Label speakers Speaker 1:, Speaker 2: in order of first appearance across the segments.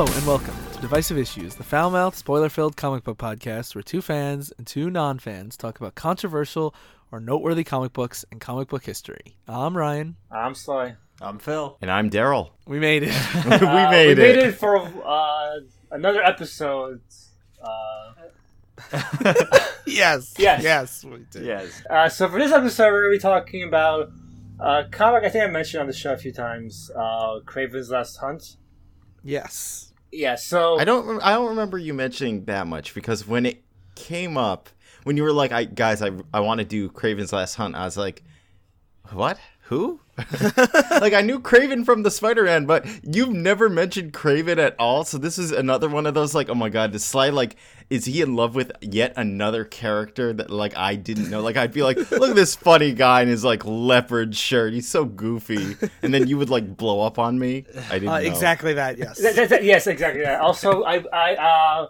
Speaker 1: Hello and welcome to Divisive Issues, the foul mouthed, spoiler filled comic book podcast where two fans and two non fans talk about controversial or noteworthy comic books and comic book history. I'm Ryan.
Speaker 2: I'm Sly.
Speaker 3: I'm Phil.
Speaker 4: And I'm Daryl.
Speaker 1: We made it.
Speaker 4: we
Speaker 2: Uh,
Speaker 4: made
Speaker 2: we
Speaker 4: it.
Speaker 2: We made it for uh, another episode. Uh,
Speaker 1: yes.
Speaker 2: Yes.
Speaker 1: Yes. We did.
Speaker 3: Yes.
Speaker 2: uh, so for this episode, we're going to be talking about a comic I think I mentioned on the show a few times, uh, Kraven's Last Hunt.
Speaker 1: Yes.
Speaker 2: Yeah, so
Speaker 4: I don't. I don't remember you mentioning that much because when it came up, when you were like, "I guys, I I want to do Kraven's Last Hunt," I was like, "What? Who?" like I knew Kraven from the Spider-Man, but you've never mentioned Kraven at all. So this is another one of those like, oh my god, this slide like, is he in love with yet another character that like I didn't know? Like I'd be like, look at this funny guy in his like leopard shirt. He's so goofy, and then you would like blow up on me. I didn't
Speaker 1: Uh,
Speaker 4: know.
Speaker 1: exactly that. Yes.
Speaker 2: Th- th- th- yes, exactly. That. Also, I, I, uh,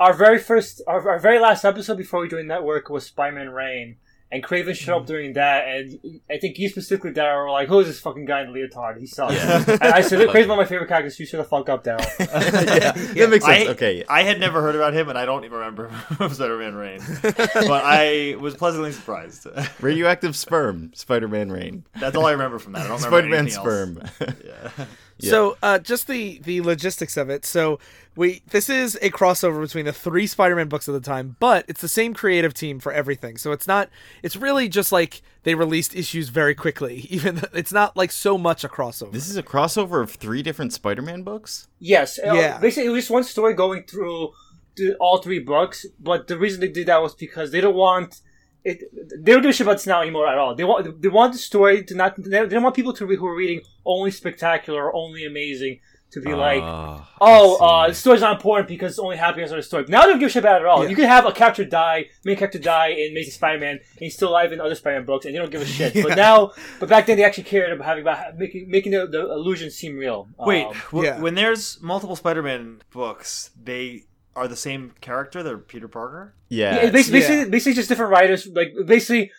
Speaker 2: our very first, our, our very last episode before we joined Network was Spider-Man Reign, and Kraven showed
Speaker 4: Mm-hmm.
Speaker 2: up during that, and I think you specifically, Daryl, were like, "Who is this fucking guy in the leotard? He sucks."
Speaker 4: Yeah.
Speaker 2: and I said, "Kraven's one of my favorite characters. You should have fucked up, Daryl."
Speaker 4: yeah, that makes sense.
Speaker 3: I,
Speaker 4: okay.
Speaker 3: I had never heard about him, and I don't even remember Spider-Man Reign. but I was pleasantly surprised.
Speaker 4: Radioactive sperm, Spider-Man Reign.
Speaker 3: That's all I remember from that. I don't remember
Speaker 4: Spider-Man
Speaker 3: anything
Speaker 4: sperm.
Speaker 3: Else. Yeah.
Speaker 4: Yeah.
Speaker 1: So, uh, just the the logistics of it. So, we this is a crossover between the three Spider-Man books at the time, but it's the same creative team for everything. So it's not. It's really just like they released issues very quickly. Even though it's not like so much a crossover.
Speaker 4: This is a crossover of three different Spider-Man books.
Speaker 2: yes, uh,
Speaker 1: Yeah.
Speaker 2: basically, it was just one story going through the, all three books, but the reason they did that was because they don't want. It, they don't give a shit about Snell anymore at all. They want they want the story to not. They don't want people to re, who are reading only spectacular or only amazing to be like,
Speaker 4: Oh,
Speaker 2: Oh,
Speaker 4: I
Speaker 2: uh, the story's not important because it's only happiness on the story. Now they don't give a shit about it at all.
Speaker 1: Yeah.
Speaker 2: You can have a character die, main character die in Amazing Spider-Man, and he's still alive in other Spider-Man books, and they don't give a shit.
Speaker 1: Yeah.
Speaker 2: But now, but back then they actually cared about having about making making the, the illusion seem real.
Speaker 3: Wait,
Speaker 2: Um,
Speaker 3: w-
Speaker 1: yeah.
Speaker 3: when there's multiple Spider-Man books, they are the same character. They're Peter Parker.
Speaker 4: yeah,
Speaker 2: yeah, it's basically,
Speaker 1: Yeah.
Speaker 2: basically, basically just different writers, like basically.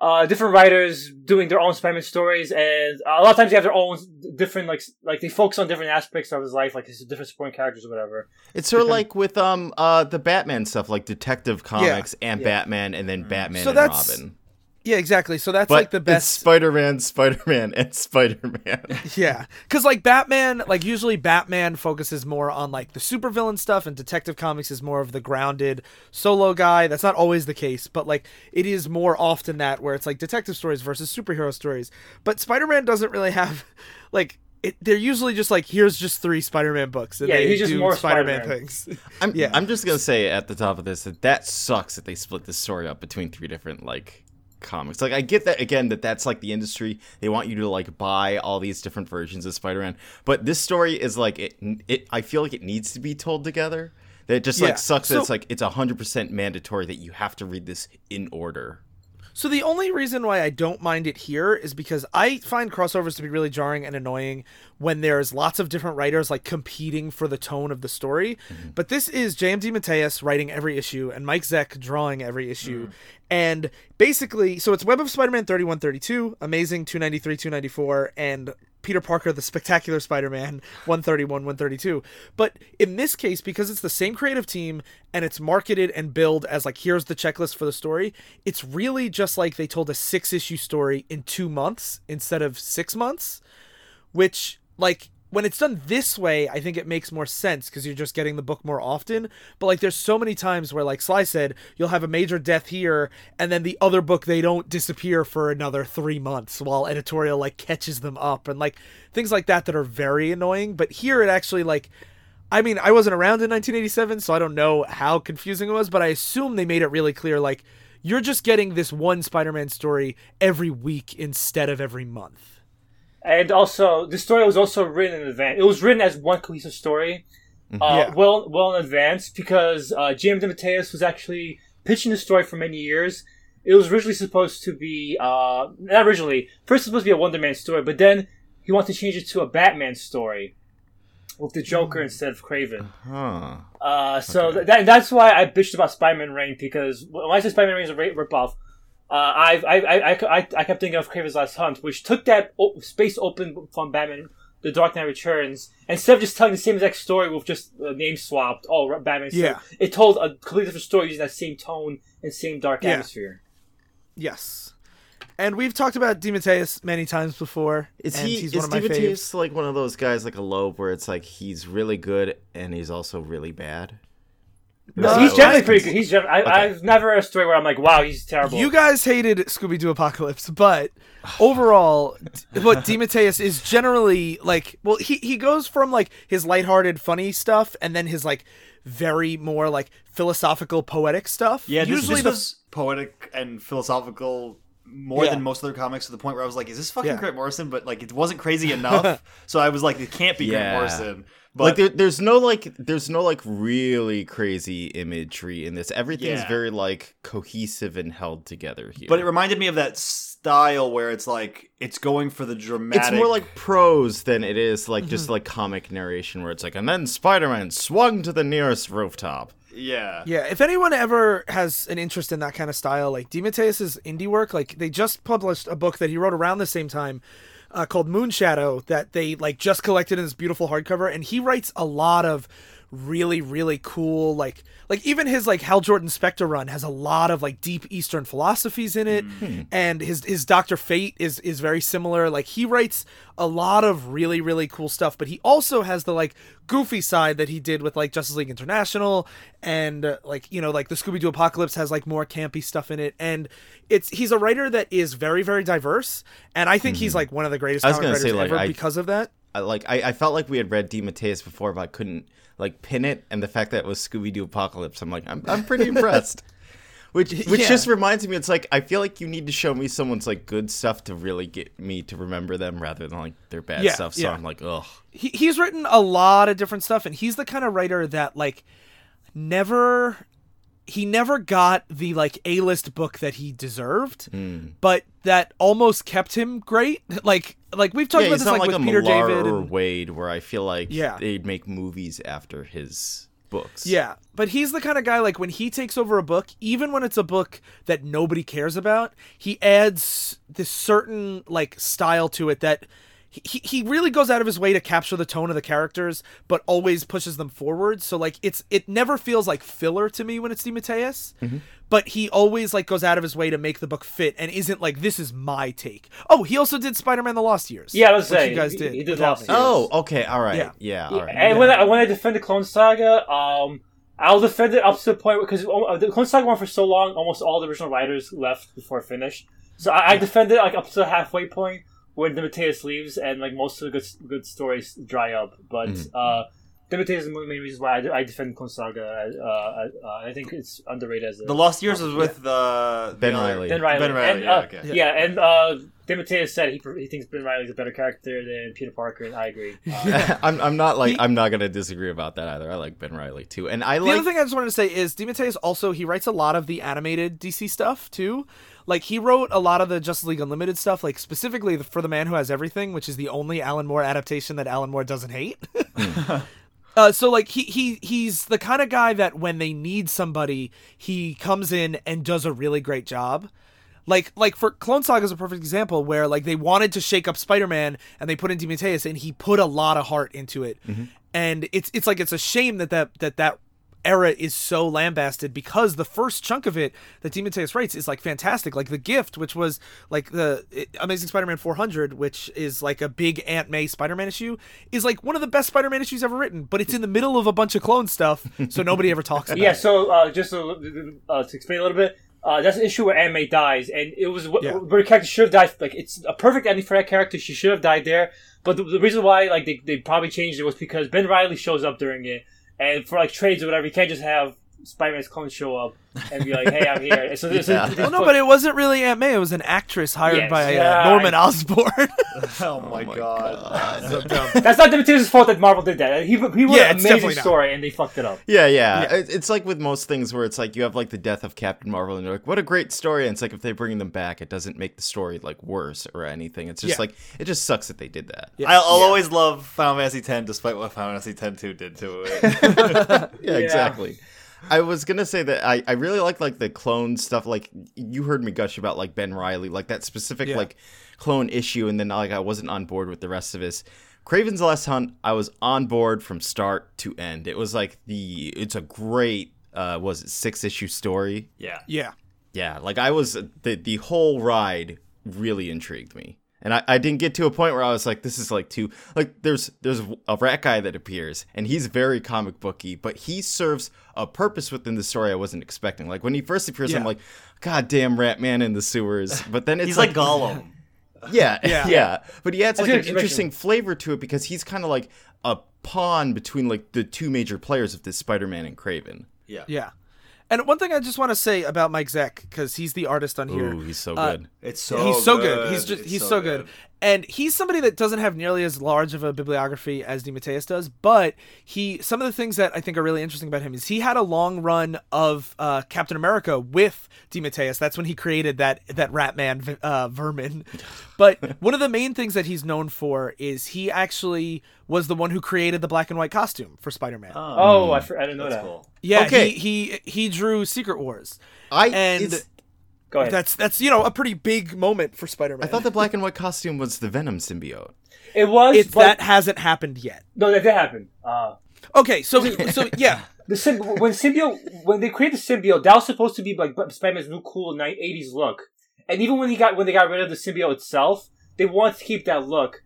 Speaker 2: Uh, different writers doing their own Spider-Man stories, and a lot of times they have their own different, like, like they focus on different aspects of his life, like his different supporting characters or whatever.
Speaker 4: it's sort of like with um uh the Batman stuff, like Detective Comics and
Speaker 2: Yeah.
Speaker 4: Batman, and then Batman
Speaker 1: So
Speaker 4: and
Speaker 1: that's
Speaker 4: Robin.
Speaker 1: Yeah, exactly. So that's
Speaker 4: But
Speaker 1: like the best.
Speaker 4: Spider-Man, Spider-Man, and Spider-Man.
Speaker 1: Yeah, because like Batman, like usually Batman focuses more on like the supervillain stuff, and Detective Comics is more of the grounded solo guy. That's not always the case, but like it is more often that where it's like detective stories versus superhero stories. But Spider-Man doesn't really have like. It, they're usually just like here's just three Spider-Man books and
Speaker 2: Yeah,
Speaker 1: they
Speaker 2: he's just
Speaker 1: do
Speaker 2: more
Speaker 1: Spider-Man,
Speaker 2: Spider-Man.
Speaker 1: things.
Speaker 4: I'm
Speaker 1: Yeah.
Speaker 4: I'm just gonna say at the top of this that that sucks that they split this story up between three different like comics. Like I get that again that that's like the industry they want you to like buy all these different versions of Spider-Man, but this story is like it. It I feel like it needs to be told together. That just
Speaker 1: Yeah,
Speaker 4: like sucks that it's like it's hundred percent mandatory that you have to read this in order.
Speaker 1: So the only reason why I don't mind it here is because I find crossovers to be really jarring and annoying when there's lots of different writers like competing for the tone of the story. Mm-hmm. But this is J. M. DeMatteis writing every issue and Mike Zeck drawing every issue. Mm-hmm. And basically, so it's Web of Spider-Man 3132, Amazing 293 294 and Peter Parker, the Spectacular Spider-Man, 131, 132. But in this case, because it's the same creative team and it's marketed and billed as like here's the checklist for the story, it's really just like they told a six-issue story in two months instead of six months, which like when it's done this way, I think it makes more sense because you're just getting the book more often. But like, there's so many times where, like Sly said, you'll have a major death here, and then the other book they don't disappear for another three months while editorial like catches them up, and like things like that that are very annoying. But here it actually like. I mean, I wasn't around in 1987, so I don't know how confusing it was, but I assume they made it really clear like, you're just getting this one Spider Man story every week instead of every month.
Speaker 2: And also, the story was also written in advance. It was written as one cohesive story, uh,
Speaker 1: Yeah.
Speaker 2: well, well in advance, because uh, James DeMatteis was actually pitching the story for many years. It was originally supposed to be, uh, not originally, first it was supposed to be a Wonder Man story, but then he wanted to change it to a Batman story with the Joker instead of Kraven.
Speaker 4: Huh.
Speaker 2: Uh, so th- that, that's why I bitched about Spider-Man Reign because when I say Spider-Man Reign is a ra- ripoff, uh, I, I, I, I, I, I kept thinking of Kraven's Last Hunt, which took that o- space open from Batman The Dark Knight Returns, instead of just telling the same exact story with just uh, name swapped, oh Batman,
Speaker 1: Yeah.
Speaker 2: it told a completely different story using that same tone and same dark
Speaker 1: Yeah.
Speaker 2: atmosphere.
Speaker 1: Yes. And we've talked about DeMatteis many times before.
Speaker 4: Is he
Speaker 1: he's
Speaker 4: is
Speaker 1: one of my
Speaker 4: Steven
Speaker 1: faves.
Speaker 4: Taves like one of those guys like a Loeb where it's like he's really good and he's also really bad?
Speaker 1: No,
Speaker 2: he's generally pretty good. He's gen- I, I've never read a story where I'm like, wow, he's terrible.
Speaker 1: You guys hated Scooby Doo Apocalypse, but overall, d- what DeMatteis is generally like. Well, he he goes from like his lighthearted, funny stuff, and then his like very more like philosophical, poetic stuff.
Speaker 3: Yeah, this,
Speaker 1: usually
Speaker 3: this
Speaker 1: the
Speaker 3: was poetic and philosophical more
Speaker 1: Yeah.
Speaker 3: than most other comics to the point where I was like, is this fucking
Speaker 1: Yeah.
Speaker 3: Grant Morrison? But like, it wasn't crazy enough. so I was like, it can't be
Speaker 4: Yeah.
Speaker 3: Grant Morrison. But
Speaker 4: like there, there's no like there's no like really crazy imagery in this. Everything's
Speaker 3: Yeah.
Speaker 4: very like cohesive and held together here.
Speaker 3: but it reminded me of that style where it's like it's going for the dramatic.
Speaker 4: it's more like prose than it is like
Speaker 1: Mm-hmm.
Speaker 4: just like comic narration where it's like and then Spider-Man swung to the nearest rooftop.
Speaker 3: yeah,
Speaker 1: Yeah, if anyone ever has an interest in that kind of style, like DeMatteis' indie work, like they just published a book that he wrote around the same time uh, called Moonshadow that they like just collected in this beautiful hardcover, and he writes a lot of really really cool like like even his like Hal Jordan Spectre run has a lot of like deep Eastern philosophies in it, and his his Doctor Fate is is very similar. Like he writes a lot of really really cool stuff, but he also has the like goofy side that he did with like Justice League International and uh, like you know like the Scooby Doo Apocalypse has like more campy stuff in it, and it's he's a writer that is very very diverse, and I think he's like one of the greatest
Speaker 4: I was
Speaker 1: comic writers
Speaker 4: say, like,
Speaker 1: ever
Speaker 4: I-
Speaker 1: because of that.
Speaker 4: I like I, I felt like we had read DeMatteis before, but I couldn't like pin it. And the fact that it was Scooby Doo Apocalypse, I'm like I'm I'm pretty impressed. Which which
Speaker 1: Yeah.
Speaker 4: just reminds me, it's like I feel like you need to show me someone's like good stuff to really get me to remember them rather than like their bad
Speaker 1: Yeah,
Speaker 4: stuff. So
Speaker 1: yeah.
Speaker 4: I'm like, ugh.
Speaker 1: he, he's written a lot of different stuff and he's the kind of writer that like never he never got the like a-list book that he deserved
Speaker 4: Hmm.
Speaker 1: but that almost kept him great like like we've talked
Speaker 4: Yeah,
Speaker 1: about this like,
Speaker 4: like,
Speaker 1: with peter
Speaker 4: Millar
Speaker 1: david
Speaker 4: or
Speaker 1: and,
Speaker 4: Wade, where I feel like
Speaker 1: Yeah.
Speaker 4: they'd make movies after his books.
Speaker 1: yeah but he's the kind of guy like when he takes over a book even when it's a book that nobody cares about he adds this certain like style to it that he, he really goes out of his way to capture the tone of the characters but always pushes them forward so like it's it never feels like filler to me when it's DeMatteis mm-hmm. But he always like goes out of his way to make the book fit and isn't like this is my take oh he also did Spider-Man the Lost Years
Speaker 2: Yeah, I was saying
Speaker 1: you guys
Speaker 2: he-
Speaker 1: did
Speaker 2: he did Lost Years.
Speaker 4: Oh, okay, all right,
Speaker 1: Yeah.
Speaker 4: yeah, all right.
Speaker 2: And when I, when I defend the Clone Saga, um, I'll defend it up to the point because the Clone Saga went for so long, almost all the original writers left before it finished. So I, I defend it like up to the halfway point when DeMatteis leaves and like most of the good good stories dry up. But
Speaker 4: Mm-hmm.
Speaker 2: uh, DeMatteis is the main reason why I, I defend Clone Saga. Uh, uh, uh, I think it's underrated as a
Speaker 3: the Lost Years was with uh,
Speaker 4: Ben
Speaker 3: the other-
Speaker 4: Reilly.
Speaker 2: Ben Reilly.
Speaker 3: Ben Reilly,
Speaker 2: And,
Speaker 3: yeah,
Speaker 2: uh,
Speaker 3: okay.
Speaker 2: yeah, and uh, DeMatteis said he he thinks Ben Reilly's a better character than Peter Parker, and I agree. Uh,
Speaker 4: I'm I'm not like
Speaker 1: He-
Speaker 4: I'm not gonna disagree about that either. I like Ben Reilly too, and I
Speaker 1: The
Speaker 4: like
Speaker 1: other thing I just wanted to say is DeMatteis also he writes a lot of the animated DC stuff too. Like he wrote a lot of the Justice League Unlimited stuff, like specifically for the Man Who Has Everything, which is the only Alan Moore adaptation that Alan Moore doesn't hate. uh, so like he he he's the kind of guy that when they need somebody, he comes in and does a really great job. Like like for Clone Saga is a perfect example where like they wanted to shake up Spider-Man and they put in DeMatteis and he put a lot of heart into it. And it's it's like it's a shame that that that that era is so lambasted because the first chunk of it that DeMatteis writes is like fantastic. Like The Gift, which was like the Amazing Spider-Man 400, which is like a big Aunt May Spider-Man issue, is like one of the best Spider-Man issues ever written. But it's in the middle of a bunch of clone stuff, so nobody ever talks about
Speaker 2: yeah,
Speaker 1: it.
Speaker 2: Yeah, so uh, just to, uh, to explain a little bit, uh, that's an issue where Aunt May dies, and it was wh-
Speaker 1: Yeah.
Speaker 2: where the character should have died. Like it's a perfect ending for that character. She should have died there. But the, the reason why like they, they probably changed it was because Ben Reilly shows up during it, and for like trades or whatever, you can't just have Spider-Man's clone show up and be like, "Hey, I'm here." So, this
Speaker 4: Yeah.
Speaker 2: this-
Speaker 1: Well, no, but it wasn't really Aunt May. It was an actress hired
Speaker 2: Yes,
Speaker 1: by uh, Norman
Speaker 2: I-
Speaker 1: Osborn.
Speaker 3: Oh my, god.
Speaker 1: so dumb.
Speaker 2: that's not DeMatteis' fault that Marvel did that. He he wrote
Speaker 1: Yeah,
Speaker 2: an amazing
Speaker 1: definitely not.
Speaker 2: story, and they fucked it up.
Speaker 4: Yeah, yeah. It- It's like with most things where it's like you have like the death of Captain Marvel, and you're like, what a great story. And it's like if they bring them back, it doesn't make the story like worse or anything. It's just
Speaker 1: Yeah.
Speaker 4: like it just sucks that they did that.
Speaker 1: Yeah.
Speaker 3: I'll, I'll always love Final Fantasy X, despite what Final Fantasy X two did to it.
Speaker 4: Yeah, exactly. I was gonna say that I, I really like like the clone stuff. Like you heard me gush about like Ben Reilly, like that specific
Speaker 1: Yeah.
Speaker 4: like clone issue, and then like I wasn't on board with the rest of his. Kraven's Last Hunt, I was on board from start to end. It was like the it's a great uh was it six issue story.
Speaker 3: Yeah.
Speaker 1: Yeah.
Speaker 4: Yeah, like I was the the whole ride really intrigued me. And I, I didn't get to a point where I was like, this is like too like there's there's a rat guy that appears and he's very comic booky, but he serves a purpose within the story I wasn't expecting. Like when he first appears, I'm like, God damn rat man in the sewers. But then it's
Speaker 3: He's like Gollum.
Speaker 4: yeah,
Speaker 1: Yeah.
Speaker 4: yeah, But he adds like an
Speaker 2: what
Speaker 4: interesting flavor to it because he's kind of like a pawn between like the two major players of this Spider-Man and Kraven.
Speaker 3: Yeah.
Speaker 1: Yeah. And one thing I just want to say about Mike Zeck, because he's the artist on here.
Speaker 4: Ooh, he's so
Speaker 1: Uh,
Speaker 4: good.
Speaker 3: It's so
Speaker 1: he's so good. He's just
Speaker 3: It's
Speaker 1: he's so, good. And he's somebody that doesn't have nearly as large of a bibliography as DeMatteis does, but he some of the things that I think are really interesting about him is he had a long run of uh, Captain America with DeMatteis. That's when he created that that Ratman uh, vermin. But one of the main things that he's known for is he actually was the one who created the black and white costume for Spider-Man.
Speaker 2: Oh, I, for, I didn't know
Speaker 3: That's
Speaker 2: that.
Speaker 3: cool.
Speaker 1: yeah,
Speaker 4: okay.
Speaker 1: he, he he drew Secret Wars.
Speaker 4: I
Speaker 1: and
Speaker 4: it's-
Speaker 2: Go ahead.
Speaker 1: That's that's you know a pretty big moment for Spider-Man.
Speaker 4: I thought the black and white costume was the Venom symbiote.
Speaker 2: it was.
Speaker 1: it's
Speaker 2: but,
Speaker 1: that hasn't happened yet.
Speaker 2: No, that did happen. Uh,
Speaker 1: Okay, so so yeah,
Speaker 2: the symb- when symbiote when they created the symbiote, that was supposed to be like Spider-Man's new cool ni- '80s look. And even when he got when they got rid of the symbiote itself, they wanted to keep that look.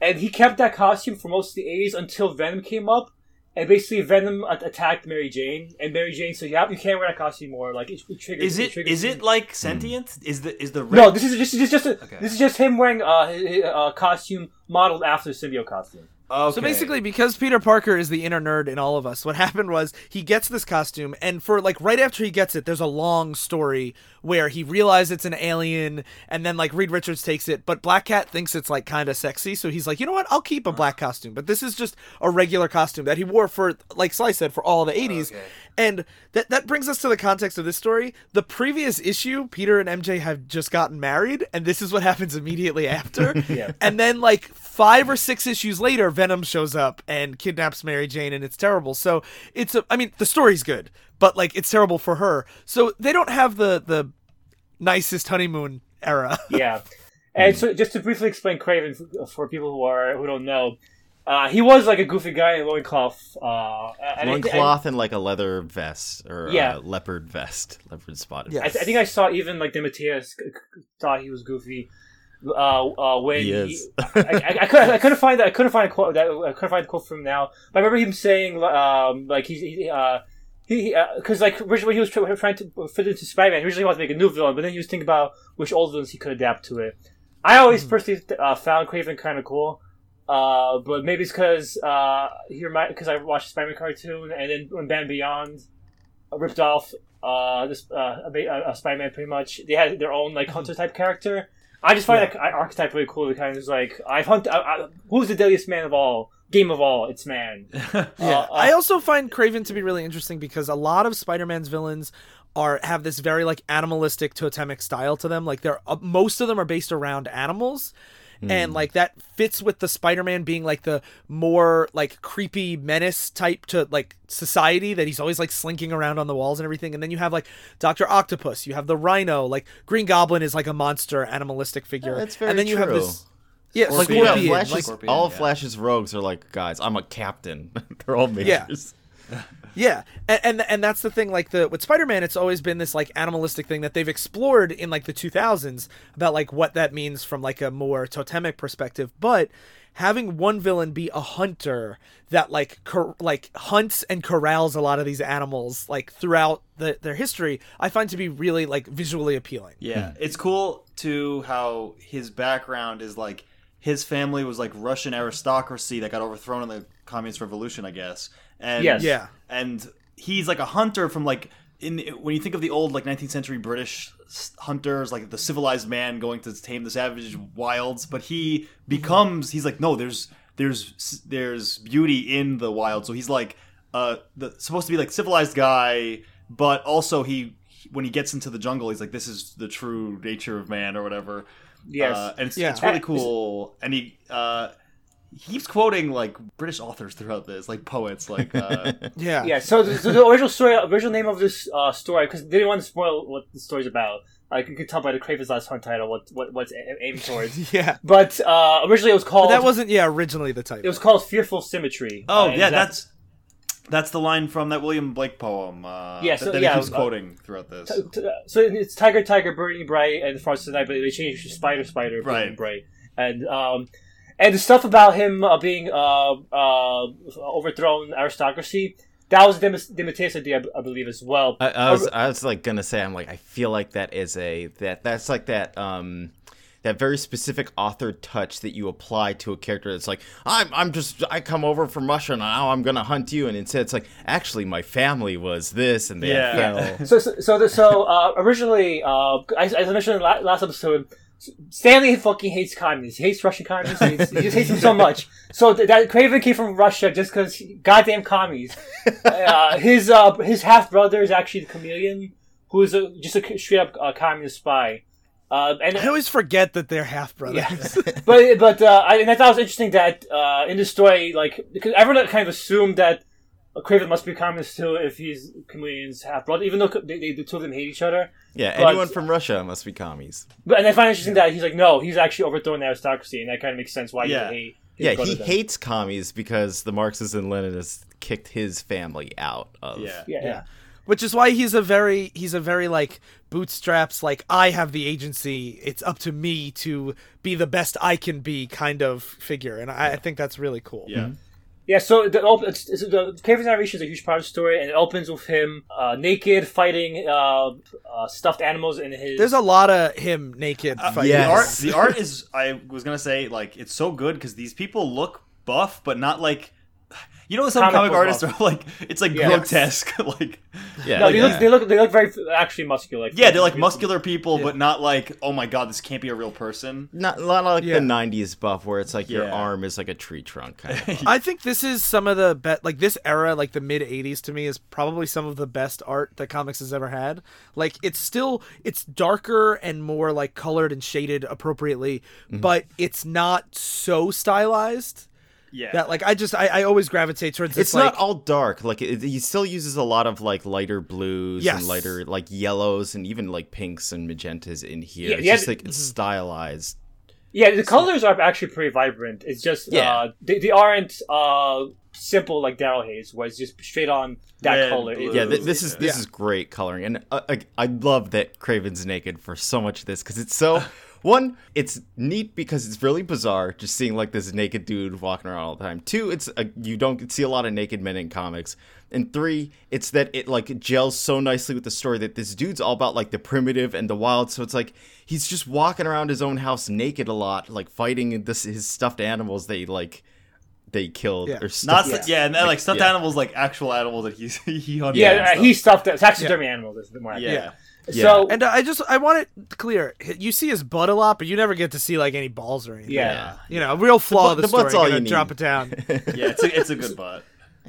Speaker 2: And he kept that costume for most of the '80s until Venom came up. And basically, Venom attacked Mary Jane, and Mary Jane said, "Yeah, you can't wear that costume anymore. Like it, it triggers."
Speaker 3: Is it
Speaker 2: triggers
Speaker 3: is it like hmm. sentient? Is the is the
Speaker 2: No, this is just, this is just a,
Speaker 3: Okay.
Speaker 2: this is just him wearing a, a, a costume modeled after the symbiote costume.
Speaker 3: Okay.
Speaker 1: So basically, because Peter Parker is the inner nerd in all of us, what happened was he gets this costume, and for like right after he gets it, there's a long story where he realizes it's an alien, and then like Reed Richards takes it, but Black Cat thinks it's like kind of sexy, so he's like, you know what, I'll keep a uh-huh. black costume, but this is just a regular costume that he wore for, like Sly said, for all the 80s.
Speaker 3: Okay.
Speaker 1: And that that brings us to the context of this story. The previous issue, Peter and MJ have just gotten married, and this is what happens immediately after.
Speaker 2: Yeah.
Speaker 1: And then like five or six issues later, Venom shows up and kidnaps Mary Jane, and it's terrible. So it's a, I mean, the story's good, but like it's terrible for her. So they don't have the the nicest honeymoon era.
Speaker 2: Yeah, and so just to briefly explain Kraven for, for people who are who don't know, uh, he was like a goofy guy in a loincloth. Uh, and I-
Speaker 4: Loincloth and like a leather vest or
Speaker 2: Yeah.
Speaker 4: a leopard vest, leopard spotted.
Speaker 1: Yeah.
Speaker 2: I, I think I saw even like DeMatteis c- c- thought he was goofy. Uh, uh, when
Speaker 4: He is.
Speaker 2: I, I, I, couldn't, I couldn't find that. I couldn't find a quote. That, I couldn't find a quote from now. But I remember him saying, um, like he, he uh, he, because like originally he was try- trying to fit into Spider-Man. He originally wanted to make a new villain, but then he was thinking about which old villains he could adapt to it. I always personally uh, found Kraven kind of cool. Uh, but maybe it's because uh, he because I watched the Spider-Man cartoon, and then when Batman Beyond uh, ripped off uh, this uh, a, a Spider-Man, pretty much they had their own like hunter type character. I just find that archetype really cool. It kind of like I've hunted. I, I, who's the deadliest man of all? Game of all, it's man.
Speaker 1: Yeah.
Speaker 2: Uh,
Speaker 1: I also find Kraven to be really interesting because a lot of Spider-Man's villains are have this very like animalistic totemic style to them. Like they're uh, most of them are based around animals. And hmm. like that fits with the Spider-Man being like the more like creepy menace type to like society that he's always like slinking around on the walls and everything. And then you have like Doctor Octopus, you have the Rhino, like Green Goblin is like a monster animalistic figure.
Speaker 4: that's very
Speaker 1: and then you have
Speaker 4: true.
Speaker 1: this Yeah,
Speaker 4: Like
Speaker 3: Scorpion.
Speaker 4: yeah,
Speaker 1: Scorpion,
Speaker 4: Flash's,
Speaker 1: like-
Speaker 3: Scorpion,
Speaker 4: all
Speaker 3: yeah.
Speaker 4: Flash's rogues are like, guys, I'm a captain. They're all majors.
Speaker 1: Yeah, and, and and that's the thing. Like the with Spider Man, it's always been this like animalistic thing that they've explored in like the 2000s about like what that means from like a more totemic perspective. But having one villain be a hunter that like cor- like hunts and corrals a lot of these animals like throughout the, their history, I find to be really like visually appealing.
Speaker 3: Yeah, hmm. it's cool too how his background is like his family was like Russian aristocracy that got overthrown in the communist revolution, I guess. And
Speaker 2: Yes.
Speaker 1: Yeah.
Speaker 3: and he's like a hunter from like in when you think of the old like 19th century British hunters, like the civilized man going to tame the savage wilds, but he becomes he's like no, there's there's there's beauty in the wild, so he's like uh the supposed to be like civilized guy, but also he when he gets into the jungle, he's like this is the true nature of man or whatever.
Speaker 2: Yes.
Speaker 3: Uh, and it's,
Speaker 1: Yeah.
Speaker 3: it's really cool. And he, uh, he keeps quoting like British authors throughout this, like poets, like uh,
Speaker 1: Yeah.
Speaker 2: Yeah, so the, so the original story, original name of this uh, story, because they didn't want to spoil what the story's about. Like you can tell by the Kraven's Last Hunt title what what what's a- aiming towards.
Speaker 1: Yeah.
Speaker 2: But uh, originally it was
Speaker 1: But
Speaker 2: called
Speaker 1: that wasn't yeah originally the title.
Speaker 2: it was called Fearful Symmetry.
Speaker 3: oh
Speaker 2: Uh,
Speaker 3: yeah,
Speaker 2: that-
Speaker 3: that's that's the line from that William Blake poem. Uh,
Speaker 2: Yeah,
Speaker 3: that,
Speaker 2: so-
Speaker 3: that
Speaker 2: yeah,
Speaker 3: he keeps
Speaker 2: uh,
Speaker 3: quoting throughout this.
Speaker 2: T- t- so it's Tiger, Tiger, Burning Bright, and Frost of the Night, but they changed to Spider, Spider, Burning
Speaker 3: Right.
Speaker 2: Bright, and um, and the stuff about him uh, being uh, uh, overthrown aristocracy. That was Dem- Demetrius' idea, I believe, as well.
Speaker 4: I, I was I was like gonna say I'm like I feel like that is a that that's like that um that very specific author touch that you apply to a character that's like I'm I'm just I come over from Russia and now I'm gonna hunt you and instead it's like actually my family was this and they
Speaker 3: Yeah.
Speaker 4: fell
Speaker 2: so so so, the, so uh, originally, uh, as, as I mentioned in the last episode, Stanley fucking hates communists. He hates Russian communists. He, hates, he just hates them so much. So th- that Kraven came from Russia just because goddamn commies. Uh, his uh, his half brother is actually the chameleon, who is a, just a straight up uh, communist spy. Uh, and
Speaker 1: I always forget that they're half brothers.
Speaker 2: but but uh, I, and I thought it was interesting that uh, in the story, like because everyone kind of assumed that Kraven must be communist too if he's Chameleon's half brother, even though they, they, the two of them hate each other.
Speaker 4: yeah
Speaker 2: But-
Speaker 4: anyone from Russia must be commies
Speaker 2: But and I find it interesting that he's like, no, he's actually overthrowing the aristocracy, and that kind of makes sense why
Speaker 3: Yeah.
Speaker 2: you hate.
Speaker 4: yeah he
Speaker 2: then.
Speaker 4: hates commies because the Marxists and Leninists kicked his family out of
Speaker 3: yeah.
Speaker 2: Yeah,
Speaker 1: yeah. Which is why he's a very he's a very like bootstraps like I have the agency. It's up to me to be the best I can be kind of figure, and I, I think that's really cool. Mm-hmm.
Speaker 3: Yeah.
Speaker 2: Yeah, so the op- it's, it's, the Kraven's narration is a huge part of the story, and it opens with him uh, naked fighting uh, uh, stuffed animals in his.
Speaker 1: There's a lot of him naked fighting.
Speaker 4: yeah.
Speaker 3: The art,
Speaker 4: Yes.
Speaker 3: the art is. I was gonna say like it's so good because these people look buff, but not like. You know, some
Speaker 2: Comic
Speaker 3: comic, artists
Speaker 2: buff.
Speaker 3: are like it's like
Speaker 2: Yeah.
Speaker 3: grotesque, like
Speaker 4: yeah
Speaker 2: no, they look they look they look very actually muscular. Like,
Speaker 3: yeah, they're like muscular people,
Speaker 1: Yeah.
Speaker 3: but not like oh my god, this can't be a real person.
Speaker 4: not, not like
Speaker 1: Yeah.
Speaker 4: the 90s buff where it's like your arm is like a tree trunk kind of.
Speaker 1: I think this is some of the best, like this era, like the mid '80s to me is probably some of the best art that comics has ever had. Like it's still it's darker and more like colored and shaded appropriately, mm-hmm. but it's not so stylized
Speaker 3: Yeah,
Speaker 1: that like I just I, I always gravitate towards this.
Speaker 4: it's
Speaker 1: like,
Speaker 4: not all dark like it, he still uses a lot of like lighter blues
Speaker 1: Yes.
Speaker 4: and lighter like yellows and even like pinks and magentas in here
Speaker 2: Yeah,
Speaker 4: it's
Speaker 2: yeah,
Speaker 4: just like it's stylized
Speaker 2: Yeah, the colors are actually pretty vibrant. It's just
Speaker 4: Yeah.
Speaker 2: uh, they, they aren't uh, simple like Daryl Hayes, was just straight on that
Speaker 3: Red,
Speaker 2: color.
Speaker 3: blue.
Speaker 4: Yeah th- this is this
Speaker 1: Yeah.
Speaker 4: is great coloring and uh, I, I love that kraven's naked for so much of this because it's so one it's neat because it's really bizarre just seeing like this naked dude walking around all the time two it's a, you don't see a lot of naked men in comics and three it's that it like gels so nicely with the story that this dude's all about like the primitive and the wild so it's like he's just walking around his own house naked a lot like fighting this his stuffed animals they like they killed
Speaker 1: Yeah.
Speaker 4: or
Speaker 3: not
Speaker 4: stuffed
Speaker 3: yeah, yeah and then like stuffed
Speaker 4: yeah.
Speaker 3: animals like actual animals that he's he hunted.
Speaker 2: yeah,
Speaker 3: and
Speaker 2: uh,
Speaker 3: stuff.
Speaker 2: he stuffed it. Taxidermy animals is the more accurate.
Speaker 3: yeah.
Speaker 4: Yeah.
Speaker 2: So
Speaker 1: And I just I want it clear. You see his butt a lot, but you never get to see like any balls or anything.
Speaker 2: yeah.
Speaker 1: You know, a real flaw of
Speaker 4: butt-
Speaker 1: the,
Speaker 4: the
Speaker 1: story.
Speaker 4: butt's all
Speaker 1: gonna
Speaker 4: you need.
Speaker 1: drop it down.
Speaker 3: yeah, it's a, it's a good butt.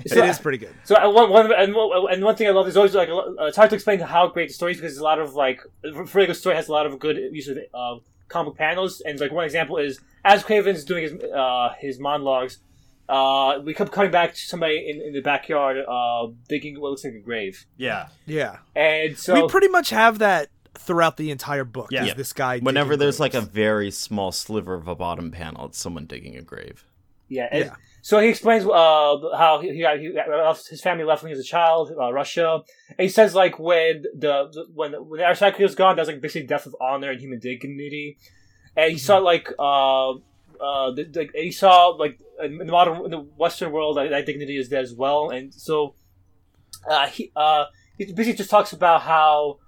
Speaker 2: So-
Speaker 1: it is pretty good.
Speaker 2: So uh, one, one and, one- and one thing I love is always like uh, it's hard to explain how great the story is because there's a lot of like for a good story has a lot of good use of uh, comic panels and like one example is as Kraven's doing his uh, his monologues, uh, we kept coming back to somebody in, in the backyard uh, digging what looks like a grave,
Speaker 3: Yeah,
Speaker 1: Yeah.
Speaker 2: and so
Speaker 1: we pretty much have that throughout the entire book.
Speaker 3: Yeah. Yeah.
Speaker 1: this guy.
Speaker 4: Whenever
Speaker 1: digging
Speaker 4: there's like a very small sliver of a bottom panel, it's someone digging a grave.
Speaker 2: Yeah, and
Speaker 1: Yeah.
Speaker 2: So he explains uh, how he, he, got, he left, his family left when he was a child, uh, Russia. And he says like when the, the when when the aristocracy was gone, that was like basically death of honor and human dignity. And he saw like uh, uh, the, the, he saw like in the modern in the Western world that, that dignity is there as well. And so uh, he uh, he basically just talks about how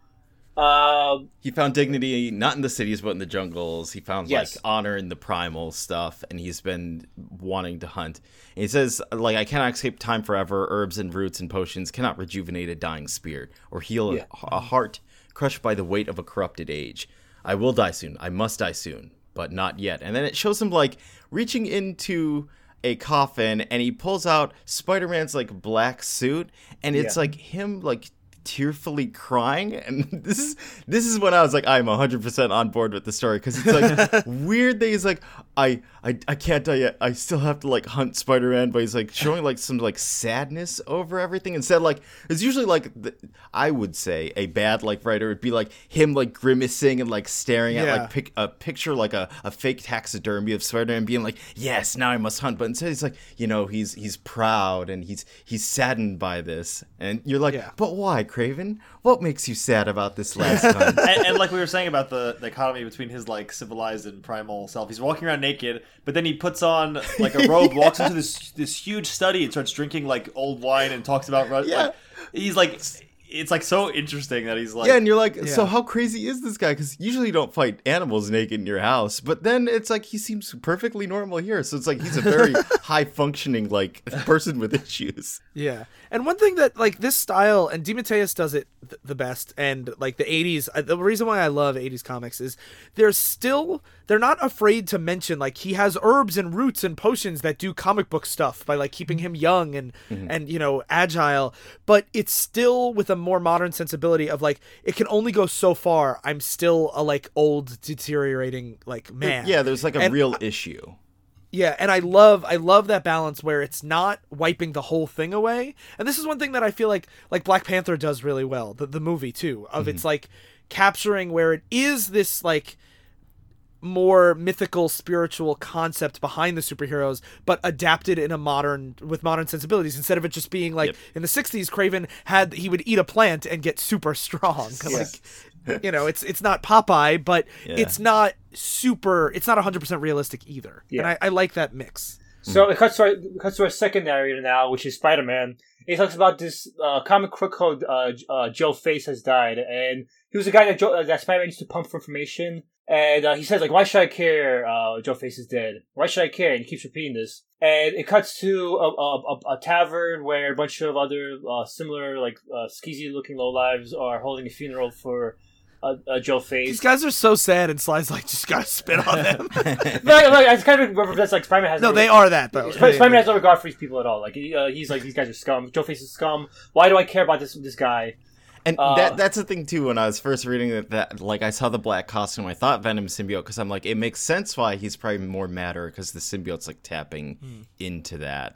Speaker 2: uh,
Speaker 4: He found dignity not in the cities but in the jungles. He found
Speaker 2: Yes.
Speaker 4: like honor in the primal stuff, and he's been wanting to hunt. And he says, like, I cannot escape time forever. Herbs and roots and potions cannot rejuvenate a dying spirit or heal a- a, heart crushed by the weight of a corrupted age. I will die soon. I must die soon, but not yet. And then it shows him like reaching into a coffin, and he pulls out Spider-Man's like black suit, and it's
Speaker 2: Yeah.
Speaker 4: like him like tearfully crying and this is this is when i was like i'm 100% on board with the story because it's like weird he's like I, I i can't die yet i still have to like hunt spider-man but he's like showing like some like sadness over everything instead like it's usually like the, i would say a bad like writer would be like him like grimacing and like staring at like pic- a picture like a, a fake taxidermy of spider-man being like yes now i must hunt but instead he's like you know he's he's proud and he's he's saddened by this and you're like
Speaker 1: Yeah.
Speaker 4: but why kraven what makes you sad about this last time
Speaker 3: and, and like we were saying about the dichotomy between his like civilized and primal self, he's walking around naked, but then he puts on like a robe, walks into this this huge study, and starts drinking like old wine and talks about Ru-
Speaker 4: Yeah.
Speaker 3: like he's like it's like so interesting that he's like
Speaker 4: yeah, and you're like, so how crazy is this guy? Because usually you don't fight animals naked in your house, but then it's like he seems perfectly normal here. So it's like he's a very high functioning like person with issues.
Speaker 1: Yeah, and one thing that like this style and DeMatteis does it th- the best, and like the '80s. uh, The reason why I love '80s comics is they're still they're not afraid to mention like he has herbs and roots and potions that do comic book stuff by like keeping him young and and you know agile, but it's still with a more modern sensibility of like it can only go so far. I'm still a like old deteriorating like man.
Speaker 4: Yeah, there's like a
Speaker 1: And
Speaker 4: real issue.
Speaker 1: Yeah, and I love I love that balance where it's not wiping the whole thing away. And this is one thing that I feel like like Black Panther does really well, the the movie too. Of it's mm-hmm. like capturing where it is this like more mythical spiritual concept behind the superheroes but adapted in a modern with modern sensibilities instead of it just being like
Speaker 4: Yep.
Speaker 1: in the 60s Kraven had he would eat a plant and get super strong like you know it's it's not Popeye but
Speaker 4: Yeah.
Speaker 1: it's not super it's not 100% realistic either and I, I like that mix
Speaker 2: So it cuts to our, it cuts to our second narrator now, which is Spider Man. He talks about this uh, comic crook called uh, uh, Joe Face has died, and he was a guy that Joe, uh, that Spider Man used to pump for information. And uh, he says like, "Why should I care? Uh, Joe Face is dead. Why should I care?" And he keeps repeating this. And it cuts to a, a, a, a tavern where a bunch of other uh, similar like uh, skeezy looking lowlives are holding a funeral for uh, uh, Joe Face.
Speaker 1: these guys are so sad and Sly's like just gotta spit on them
Speaker 2: like, like, it's kind of represents like Spider Man has
Speaker 1: no they are that though
Speaker 2: Spider Man has no regard for these people at all. Like uh, he's like these guys are scum. Joe Face is scum. Why do I care about this this guy?
Speaker 4: And
Speaker 2: Uh,
Speaker 4: that that's the thing too. When I was first reading it, that like I saw the black costume, I thought Venom symbiote because I'm like, it makes sense why he's probably more matter because the symbiote's like tapping
Speaker 1: Hmm.
Speaker 4: into that.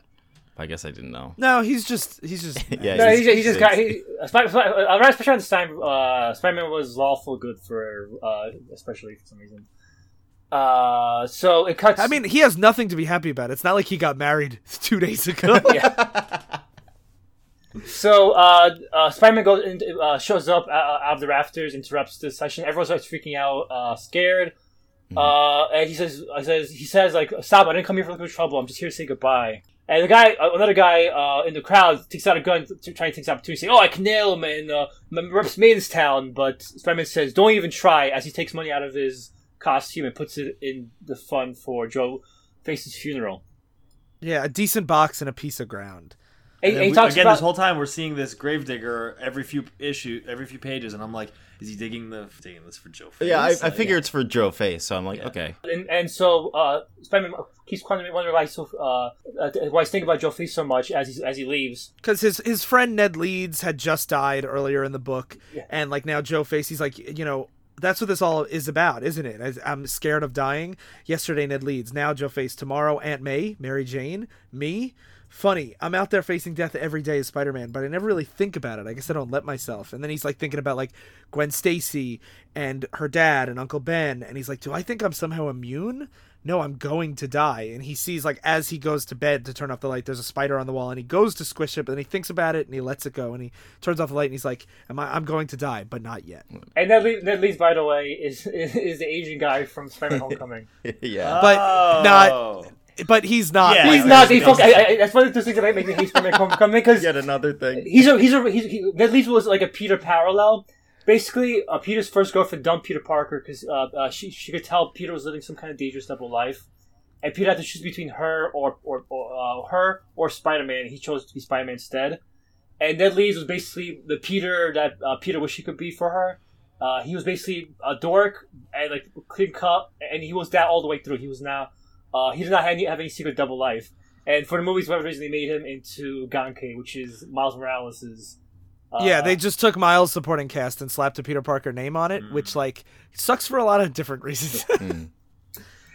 Speaker 4: I guess I didn't know.
Speaker 1: no he's just he's just
Speaker 4: Yeah,
Speaker 2: No, he, just- he just
Speaker 4: fixed.
Speaker 2: got he, uh, Spider, Spider, uh, around especially around this time. Uh, Spider Man was lawful good for uh, especially for some reason. Uh, so it cuts.
Speaker 1: I mean, he has nothing to be happy about. It's not like he got married two days ago.
Speaker 2: So uh, uh, Spider-Man goes in, uh, shows up uh, out of the rafters, interrupts the session. Everyone starts freaking out, uh, scared. Uh, and he says, uh, says, he says like, "Stop! I didn't come here for looking for trouble. I'm just here to say goodbye." And the guy, uh, another guy uh, in the crowd, takes out a gun to try and take this opportunity, saying, "Oh, I can nail him and uh, m- reps Maidenstown." But Spider-Man says, "Don't even try." As he takes money out of his costume and puts it in the fund for Joe Face's funeral.
Speaker 1: yeah, a decent box and a piece of ground.
Speaker 2: He
Speaker 3: we-
Speaker 2: talks
Speaker 3: again,
Speaker 2: about
Speaker 3: this whole time we're seeing this gravedigger every few issue, every few pages, and I'm like, is he digging the digging this for Joe? Face?
Speaker 4: Yeah, I, I
Speaker 3: Like,
Speaker 4: figure it's for Joe Face, so I'm like,
Speaker 3: Yeah.
Speaker 4: okay.
Speaker 2: and, and so uh, Spider-Man keeps wondering why he's so uh, uh, why he's thinking about Joe Face so much as he as he leaves.
Speaker 1: because his his friend Ned Leeds had just died earlier in the book,
Speaker 2: Yeah.
Speaker 1: and like now Joe Face, he's like, you know, that's what this all is about, isn't it? I'm scared of dying. Yesterday Ned Leeds, now Joe Face, tomorrow Aunt May, Mary Jane, me. Funny, I'm out there facing death every day as Spider Man, but I never really think about it. I guess I don't let myself. And then he's like thinking about like Gwen Stacy and her dad and Uncle Ben, and he's like, do I think I'm somehow immune? no, I'm going to die. And he sees like as he goes to bed to turn off the light, there's a spider on the wall, and he goes to squish it, but then he thinks about it and he lets it go, and he turns off the light, and he's like, "Am I? I'm going to die, but not yet."
Speaker 2: And Ned, Le- Ned Leeds, by the way, is is the Asian guy from Spider-Man: Homecoming.
Speaker 4: yeah.
Speaker 1: But
Speaker 3: Oh.
Speaker 1: not- But he's not.
Speaker 3: Yeah,
Speaker 2: He's not.
Speaker 3: makes
Speaker 2: They fuck,
Speaker 3: sense.
Speaker 2: I, I, that's one of the things that make me hate Spider-Man: Homecoming because
Speaker 4: Yet another thing.
Speaker 2: he's a he's a he's, he, Ned Leeds was like a Peter parallel. Basically, uh, Peter's first girlfriend dumped Peter Parker because uh, uh, she she could tell Peter was living some kind of dangerous double life, and Peter had to choose between her or or, or uh, her or Spider Man. He chose to be Spider Man instead. And Ned Leeds was basically the Peter that uh, Peter wished he could be for her. Uh, he was basically a dork and like clean cut, and he was that all the way through. He was now uh, he did not have any, have any secret double life. And for the movies, for whatever reason, they made him into Ganke, which is Miles Morales' uh,
Speaker 1: yeah, they just took Miles' supporting cast and slapped a Peter Parker name on it, which mm. like sucks for a lot of different reasons. Mm.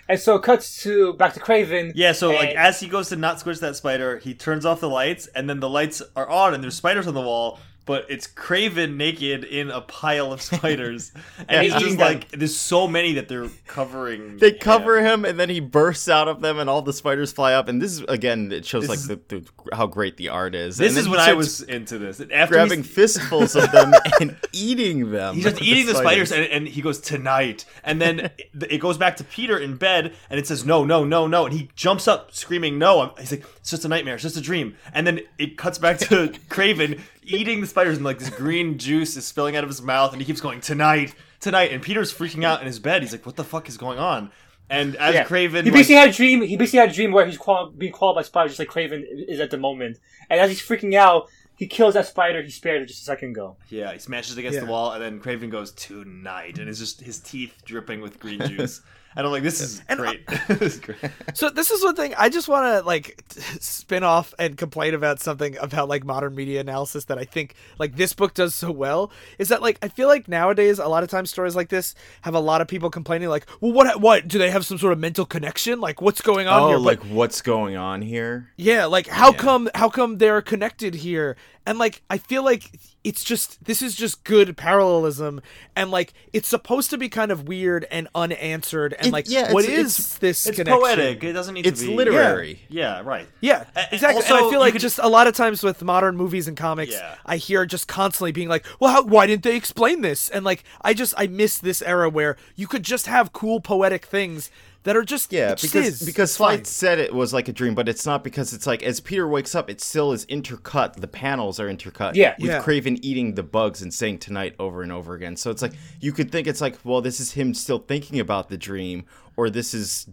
Speaker 2: And so it cuts to back to Kraven.
Speaker 3: Yeah, so like as he goes to not squish that spider, he turns off the lights, and then the lights are on, and there's spiders on the wall. But it's Kraven naked in a pile of spiders, and he's just like, "There's so many that they're covering."
Speaker 4: They cover him, and then he bursts out of them, and all the spiders fly up. And this is again, it shows
Speaker 3: This
Speaker 4: like the, the, how great the art is.
Speaker 3: This is
Speaker 4: he
Speaker 3: when I was into this. After
Speaker 4: grabbing fistfuls of them and eating them.
Speaker 3: He's just eating the spiders, and, and he goes tonight, and then it, it goes back to Peter in bed, and it says no, no, no, no, and he jumps up screaming no. I'm- He's like, it's just a nightmare, it's just a dream, and then it cuts back to Kraven eating the spiders, and like this green juice is spilling out of his mouth, and he keeps going tonight, tonight, and Peter's freaking out in his bed. He's like, what the fuck is going on? And as
Speaker 2: Yeah.
Speaker 3: Kraven,
Speaker 2: he
Speaker 3: like-
Speaker 2: basically had a dream. He basically had a dream where he's qual- being called by spiders, just like Kraven is at the moment. And as he's freaking out, he kills that spider he spared it just a second ago.
Speaker 3: yeah, he smashes against the wall, and then Kraven goes tonight, and it's just his teeth dripping with green juice. And I'm like, this is
Speaker 1: And
Speaker 3: great. this is great.
Speaker 1: So this is one thing I just want to like spin off and complain about something about like modern media analysis that I think like this book does so well is that like I feel like nowadays a lot of times stories like this have a lot of people complaining like well what what do they have some sort of mental connection like what's going on
Speaker 4: oh,
Speaker 1: here But-
Speaker 4: like what's going on here?
Speaker 1: yeah like how
Speaker 4: Yeah.
Speaker 1: come how come they're connected here and like I feel like it's just this is just good parallelism and like it's supposed to be kind of weird and unanswered and
Speaker 4: It-
Speaker 1: like
Speaker 4: yeah,
Speaker 1: what
Speaker 4: it's-
Speaker 1: is
Speaker 4: it's-
Speaker 1: this
Speaker 3: It's
Speaker 1: connection?
Speaker 3: poetic. It doesn't need
Speaker 4: It's
Speaker 3: to be
Speaker 4: literary.
Speaker 3: Yeah, right.
Speaker 1: Yeah,
Speaker 3: A-
Speaker 1: exactly.
Speaker 3: also,
Speaker 1: and I feel like
Speaker 3: could-
Speaker 1: just a lot of times with modern movies and comics,
Speaker 3: Yeah.
Speaker 1: I hear just constantly being like, "Well, how, why didn't they explain this?" And like, I just I miss this era where you could just have cool poetic things that are just
Speaker 4: Yeah,
Speaker 1: it just
Speaker 4: because
Speaker 1: is.
Speaker 4: because
Speaker 1: It's fine.
Speaker 4: Fight said it was like a dream, but it's not because it's like as Peter wakes up, it still is intercut. The panels are intercut.
Speaker 2: Yeah.
Speaker 4: with
Speaker 1: Yeah.
Speaker 4: Kraven eating the bugs and saying tonight over and over again. So it's like you could think it's like, well, this is him still thinking about the dream, or this is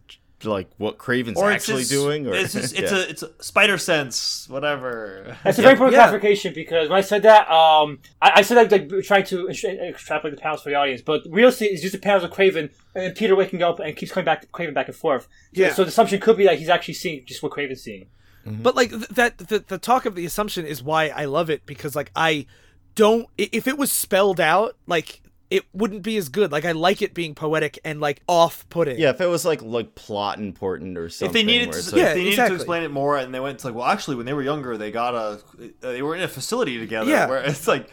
Speaker 4: like what Kraven's
Speaker 3: Or
Speaker 4: actually
Speaker 3: just,
Speaker 4: doing, or
Speaker 3: it's just, it's
Speaker 4: Yeah.
Speaker 3: a it's a spider sense, whatever.
Speaker 2: That's a very important
Speaker 1: Yeah.
Speaker 2: clarification because when I said that, um, I, I said that like trying to extrapolate the panels for the audience, but realistically, it's just the panels of Kraven and Peter waking up and keeps coming back to Kraven back and forth.
Speaker 1: Yeah.
Speaker 2: So the assumption could be that he's actually seeing just what Kraven's seeing.
Speaker 1: But like th- that, the, the talk of the assumption is why I love it because like I don't. If it was spelled out, like it wouldn't be as good. Like I like it being poetic and like off-putting.
Speaker 4: yeah. If it was like like plot important or something,
Speaker 3: if they needed to,
Speaker 4: it's like,
Speaker 1: Yeah,
Speaker 3: they needed
Speaker 1: exactly.
Speaker 3: to explain it more, and they went to like, well, actually, when they were younger, they got a, they were in a facility together.
Speaker 1: Yeah.
Speaker 3: where it's like,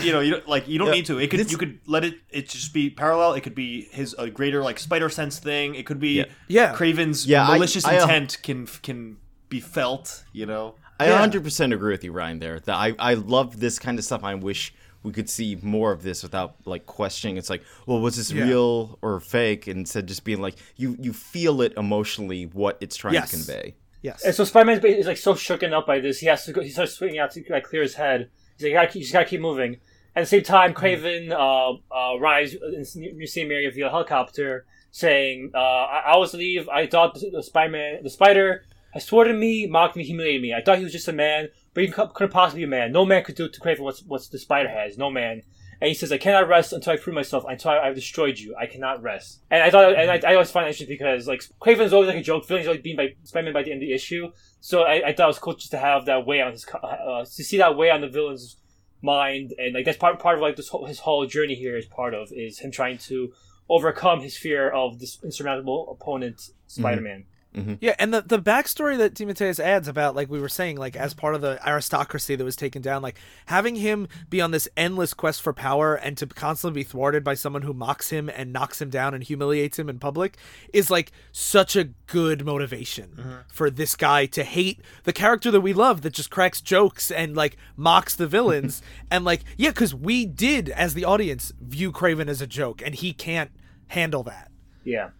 Speaker 3: you know, you don't, like you don't
Speaker 4: Yeah,
Speaker 3: need to. It could
Speaker 4: this-
Speaker 3: you could let it it just be parallel. It could be his a greater like spider sense thing. It could be
Speaker 4: Yeah.
Speaker 1: Yeah.
Speaker 3: Kraven's
Speaker 4: Yeah, I-
Speaker 3: malicious
Speaker 4: I, uh,
Speaker 3: intent can can be felt. You know.
Speaker 4: I 100% agree with you, Ryan. There, that I I love this kind of stuff. I wish we could see more of this without like questioning. It's like, well, was this
Speaker 1: Yeah.
Speaker 4: real or fake? Instead, just being like, you you feel it emotionally what it's trying
Speaker 1: Yes.
Speaker 4: to convey.
Speaker 1: Yes.
Speaker 2: And so Spider-Man is like so shooken up by this, he has to go. He starts swinging out to like clear his head. He's like, "You gotta keep, you just gotta keep moving." At the same time, Kraven uh, uh, arrives in the same area via helicopter, saying, uh, I-, "I always leave. I thought the, the Spider-Man, the Spider, has thwarted me, mocked me, humiliated me. I thought he was just a man, but he cou- couldn't possibly be a man. No man could do it to Kraven what's what the Spider has. No man." And he says, "I cannot rest until I prove myself. Until I, I've destroyed you, I cannot rest." And I thought, and I, I always find it interesting because like Kraven's always like a joke. Villain's always being by Spider-Man by the end of the issue. So I, I thought it was cool just to have that way on his, uh, to see that way on the villain's mind, and like that's part part of like this whole, his whole journey here is part of is him trying to overcome his fear of this insurmountable opponent, Spider-Man. Mm-hmm.
Speaker 1: Yeah, and the the backstory that DeMatteis adds about like we were saying, like as part of the aristocracy that was taken down, like having him be on this endless quest for power and to constantly be thwarted by someone who mocks him and knocks him down and humiliates him in public is like such a good motivation mm-hmm. for this guy to hate the character that we love that just cracks jokes and like mocks the villains and like yeah, because we did as the audience view Kraven as a joke and he can't handle that.
Speaker 2: Yeah.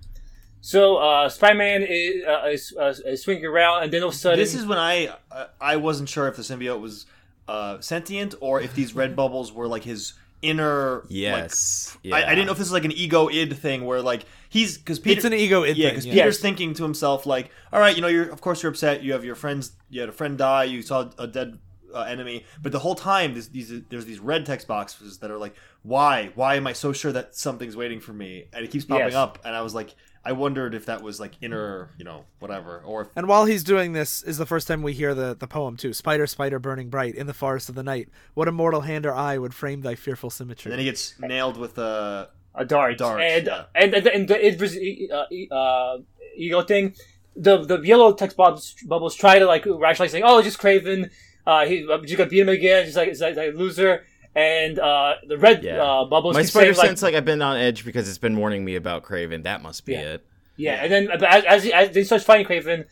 Speaker 2: So uh, Spider-Man is, uh, is, uh, is swinging around, and then all of a sudden,
Speaker 3: This is when I uh, I wasn't sure if the symbiote was uh, sentient or if these red bubbles were like his inner.
Speaker 4: Yes.
Speaker 3: Like, I, I didn't know if this is like an ego id thing where like he's because Peter.
Speaker 1: it's an ego id
Speaker 3: Yeah,
Speaker 1: thing,
Speaker 3: because
Speaker 1: yeah.
Speaker 3: Peter's
Speaker 2: Yes.
Speaker 3: thinking to himself like, all right, you know, you're of course you're upset. You have your friends. You had a friend die. You saw a dead uh, enemy. But the whole time, there's these there's these red text boxes that are like, why why am I so sure that something's waiting for me? And it keeps popping
Speaker 2: Yes.
Speaker 3: up, and I was like, I wondered if that was like inner, you know, whatever, or if
Speaker 1: And while he's doing this, is the first time we hear the, the poem too. Spider, spider, burning bright in the forest of the night. What immortal hand or eye would frame thy fearful symmetry?
Speaker 3: and then he gets nailed with a.
Speaker 2: a dart,
Speaker 3: Dart,
Speaker 2: and,
Speaker 3: yeah.
Speaker 2: and and and the Idris uh, uh, ego thing. The the yellow text bubbles, bubbles try to like rationalize saying, "Oh, just Kraven. Uh, he uh, you got beat him again. Just like it's like, like a loser." And uh, the red
Speaker 4: Yeah.
Speaker 2: uh, bubbles
Speaker 4: My spider
Speaker 2: saying,
Speaker 4: sense, like I've been on edge because it's been warning me about Kraven. That must be
Speaker 2: Yeah.
Speaker 4: it.
Speaker 2: yeah, and then as as, he, as he starts fighting Kraven,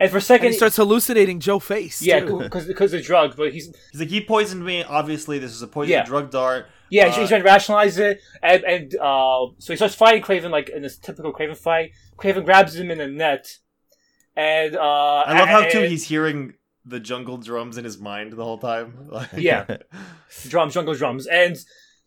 Speaker 2: and for a
Speaker 1: and
Speaker 2: second,
Speaker 1: he starts hallucinating Joe Face.
Speaker 2: yeah, because because of drugs, but he's
Speaker 3: He's like, he poisoned me. Obviously, this is a poison
Speaker 2: Yeah.
Speaker 3: drug dart.
Speaker 2: Yeah,
Speaker 3: Uh,
Speaker 2: he's trying to rationalize it, and, and uh, so he starts fighting Kraven like in this typical Kraven fight. Kraven grabs him in the net, and uh,
Speaker 3: I love how too he's hearing the jungle drums in his mind the whole time. Like,
Speaker 2: Yeah. drums, jungle drums, and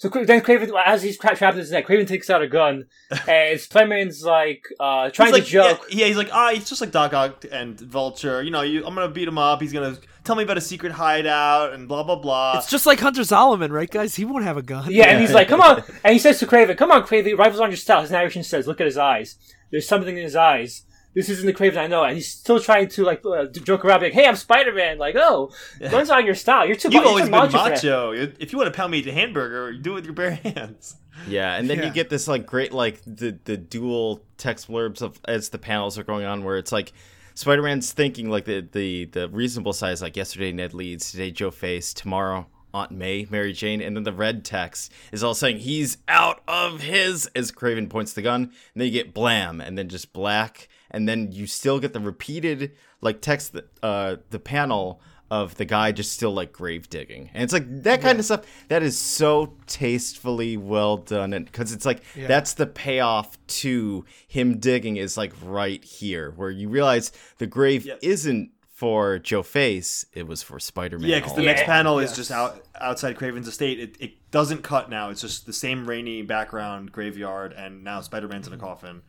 Speaker 2: so then Kraven, as he's trapped in his neck, Kraven takes out a gun, and Spider-Man's like uh, trying
Speaker 3: He's like,
Speaker 2: to joke.
Speaker 3: Yeah, yeah, he's like, ah, he's just like Doc Ock and Vulture. You know, you, I'm gonna beat him up. He's gonna tell me about a secret hideout and blah blah blah.
Speaker 1: It's just like Hunter Zolomon, right, guys? He won't have a gun.
Speaker 2: Yeah, and he's like, "Come on!" And he says to Kraven, "Come on, Kraven, rifles on your style." His narration says, "Look at his eyes. There's something in his eyes. This isn't the Kraven I know." And he's still trying to like uh, joke around, like, "Hey, I'm Spider-Man." Like, "Oh, guns on your style. You're too.
Speaker 3: You've
Speaker 2: you're
Speaker 3: always
Speaker 2: too
Speaker 3: been
Speaker 2: macho for that."
Speaker 3: macho. If you want to pound me a hamburger, do it with your bare hands.
Speaker 4: Yeah, and then
Speaker 1: Yeah.
Speaker 4: you get this like great like the the dual text blurbs of as the panels are going on, where it's like Spider-Man's thinking like the the the reasonable size, like yesterday Ned Leeds, today Joe Face, tomorrow Aunt May, Mary Jane, and then the red text is all saying he's out of his as Kraven points the gun, and then you get blam, and then just black, and then you still get the repeated like text that uh the panel of the guy just still like grave digging and it's like that kind of stuff that is so tastefully well done and because it's like that's the payoff to him digging is like right here where you realize the grave
Speaker 3: Yes.
Speaker 4: isn't for joe face it was for spider-man
Speaker 3: Yeah, because the
Speaker 4: all
Speaker 3: next
Speaker 2: Yeah.
Speaker 3: panel is
Speaker 1: Yes.
Speaker 3: just out outside Kraven's estate. It, it doesn't cut now. It's just the same rainy background graveyard, and now Spider-Man's in a coffin.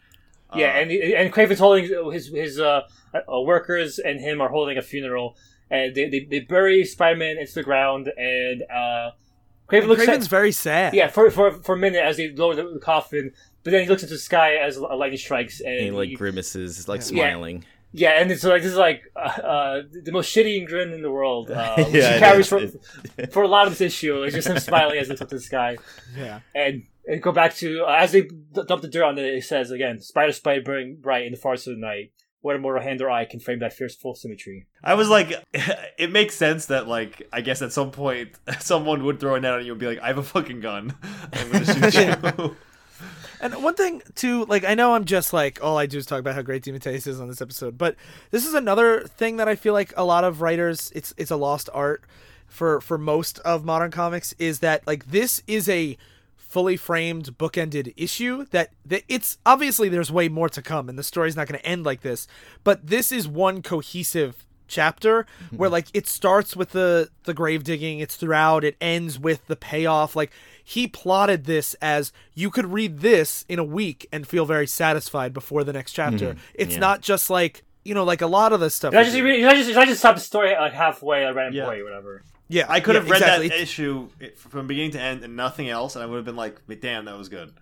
Speaker 2: Yeah,
Speaker 3: Uh,
Speaker 2: and and Kraven's holding his his uh, uh, workers and him are holding a funeral, and they they, they bury Spider-Man into the ground, and uh, Kraven looks
Speaker 1: Kraven's
Speaker 2: at,
Speaker 1: very sad.
Speaker 2: yeah for, for for a minute as they lower the coffin, but then he looks into the sky as a lightning strikes, and,
Speaker 4: and he like
Speaker 2: he-
Speaker 4: grimaces like
Speaker 1: Yeah.
Speaker 4: smiling
Speaker 2: yeah, and it's like this is like uh, uh, the most shitty grin in the world. Uh,
Speaker 4: Yeah,
Speaker 2: he
Speaker 4: it
Speaker 2: carries for for a lot of this issue. It's just him smiling as he looks up to the sky,
Speaker 1: yeah.
Speaker 2: and. And go back to uh, as they d- dump the dirt on it. It says again, "Spider, spider, burning bright in the forest of the night. What immortal hand or eye can frame that fierce full symmetry?"
Speaker 3: I was like, it makes sense that like I guess at some point someone would throw a net on you and be like, I have a fucking gun. I'm gonna shoot you.
Speaker 1: And one thing too, like I know I'm just like all I do is talk about how great DeMatteis is on this episode, but this is another thing that I feel like a lot of writers it's it's a lost art for for most of modern comics is that like this is a fully framed bookended issue that, that it's obviously there's way more to come and the story's not going to end like this but this is one cohesive chapter mm-hmm. where like it starts with the the grave digging it's throughout it ends with the payoff like he plotted this as you could read this in a week and feel very satisfied before the next chapter. Mm-hmm. It's
Speaker 4: Yeah.
Speaker 1: not just like you know like a lot of the stuff
Speaker 2: Did I just,
Speaker 1: do.
Speaker 2: did I just, did I just stop the story like halfway, like random
Speaker 3: Yeah.
Speaker 2: boy or whatever?
Speaker 1: yeah
Speaker 3: I could
Speaker 1: yeah,
Speaker 3: have read
Speaker 1: exactly.
Speaker 3: that issue from beginning to end and nothing else, and I would have been like, damn, that was good.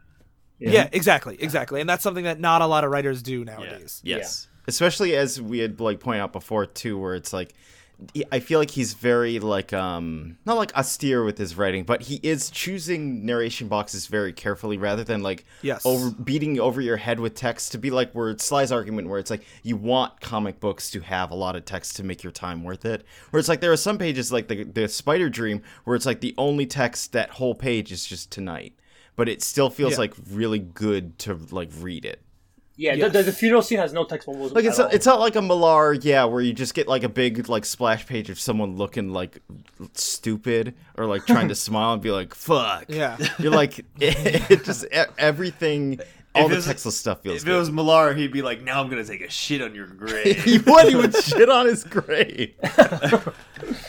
Speaker 1: yeah. exactly exactly and that's something that not a lot of writers do nowadays
Speaker 4: Yes. Especially as we had like pointed out before too, where it's like I feel like he's very like um not like austere with his writing, but he is choosing narration boxes very carefully rather than like
Speaker 1: Yes.
Speaker 4: over beating over your head with text to be like where it's Sly's argument where it's like you want comic books to have a lot of text to make your time worth it. Where it's like there are some pages like the the Spider Dream where it's like the only text that whole page is just tonight. But it still feels
Speaker 1: Yeah.
Speaker 4: like really good to like read it.
Speaker 2: Yeah,
Speaker 1: Yes.
Speaker 2: the, the, the funeral scene has no text bubbles.
Speaker 4: Like it's
Speaker 2: at
Speaker 4: not,
Speaker 2: all.
Speaker 4: it's not like a Millar, yeah, where you just get like a big like splash page of someone looking like stupid or like trying to smile and be like "fuck."
Speaker 1: Yeah.
Speaker 4: you're like it, it just everything. All
Speaker 3: If
Speaker 4: the
Speaker 3: was-
Speaker 4: textless stuff feels
Speaker 3: If
Speaker 4: good.
Speaker 3: it was Millar, he'd be like, now I'm gonna take a shit on your grave.
Speaker 4: he would. He would shit on his grave.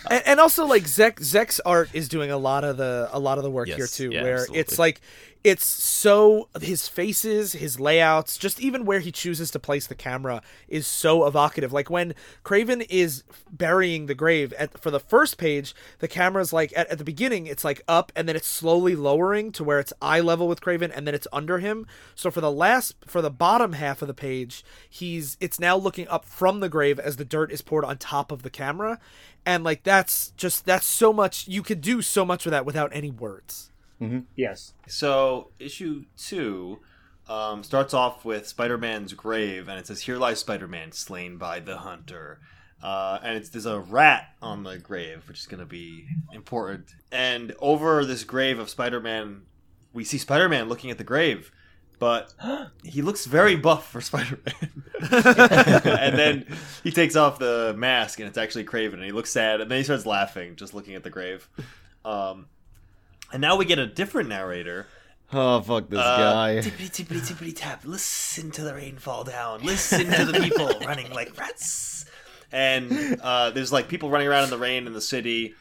Speaker 1: and, and also like Zeck Zeck's art is doing a lot of the a lot of the work
Speaker 4: Yes,
Speaker 1: here too,
Speaker 4: yeah,
Speaker 1: where
Speaker 4: absolutely.
Speaker 1: it's like it's so his faces, his layouts, just even where he chooses to place the camera is so evocative. Like when Kraven is burying the grave at for the first page, the camera's like at, at the beginning it's like up and then it's slowly lowering to where it's eye level with Kraven and then it's under him. So for the last for the bottom half of the page, he's it's now looking up from the grave as the dirt is poured on top of the camera. And like that's just that's so much you could do so much with that without any words.
Speaker 2: Yes.
Speaker 3: So issue two um, starts off with Spider-Man's grave, and it says, "Here lies Spider-Man, slain by the Hunter." Uh, and it's there's a rat on the grave, which is going to be important. And over this grave of Spider-Man, we see Spider-Man looking at the grave, but he looks very buff for Spider-Man. and then he takes off the mask, and it's actually Kraven, and he looks sad, and then he starts laughing, just looking at the grave. Um, and now we get a different narrator.
Speaker 4: Oh fuck this
Speaker 3: Uh,
Speaker 4: guy.
Speaker 3: Tippity tippity tippity tap. Listen to the rain fall down. Listen to the people running like rats. And uh, there's like people running around in the rain in the city.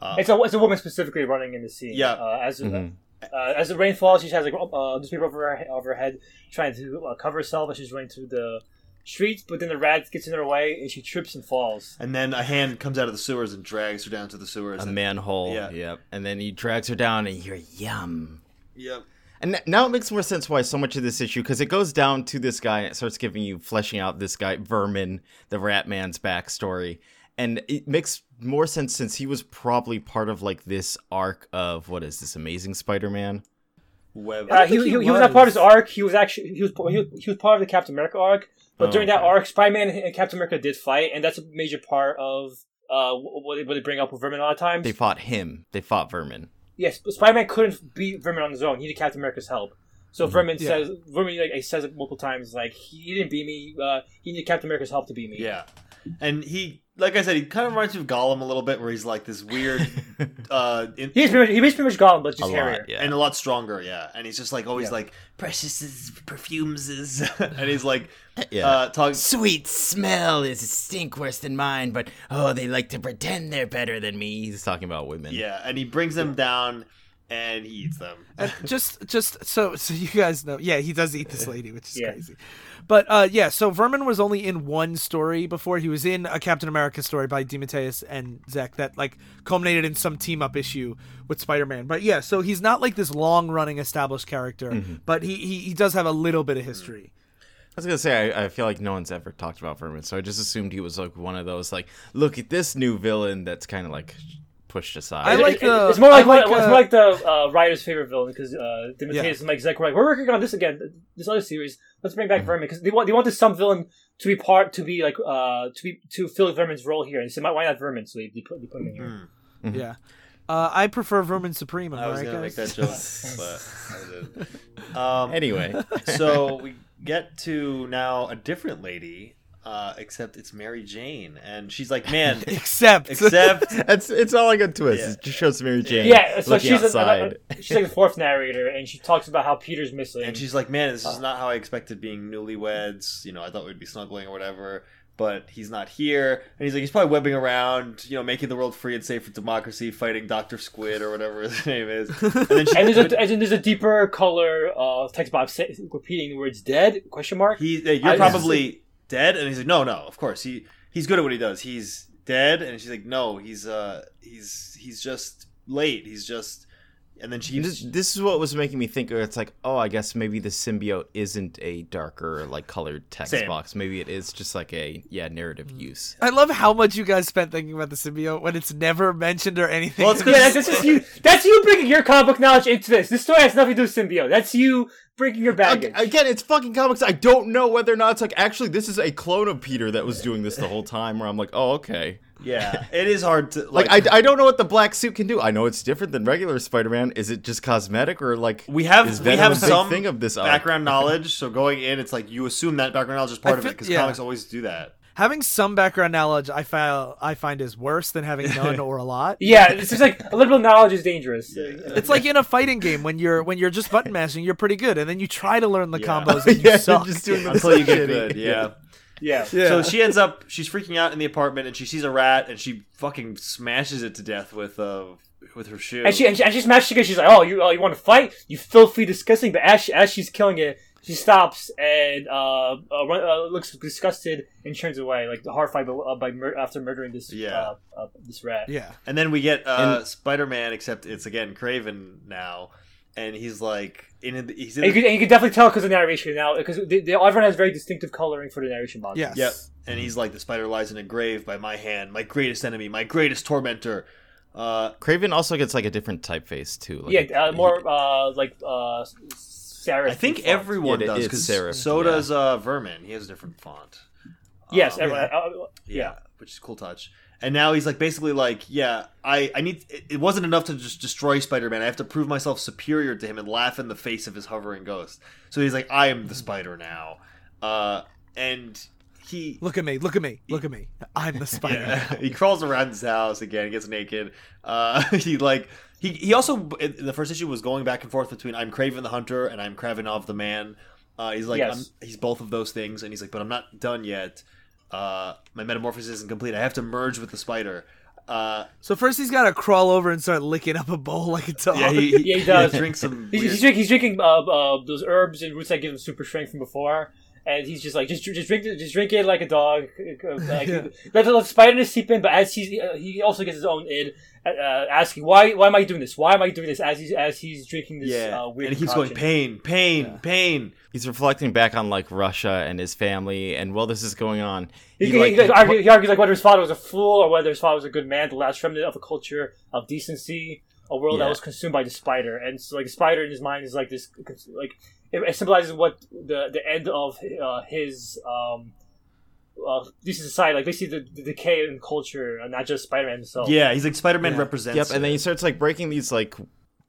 Speaker 3: Uh,
Speaker 2: It's a it's a woman specifically running in the scene.
Speaker 3: Yeah.
Speaker 2: Uh, as
Speaker 4: Mhm.
Speaker 2: uh, as the rain falls, she has like a newspaper over her, over her head, trying to uh, cover herself as she's running through the streets. But then the rat gets in her way, and she trips and falls.
Speaker 3: and then a hand comes out of the sewers and drags her down to the sewers.
Speaker 4: A
Speaker 3: and,
Speaker 4: manhole.
Speaker 3: Yeah.
Speaker 4: Yep. And then he drags her down, and you're yum.
Speaker 3: Yep.
Speaker 4: And now it makes more sense why so much of this issue, because it goes down to this guy and it starts giving you, fleshing out this guy, Vermin, the Rat Man's backstory. And it makes more sense since he was probably part of like this arc of what is this, Amazing Spider Man?
Speaker 3: Web.
Speaker 2: Uh, he,
Speaker 1: think
Speaker 2: he,
Speaker 1: he
Speaker 2: he was not part of his arc. He was actually he was he was, he was part of the Captain America arc. But
Speaker 4: Oh,
Speaker 2: during that
Speaker 4: okay.
Speaker 2: arc, Spider-Man and Captain America did fight, and that's a major part of uh what they, what they bring up with Vermin a lot of times.
Speaker 4: They fought him, they fought Vermin.
Speaker 2: Yes, but Spider-Man couldn't beat Vermin on his own. He needed Captain America's help. So Vermin
Speaker 1: Yeah.
Speaker 2: says, Vermin like he says it multiple times, like he didn't beat me. Uh, he needed Captain America's help to beat me.
Speaker 3: Yeah. And he, like I said, he kind of reminds me of Gollum a little bit, where he's like this weird, uh, in,
Speaker 2: He's pretty much, he was pretty much Gollum, but
Speaker 4: A
Speaker 2: just
Speaker 4: lot,
Speaker 2: hairier.
Speaker 4: yeah.
Speaker 3: and a lot stronger, yeah. And he's just like always
Speaker 2: Yeah.
Speaker 3: like precious perfumes is, and he's like,
Speaker 4: Yeah.
Speaker 3: uh, talking.
Speaker 4: Sweet smell is a stink worse than mine, but oh, they like to pretend they're better than me. He's talking about women.
Speaker 3: Yeah, and he brings them down, and he eats them.
Speaker 1: And just just so so you guys know, yeah, he does eat this lady, which is
Speaker 2: Yeah.
Speaker 1: crazy. But uh yeah, so Vermin was only in one story before. He was in a Captain America story by DeMatteis and Zeck that like culminated in some team up issue with Spider-Man. But yeah, so he's not like this long running established character, but he, he he does have a little bit of history.
Speaker 4: I was gonna say I, I feel like no one's ever talked about Vermin, so I just assumed he was like one of those like, look at this new villain that's kind of like pushed aside.
Speaker 1: I like
Speaker 2: It- it-
Speaker 1: the-
Speaker 2: it's more like,
Speaker 1: I like,
Speaker 2: it's more
Speaker 1: uh,
Speaker 2: like the uh, writer's favorite villain because uh, DeMatteis
Speaker 1: Yeah.
Speaker 2: and Mike Zeck were like, we're working on this again, this other series. Let's bring back
Speaker 1: Mm-hmm.
Speaker 2: Vermin because they want they wanted some villain to be part to be like uh to be to fill Vermin's role here. And they said, why not Vermin? So they, they put they put him in here.
Speaker 3: Hmm.
Speaker 1: Yeah. Uh, I prefer Vermin Supreme.
Speaker 3: I was
Speaker 1: right,
Speaker 3: gonna make that joke, but I didn't. Um,
Speaker 4: anyway,
Speaker 3: so we get to now a different lady, uh, except it's Mary Jane, and she's like, man,
Speaker 1: Except
Speaker 3: except
Speaker 4: it's it's all like a twist.
Speaker 3: Yeah.
Speaker 4: It just shows Mary Jane
Speaker 2: Yeah, so
Speaker 4: looking
Speaker 2: she's a,
Speaker 4: outside.
Speaker 2: a- she's like the fourth narrator, and she talks about how Peter's missing.
Speaker 3: and she's like, man, this is not how I expected being newlyweds. You know, I thought we'd be snuggling or whatever. But he's not here, and he's like he's probably webbing around, you know, making the world free and safe for democracy, fighting Doctor Squid or whatever his name is. And then she,
Speaker 2: and there's a and then there's a deeper color uh, text box repeating the words "dead?" question mark.
Speaker 3: he uh, you're
Speaker 2: I-
Speaker 3: probably dead? And he's like no no of course. He he's good at what he does. He's dead. And she's like no he's uh he's he's just late. He's just and then she
Speaker 4: This, this is what was making me think. It's like, oh, I guess maybe the symbiote isn't a darker, like colored text
Speaker 3: Same.
Speaker 4: box. Maybe it is just like a yeah narrative mm. use.
Speaker 1: I love how much you guys spent thinking about the symbiote when it's never mentioned or anything.
Speaker 3: Well, it's
Speaker 2: yeah, that's, that's just you. That's you bringing your comic book knowledge into this. This story has nothing to do with symbiote. That's you bringing your baggage.
Speaker 4: Ag- Again, it's fucking comics. I don't know whether or not it's like actually this is a clone of Peter that was doing this the whole time. Where I'm like, oh okay.
Speaker 3: Yeah it is hard to
Speaker 4: Like
Speaker 3: like,
Speaker 4: I, I don't know what the black suit can do. I know it's different than regular Spider-Man. Is it just cosmetic or like
Speaker 3: we have
Speaker 4: is
Speaker 3: we have
Speaker 4: a
Speaker 3: some
Speaker 4: thing of this arc?
Speaker 3: background knowledge so going in it's like you assume that background knowledge is part
Speaker 1: I
Speaker 3: of it because
Speaker 1: yeah.
Speaker 3: comics always do that
Speaker 1: having some background knowledge, I file I find is worse than having none or a lot.
Speaker 2: yeah, it's just like a little bit of knowledge is dangerous.
Speaker 1: It's like in a fighting game when you're when you're just button mashing, you're pretty good, and then you try to learn the
Speaker 3: Yeah.
Speaker 1: combos and you
Speaker 4: yeah,
Speaker 1: suck.
Speaker 4: just doing the
Speaker 3: until you get
Speaker 4: shitty.
Speaker 3: good yeah
Speaker 2: Yeah.
Speaker 1: Yeah.
Speaker 3: So she ends up she's freaking out in the apartment and she sees a rat and she fucking smashes it to death with uh with her shoe.
Speaker 2: And she and, she, and she's smashing it. She's like, "Oh, you uh, you want to fight? You filthy, disgusting!" But as she, as she's killing it, she stops and uh, uh, run, uh looks disgusted and turns away, like horrified by, uh, by mur- after murdering this
Speaker 3: Yeah.
Speaker 2: uh, uh, this rat.
Speaker 1: Yeah.
Speaker 3: And then we get uh, Spider Man, except it's again Kraven now, and he's like in he's in
Speaker 2: And you, could, and you can definitely tell because of the narration now, because the, the, everyone has very distinctive coloring for the narration box.
Speaker 1: Yes.
Speaker 3: Yep. And he's like, the spider lies in a grave by my hand, my greatest enemy, my greatest tormentor. Uh,
Speaker 4: Kraven also gets like a different typeface too. Like,
Speaker 2: Yeah, uh, more uh, like uh, Sarah.
Speaker 3: I think everyone
Speaker 4: Yeah,
Speaker 3: does because
Speaker 4: serif,
Speaker 3: so
Speaker 4: yeah.
Speaker 3: does uh, Vermin. He has a different font.
Speaker 2: Yes,
Speaker 3: Um,
Speaker 2: everyone, uh,
Speaker 3: yeah,
Speaker 2: yeah.
Speaker 3: which is a cool touch. And now he's like basically like, yeah, I I need. It it wasn't enough to just destroy Spider Man. I have to prove myself superior to him and laugh in the face of his hovering ghost. So he's like, I am the Spider now, uh, and he
Speaker 1: Look at me. Look at me. Look at me. I'm the spider.
Speaker 3: Yeah. he crawls around his house again, gets naked. Uh, he like he he also in the first issue was going back and forth between I'm Kraven the Hunter and I'm Kravinoff the Man. Uh, he's like
Speaker 2: Yes.
Speaker 3: I'm, he's both of those things, and he's like, but I'm not done yet. Uh, my metamorphosis isn't complete. I have to merge with the spider. Uh,
Speaker 1: So first he's got to crawl over and start licking up a bowl like a dog.
Speaker 3: yeah, he,
Speaker 2: Yeah, he does.
Speaker 3: drinks some.
Speaker 2: He's,
Speaker 3: weird-
Speaker 2: he's, drink, he's drinking uh, uh, those herbs and roots that give him super strength from before, and he's just like just just drink it, just drink it like a dog. Like,
Speaker 1: Yeah.
Speaker 2: let, let spider seep in, but as he's uh, he also gets his own id, uh, asking why why am I doing this? Why am I doing this? As he's as he's drinking this
Speaker 3: yeah,
Speaker 2: uh, weird
Speaker 3: and he keeps going
Speaker 2: concoction.
Speaker 3: pain, pain, pain.
Speaker 4: He's reflecting back on like Russia and his family and while this is going on,
Speaker 2: He,
Speaker 4: he,
Speaker 2: he,
Speaker 4: like,
Speaker 2: he, argues, he argues like whether his father was a fool or whether his father was a good man, the last remnant of a culture of decency, a world that was consumed by the spider. And so, like, the spider in his mind is like this, like, it, it symbolizes what the the end of uh, his um, uh, decent society, like basically the, the decay in culture, and not just Spider Man himself.
Speaker 3: Yeah, he's like Spider Man
Speaker 1: Yeah.
Speaker 3: represents.
Speaker 4: Yep, and then he starts like breaking these like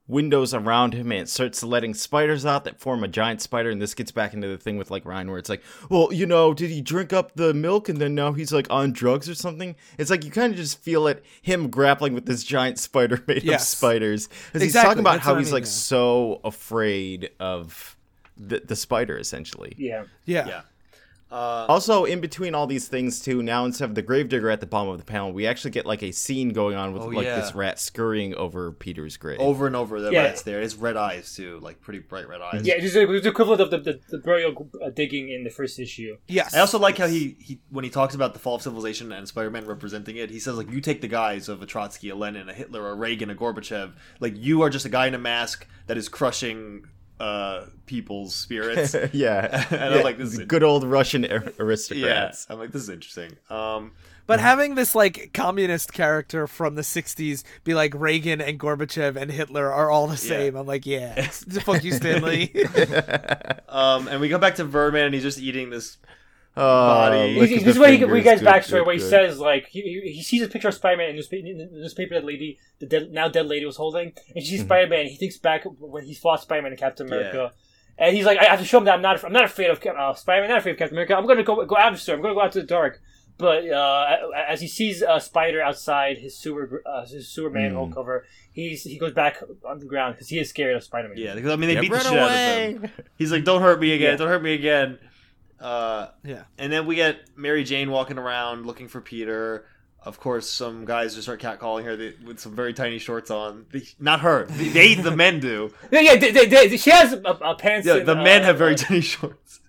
Speaker 4: windows around him and it starts letting spiders out that form a giant spider and this gets back into the thing with like Ryan where it's like, well, you know, did he drink up the milk and then now he's like on drugs or something? It's like you kind of just feel it him grappling with this giant spider made
Speaker 1: Yes.
Speaker 4: of spiders. Because he's talking about
Speaker 1: that's
Speaker 4: how
Speaker 1: what I
Speaker 4: he's
Speaker 1: mean,
Speaker 4: like
Speaker 1: yeah.
Speaker 4: so afraid of the, the spider essentially.
Speaker 2: yeah.
Speaker 1: Yeah.
Speaker 3: yeah. Uh,
Speaker 4: Also, in between all these things, too, now instead of the gravedigger at the bottom of the panel, we actually get like a scene going on with
Speaker 3: Oh,
Speaker 4: like
Speaker 3: yeah.
Speaker 4: this rat scurrying over Peter's grave.
Speaker 3: over and over, the
Speaker 2: Yeah.
Speaker 3: rat's there. It's red eyes too, like pretty bright red eyes.
Speaker 2: Yeah, it's the it's the equivalent of the, the, the burial uh, digging in the first issue.
Speaker 1: Yes.
Speaker 3: I also like how he, he when he talks about the fall of civilization and Spider-Man representing it, he says like you take the guise of a Trotsky, a Lenin, a Hitler, a Reagan, a Gorbachev. Like you are just a guy in a mask that is crushing uh people's spirits.
Speaker 4: yeah,
Speaker 3: And I'm like, this is-
Speaker 4: good old Russian ar-
Speaker 3: yeah,
Speaker 4: aristocrats.
Speaker 3: I'm like this is interesting. Um,
Speaker 1: But having this like communist character from the '60s be like Reagan and Gorbachev and Hitler are all the same, I'm like, yeah, fuck you, Stanley.
Speaker 3: um, and we go back to Vermin, and he's just eating this.
Speaker 4: Oh,
Speaker 3: Body.
Speaker 4: look
Speaker 2: This is where he, where he
Speaker 4: fingers.
Speaker 2: gets
Speaker 4: Good,
Speaker 2: backstory,
Speaker 4: good,
Speaker 2: where he
Speaker 4: good.
Speaker 2: says like he, he he sees a picture of Spider-Man in the newspaper, in the newspaper that lady, the dead, now dead lady, was holding, and she sees
Speaker 4: Mm-hmm.
Speaker 2: Spider-Man. He thinks back when he fought Spider-Man in Captain America, and he's like, I have to show him that I'm not I'm not afraid of uh, Spider-Man, I'm not afraid of Captain America. I'm going to go go out of the store. I'm going to go out to the dark. But uh, as he sees a spider outside his sewer uh, his sewer manhole
Speaker 4: Mm.
Speaker 2: cover, he's he goes back on the ground because he is scared of Spider-Man.
Speaker 3: Yeah, because I mean they
Speaker 4: Yeah,
Speaker 3: beat the
Speaker 4: run
Speaker 3: shit out of him. He's like, "Don't hurt me again!
Speaker 2: Yeah.
Speaker 3: Don't hurt me again!" Uh,
Speaker 1: yeah.
Speaker 3: And then we get Mary Jane walking around looking for Peter. Of course, some guys just start catcalling her they- with some very tiny shorts on. The- not her. They, they the men do.
Speaker 2: yeah, yeah. They, they, they, she has a, a pants.
Speaker 3: Yeah,
Speaker 2: and,
Speaker 3: the men
Speaker 2: uh,
Speaker 3: have very
Speaker 2: uh,
Speaker 3: tiny shorts.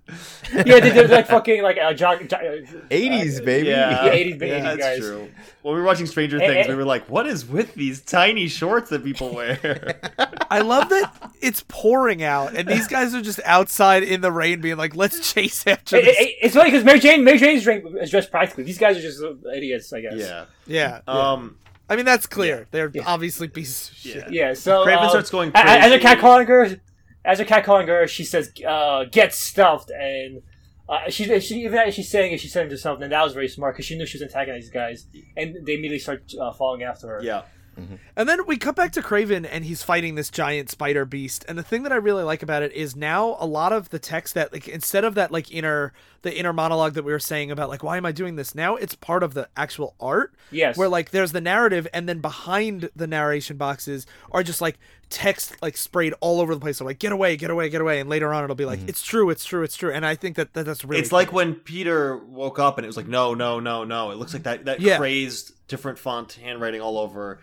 Speaker 2: yeah, they, they're like fucking like uh, jog, jog, uh,
Speaker 4: 80s, baby.
Speaker 3: Yeah,
Speaker 2: Yeah, 80s, 80s
Speaker 3: that's
Speaker 2: guys.
Speaker 3: true. When we were watching Stranger Things, we were like, "What is with these tiny shorts that people wear?"
Speaker 1: I love that it's pouring out, and these guys are just outside in the rain, being like, "Let's chase after
Speaker 2: It-
Speaker 1: this."
Speaker 2: it- it's funny because Mary Jane, Mary Jane's drink is dressed practically. These guys are just idiots, I guess.
Speaker 3: yeah.
Speaker 1: yeah,
Speaker 3: Um.
Speaker 1: I mean that's clear. They're
Speaker 2: Yeah.
Speaker 1: obviously pieces of shit.
Speaker 3: Yeah.
Speaker 2: Yeah. So
Speaker 3: Kraven
Speaker 2: um,
Speaker 3: starts going
Speaker 2: a- a- As a cat calling her, as a cat calling her, she says, uh, "Get stuffed," and uh, she, she even as she's saying it, she's saying to herself, and that was very smart because she knew she was antagonizing these guys, and they immediately start uh, following after her.
Speaker 3: Yeah. Mm-hmm.
Speaker 1: And then we cut back to Kraven, and he's fighting this giant spider beast. And the thing that I really like about it is now a lot of the text that, like, instead of that, like, inner the inner monologue that we were saying about, like, why am I doing this? Now it's part of the actual art.
Speaker 2: Yes.
Speaker 1: Where like there's the narrative, and then behind the narration boxes are just like text like sprayed all over the place. So like, get away, get away, get away. And later on, it'll be like, mm-hmm. it's true, it's true, it's true. And I think that, that that's really.
Speaker 3: It's like when Peter woke up and it was like, no, no, no, no. It looks like that that
Speaker 1: Yeah.
Speaker 3: crazed different font handwriting all over.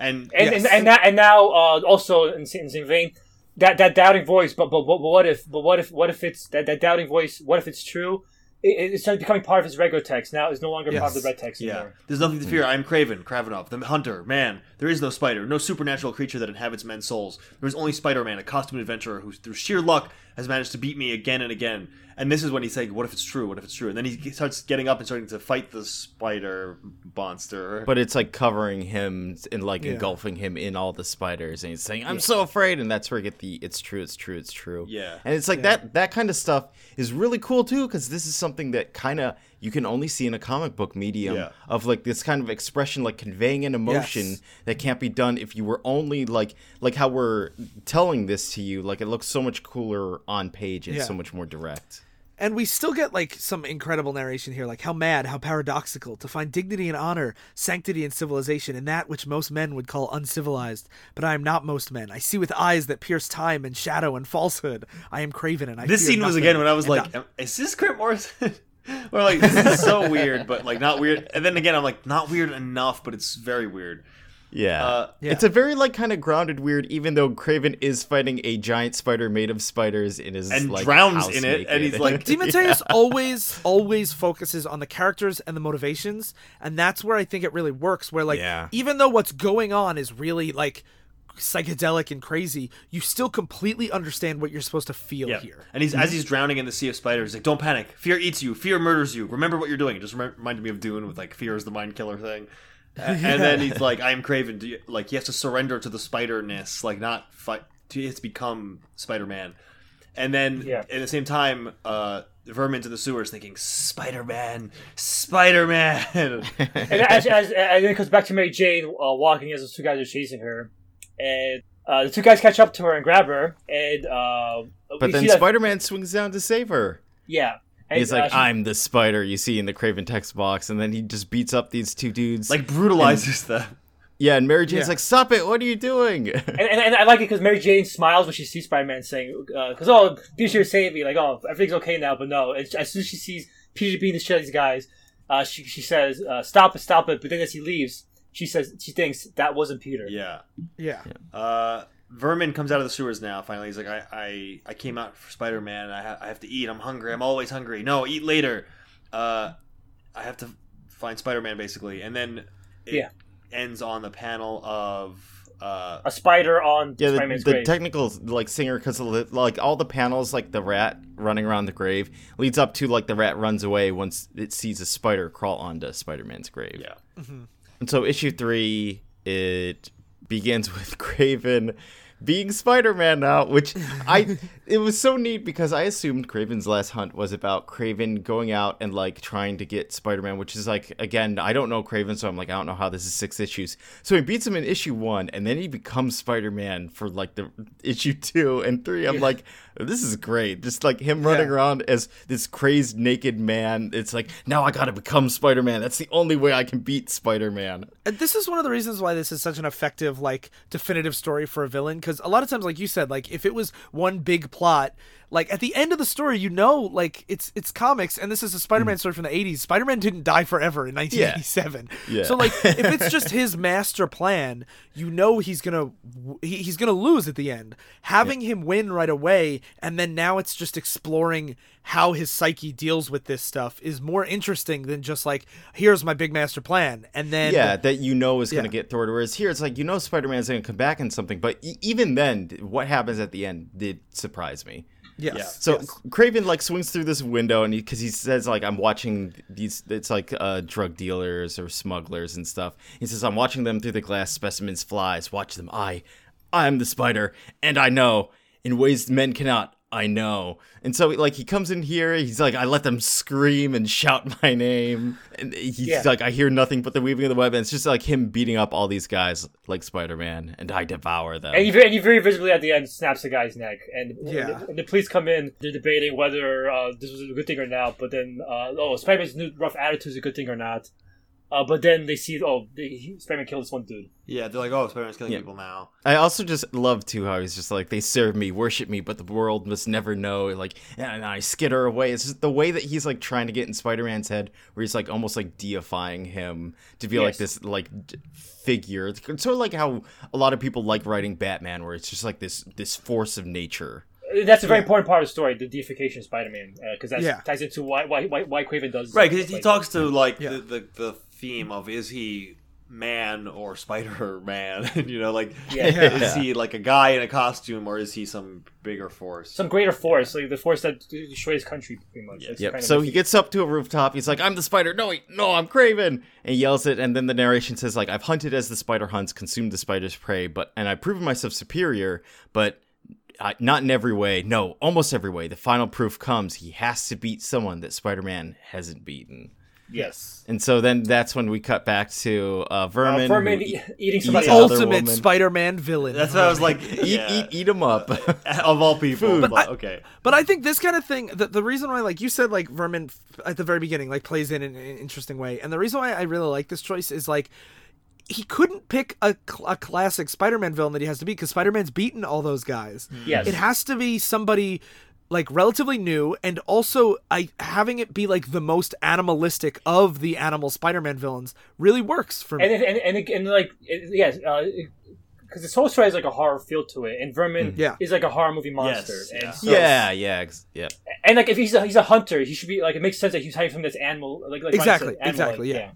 Speaker 3: And
Speaker 2: and
Speaker 1: Yes.
Speaker 2: and, and, that, and now uh, also in, the- in the same vein, that that doubting voice. But but, but but what if? But what if? What if it's that, that doubting voice? What if it's true? It, it's started becoming part of his regular text. Now it's no longer part of the red text
Speaker 3: Yeah.
Speaker 2: anymore.
Speaker 3: There's nothing to fear. I am Kraven, Kravinoff, the hunter, man. There is no spider, no supernatural creature that inhabits men's souls. There is only Spider Man, a costumed adventurer who, through sheer luck, has managed to beat me again and again. And this is when he's saying, What if it's true? What if it's true? And then he starts getting up and starting to fight the spider monster.
Speaker 4: But it's like covering him and like
Speaker 1: Yeah.
Speaker 4: engulfing him in all the spiders, and he's saying, "I'm so afraid," and that's where I get the "It's true, it's true, it's true."
Speaker 3: Yeah.
Speaker 4: and it's like that that kind of stuff is really cool too, because this is something that kind of you can only see in a comic book medium
Speaker 3: Yeah.
Speaker 4: of like this kind of expression, like conveying an emotion
Speaker 1: Yes.
Speaker 4: that can't be done if you were only like like how we're telling this to you. Like it looks so much cooler on page and
Speaker 1: Yeah.
Speaker 4: so much more direct.
Speaker 1: And we still get like some incredible narration here, like how mad, how paradoxical, to find dignity and honor, sanctity and civilization in that which most men would call uncivilized. But I am not most men. I see with eyes that pierce time and shadow and falsehood. I am kraven and I
Speaker 3: this
Speaker 1: fear
Speaker 3: scene was again when I was
Speaker 1: And
Speaker 3: like, Is this Grant Morrison? or like, this is so weird, but like not weird. And then again, I'm like, not weird enough, but it's very weird.
Speaker 4: Yeah.
Speaker 3: Uh,
Speaker 1: Yeah.
Speaker 4: It's a very like kind of grounded weird, even though Kraven is fighting a giant spider made of spiders in his
Speaker 3: And
Speaker 4: like,
Speaker 3: drowns
Speaker 4: house
Speaker 3: in it, and he's like-
Speaker 1: DeMatteis always, always focuses on the characters and the motivations, and that's where I think it really works. Where like,
Speaker 4: Yeah.
Speaker 1: even though what's going on is really like psychedelic and crazy, you still completely understand what you're supposed to feel
Speaker 3: Yeah.
Speaker 1: here.
Speaker 3: And he's as he's drowning in the sea of spiders, he's like, "Don't panic. Fear eats you. Fear murders you. Remember what you're doing." It just rem- reminded me of Dune with like fear is the mind killer thing. A- And then he's like, "I am Kraven." Do you, like he has to surrender to the spiderness, like not fight. He has to become Spider Man. And then
Speaker 2: Yeah.
Speaker 3: at the same time, uh, Vermin's in the sewers thinking, "Spider Man, Spider Man."
Speaker 2: And as, as, and then it comes back to Mary Jane uh, walking as the two guys are chasing her, and uh, the two guys catch up to her and grab her, and uh,
Speaker 4: but
Speaker 2: we
Speaker 4: then
Speaker 2: see
Speaker 4: Spider Man swings down to save her.
Speaker 2: yeah, and,
Speaker 4: He's
Speaker 2: uh,
Speaker 4: like,
Speaker 2: she-
Speaker 4: I'm the spider you see in the Kraven text box, and then he just beats up these two dudes.
Speaker 3: like brutalizes them.
Speaker 4: yeah, and Mary Jane's
Speaker 1: Yeah.
Speaker 4: like, Stop it, what are you doing?
Speaker 2: and, and, and I like it because Mary Jane smiles when she sees Spider Man saying, "Because oh, Peter's here to save me." Like, oh, everything's okay now. But no, it's, as soon as she sees Peter beating the shit out of these guys, uh, she she says, uh, "Stop it, stop it." But then as he leaves, she says she thinks that wasn't Peter.
Speaker 3: Yeah.
Speaker 1: Yeah.
Speaker 3: Uh, Vermin comes out of the sewers now. Finally, he's like, I, I, I came out for Spider Man. I, ha- I have to eat. I'm hungry. I'm always hungry. No, eat later. Uh, I have to find Spider Man basically, and then it
Speaker 2: Yeah.
Speaker 3: ends on the panel of uh,
Speaker 2: A spider on
Speaker 4: yeah, the, the
Speaker 2: grave.
Speaker 4: technical like singer, because like all the panels, like the rat running around the grave, leads up to like the rat runs away once it sees a spider crawl onto Spider Man's grave.
Speaker 3: yeah.
Speaker 4: And so issue three, it begins with Kraven being Spider-Man now, which I it was so neat because I assumed Kraven's last hunt was about Kraven going out and like trying to get Spider-Man, which is like again, I don't know Kraven, so I'm like, I don't know how this is six issues. So he beats him in issue one, and then he becomes Spider-Man for like the issue two and three. I'm like, this is great. Just like him running
Speaker 1: Yeah.
Speaker 4: around as this crazed naked man. It's like, now I gotta become Spider-Man. That's the only way I can beat Spider-Man.
Speaker 1: This is one of the reasons why this is such an effective, like, definitive story for a villain. Because a lot of times, like you said, like if it was one big plot, like at the end of the story, you know, like it's it's comics, and this is a Spider-Man mm. story from the '80s. Spider-Man didn't die forever in 1987.
Speaker 4: Yeah.
Speaker 1: So like, if it's just his master plan, you know he's gonna he, he's gonna lose at the end. Having him win right away, and then now it's just exploring how his psyche deals with this stuff is more interesting than just like here's my big master plan, and then
Speaker 4: yeah, that you know is going
Speaker 1: Yeah.
Speaker 4: to get thwarted. Whereas here, it's like you know Spider Man's going to come back in something, but e- even then, what happens at the end did surprise me.
Speaker 1: Yes.
Speaker 3: Yeah.
Speaker 4: So
Speaker 1: yes.
Speaker 4: Kraven like swings through this window, and because he, says like I'm watching these, it's like uh, drug dealers or smugglers and stuff. He says I'm watching them through the glass specimens flies. Watch them. I, I am the spider, and I know in ways men cannot. I know. And so like he comes in here, he's like, I let them scream and shout my name. And he's
Speaker 2: Yeah.
Speaker 4: like, I hear nothing but the weaving of the web. And it's just like him beating up all these guys like Spider Man, and I devour them.
Speaker 2: And you, and you very visibly at the end snaps the guy's neck, and
Speaker 1: Yeah.
Speaker 2: and the police come in. They're debating whether uh, this was a good thing or not. But then, uh, oh, Spider-Man's new rough attitude is a good thing or not. Uh, but then they see, oh, the, Spider-Man killed this one dude.
Speaker 3: Yeah, they're like, oh, Spider-Man's killing
Speaker 4: Yeah.
Speaker 3: people now.
Speaker 4: I also just love too how he's just like they serve me, worship me, but the world must never know. Like, and I skitter away. It's just the way that he's like trying to get in Spider-Man's head, where he's like almost like deifying him to be like this like d- figure. It's sort of like how a lot of people like writing Batman, where it's just like this this force of nature.
Speaker 2: Uh, That's a very important part of the story, the deification of Spider-Man, because that
Speaker 1: Yeah.
Speaker 2: ties into why why why, why Kraven does
Speaker 3: Right, because he
Speaker 2: like-
Speaker 3: talks to like
Speaker 1: Yeah.
Speaker 3: the, the the theme of is he man or Spider Man? you know, like
Speaker 2: Yeah.
Speaker 3: is he like a guy in a costume or is he some bigger force?
Speaker 2: some greater force, like the force that destroys country, pretty much. It's
Speaker 4: Yep.
Speaker 2: kind of
Speaker 4: So he gets up to a rooftop. He's like, "I'm the spider." No, wait, no, I'm Kraven. And he yells it, and then the narration says, "Like I've hunted as the spider hunts, consumed the spider's prey, but and I've proven myself superior, but." Uh, not in every way, no, almost every way. The final proof comes. He has to beat someone that Spider-Man hasn't beaten,
Speaker 2: yes.
Speaker 4: and so then that's when we cut back to uh,
Speaker 2: Uh,
Speaker 4: Vermin.
Speaker 2: Vermin e- eating
Speaker 4: eats
Speaker 2: somebody
Speaker 4: another
Speaker 2: else.
Speaker 1: Ultimate
Speaker 4: woman.
Speaker 1: Spider-Man villain.
Speaker 3: That's what I was like.
Speaker 4: eat,
Speaker 3: yeah.
Speaker 4: eat, eat him up.
Speaker 3: of all people.
Speaker 4: Food.
Speaker 3: But,
Speaker 1: But I-
Speaker 3: okay.
Speaker 1: But I think this kind of thing, the, the reason why, like you said, like Vermin f- at the very beginning, like plays in an, an interesting way, and the reason why I really like this choice is like he couldn't pick a, cl- a classic Spider-Man villain that he has to beat because Spider-Man's beaten all those guys.
Speaker 2: Yes.
Speaker 1: It has to be somebody like relatively new, and also I having it be like the most animalistic of the animal Spider-Man villains really works for me.
Speaker 2: and it- and and, it- and like it, yes, uh, because this whole story has like a horror feel to it, and Vermin mm-hmm.
Speaker 1: Yeah.
Speaker 2: is like a horror movie monster.
Speaker 3: Yes,
Speaker 2: and
Speaker 3: yeah.
Speaker 2: so-
Speaker 4: yeah, yeah, ex- yeah.
Speaker 2: and like if he's a, he's a hunter, he should be like it makes sense that he's hiding from this animal, like, like
Speaker 1: Exactly,
Speaker 2: said, animal-like,
Speaker 1: exactly, yeah.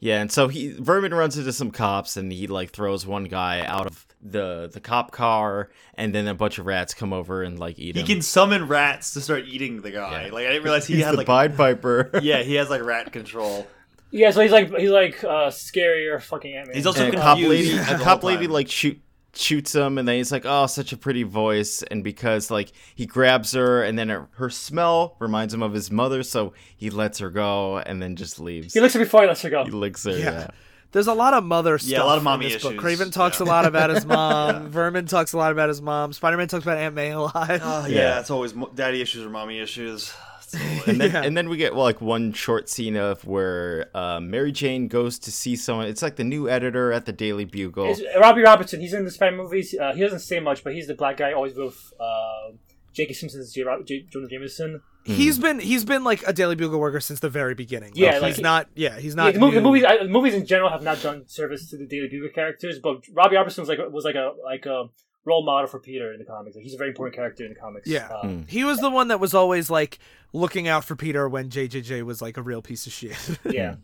Speaker 4: Yeah, and so he Vermin runs into some cops and he like throws one guy out of the the cop car and then a bunch of rats come over and like eat
Speaker 3: He
Speaker 4: him.
Speaker 3: He can summon rats to start eating the guy.
Speaker 4: Yeah.
Speaker 3: Like I didn't realize he
Speaker 4: He's
Speaker 3: had
Speaker 4: the
Speaker 3: like
Speaker 4: Pied Piper.
Speaker 3: yeah, he has like rat control.
Speaker 2: Yeah, so he's like he's like uh, scarier fucking Ant Man.
Speaker 3: He's also
Speaker 4: and a cop lady,
Speaker 3: the
Speaker 4: a cop lady like shoot shoots him and then he's like, "Oh, such a pretty voice." And because like he grabs her and then her, her smell reminds him of his mother, so he lets her go and then just leaves.
Speaker 2: he looks at her before he lets her go.
Speaker 4: He licks her.
Speaker 1: Yeah.
Speaker 4: Yeah.
Speaker 1: There's a lot of mother stuff.
Speaker 3: Yeah, a lot of
Speaker 1: in
Speaker 3: mommy
Speaker 1: this book.
Speaker 3: issues.
Speaker 1: Craven talks
Speaker 3: Yeah.
Speaker 1: a lot about his mom. Vermin talks a lot about his mom. Spider-Man talks about Aunt May a lot.
Speaker 3: Oh, yeah,
Speaker 4: Yeah.
Speaker 3: it's always mo- daddy issues or mommy issues.
Speaker 4: and then
Speaker 1: Yeah.
Speaker 4: and then we get well, like one short scene of where uh, Mary Jane goes to see someone. It's like the new editor at the Daily Bugle.
Speaker 2: It's Robbie Robertson. He's in the Spider movies. Uh, he doesn't say much, but he's the black guy always with uh, J.K. Simpson's J. Rob- J. Jonah Jameson.
Speaker 1: He's been he's been like a Daily Bugle worker since the very beginning.
Speaker 2: Yeah,
Speaker 1: he's
Speaker 2: like-
Speaker 1: not. Yeah, he's
Speaker 2: Yeah,
Speaker 1: not.
Speaker 2: the, movie, the
Speaker 1: new.
Speaker 2: movies, I, the movies in general have not done service to the Daily Bugle characters, but Robbie Robertson was like a- was like a like a role model for Peter in the comics. Like, he's a very important character in the comics.
Speaker 1: Yeah.
Speaker 2: Uh,
Speaker 1: He was the one that was always like looking out for Peter when JJJ was like a real piece of shit.
Speaker 2: Yeah.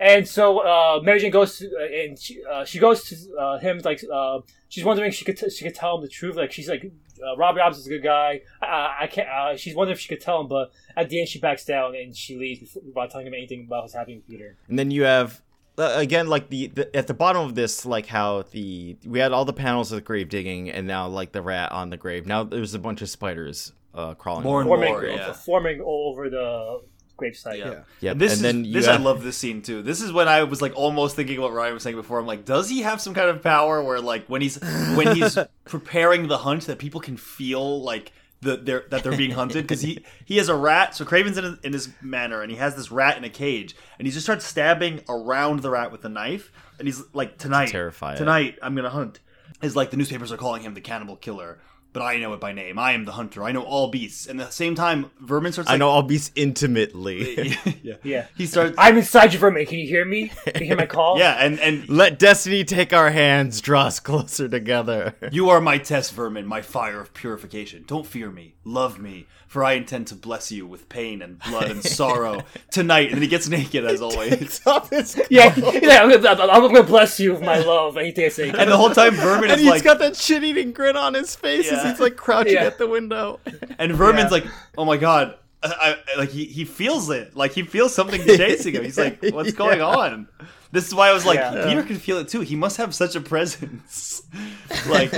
Speaker 2: And so uh, Mary Jane goes to, uh, and she, uh, she goes to uh, him like uh, she's wondering if she could t- she could tell him the truth. Like she's like uh, Robbie Robertson's a good guy. Uh, I can't. Uh, she's wondering if she could tell him, but at the end she backs down and she leaves before, without telling him anything about what's happening with Peter.
Speaker 4: And then you have uh, again like the, the at the bottom of this like how the we had all the panels of the grave digging and now like the rat on the grave. Now there's a bunch of spiders uh, crawling.
Speaker 3: More and
Speaker 4: over.
Speaker 2: Forming,
Speaker 3: more, yeah.
Speaker 2: forming all over the gravesite.
Speaker 3: Yeah.
Speaker 4: Yep.
Speaker 3: And this
Speaker 4: and
Speaker 3: is
Speaker 4: then you
Speaker 3: this
Speaker 4: have,
Speaker 3: I love this scene too. This is when I was like almost thinking what Ryan was saying before. I'm like, does he have some kind of power where like when he's when he's preparing the hunt that people can feel like the they're that they're being hunted because he he has a rat. So Kraven's in his, in his manor and he has this rat in a cage and he just starts stabbing around the rat with a knife and he's like tonight
Speaker 4: terrify
Speaker 3: tonight I'm gonna hunt. Is like the newspapers are calling him the cannibal killer. But I know it by name. I am the hunter. I know all beasts. And at the same time, Vermin starts.
Speaker 4: I know all beasts intimately.
Speaker 3: yeah.
Speaker 2: Yeah.
Speaker 3: He starts.
Speaker 2: I'm inside you, Vermin. Can you hear me? Can you hear my call?
Speaker 3: Yeah, and and
Speaker 4: Let destiny take our hands, draw us closer together.
Speaker 3: you are my test vermin, my fire of purification. Don't fear me, love me, for I intend to bless you with pain and blood and sorrow tonight. And then he gets naked as always.
Speaker 4: Stop this.
Speaker 2: Yeah, yeah. I'm gonna, I'm gonna bless you with my love. Anything I say.
Speaker 3: And the whole time, vermin
Speaker 4: And
Speaker 3: is
Speaker 4: he's
Speaker 3: like,
Speaker 4: got that shit-eating grin on his face
Speaker 3: Yeah.
Speaker 4: He's like crouching
Speaker 2: Yeah.
Speaker 4: at the window.
Speaker 3: and vermin's
Speaker 2: Yeah.
Speaker 3: like, oh my god. I, I, like he, he feels it like he feels something chasing him he's like what's going on this is why i was like
Speaker 2: Yeah.
Speaker 3: peter can feel it too he must have such a presence like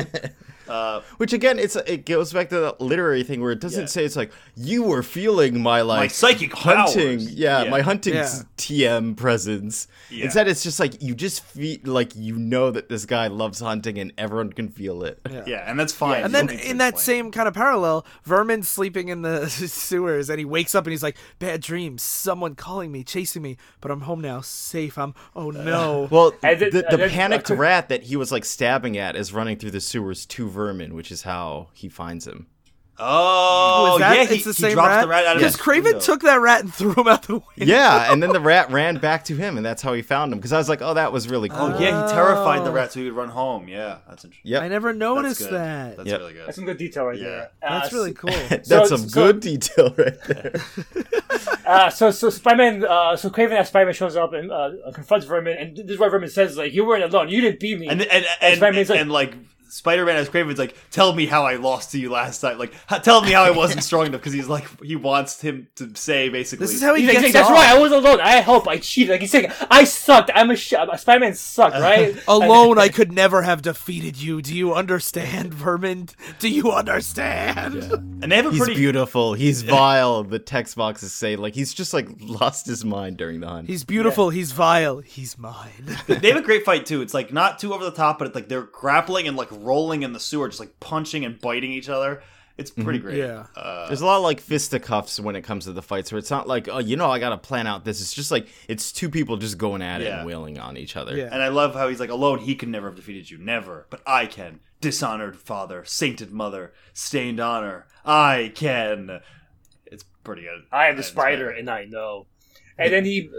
Speaker 3: Uh,
Speaker 4: Which again, it's it goes back to the literary thing where it doesn't
Speaker 3: Yeah.
Speaker 4: say it's like you were feeling my like
Speaker 3: My psychic
Speaker 4: hunting, yeah,
Speaker 3: Yeah.
Speaker 4: my hunting
Speaker 1: Yeah.
Speaker 4: TM presence.
Speaker 3: Yeah.
Speaker 4: Instead, it's just like you just feel like you know that this guy loves hunting and everyone can feel it.
Speaker 3: yeah, and that's fine.
Speaker 1: And then
Speaker 3: don't need to
Speaker 1: in that
Speaker 3: explain.
Speaker 1: same kind of parallel, Vermin's sleeping in the sewers and he wakes up and he's like, "Bad dreams, someone calling me, chasing me, but I'm home now, safe. I'm oh no."
Speaker 4: Well,
Speaker 2: And
Speaker 4: the, the, panicked rat that he was like stabbing at is running through the sewers to Vermin, which is how he finds him.
Speaker 3: Oh,
Speaker 1: that
Speaker 3: yeah, he,
Speaker 1: it's the
Speaker 3: he
Speaker 1: same
Speaker 3: drops
Speaker 1: rat?
Speaker 3: the rat out of
Speaker 1: Because
Speaker 3: his
Speaker 1: Kraven
Speaker 3: window.
Speaker 1: took that rat and threw him out the window.
Speaker 4: Yeah, and then the rat ran back to him, and that's how he found him. Because I was like, oh, that was really cool.
Speaker 3: Oh yeah, he terrified the rat so he would run home. Yeah, that's interesting.
Speaker 4: Yep.
Speaker 1: I never noticed
Speaker 3: good.
Speaker 1: that.
Speaker 3: That's
Speaker 4: Yep.
Speaker 3: really good.
Speaker 2: That's some good detail right
Speaker 3: Yeah.
Speaker 2: there.
Speaker 1: That's
Speaker 2: Uh,
Speaker 1: really
Speaker 2: s-
Speaker 1: cool.
Speaker 4: That's
Speaker 2: So-
Speaker 4: some
Speaker 2: so-
Speaker 4: good detail right there.
Speaker 2: Uh, so so Spider-Man, uh, so Kraven as Spider-Man shows up and uh, confronts Vermin, and this is why Vermin says like, "You weren't alone. You didn't beat me."
Speaker 3: And and and,
Speaker 2: Spider-Man's
Speaker 3: and,
Speaker 2: like-
Speaker 3: like Spider-Man as Kraven's like, tell me how I lost to you last time. Like, h- tell me how I wasn't strong enough because he's like he wants him to say basically.
Speaker 1: This is how he
Speaker 2: He's
Speaker 1: gets
Speaker 2: like, "That's
Speaker 1: off.
Speaker 2: right. I was alone. I helped. I cheated." Like he's saying, "I sucked. I'm a sh- Spider-Man sucked, right?"
Speaker 1: Alone, I could never have defeated you. Do you understand, Vermin? Do you understand?
Speaker 3: and they have a pretty
Speaker 4: He's
Speaker 3: pretty
Speaker 4: beautiful. He's vile. The text boxes say like he's just like lost his mind during the hunt.
Speaker 1: He's beautiful. He's vile. He's mine.
Speaker 3: they have a great fight too. It's like not too over the top, but it's like they're grappling and like rolling in the sewer, just like punching and biting each other. It's pretty great.
Speaker 1: Yeah.
Speaker 3: Uh,
Speaker 4: There's a lot of like fisticuffs when it comes to the fights, where it's not like, oh, you know, I gotta plan out this. It's just like it's two people just going at it and wailing on each other.
Speaker 1: Yeah.
Speaker 3: and I love how he's like alone. He could never have defeated you, never. But I can. Dishonored father, sainted mother, stained honor. I can. It's pretty good.
Speaker 2: I am the spider, and I know. And then he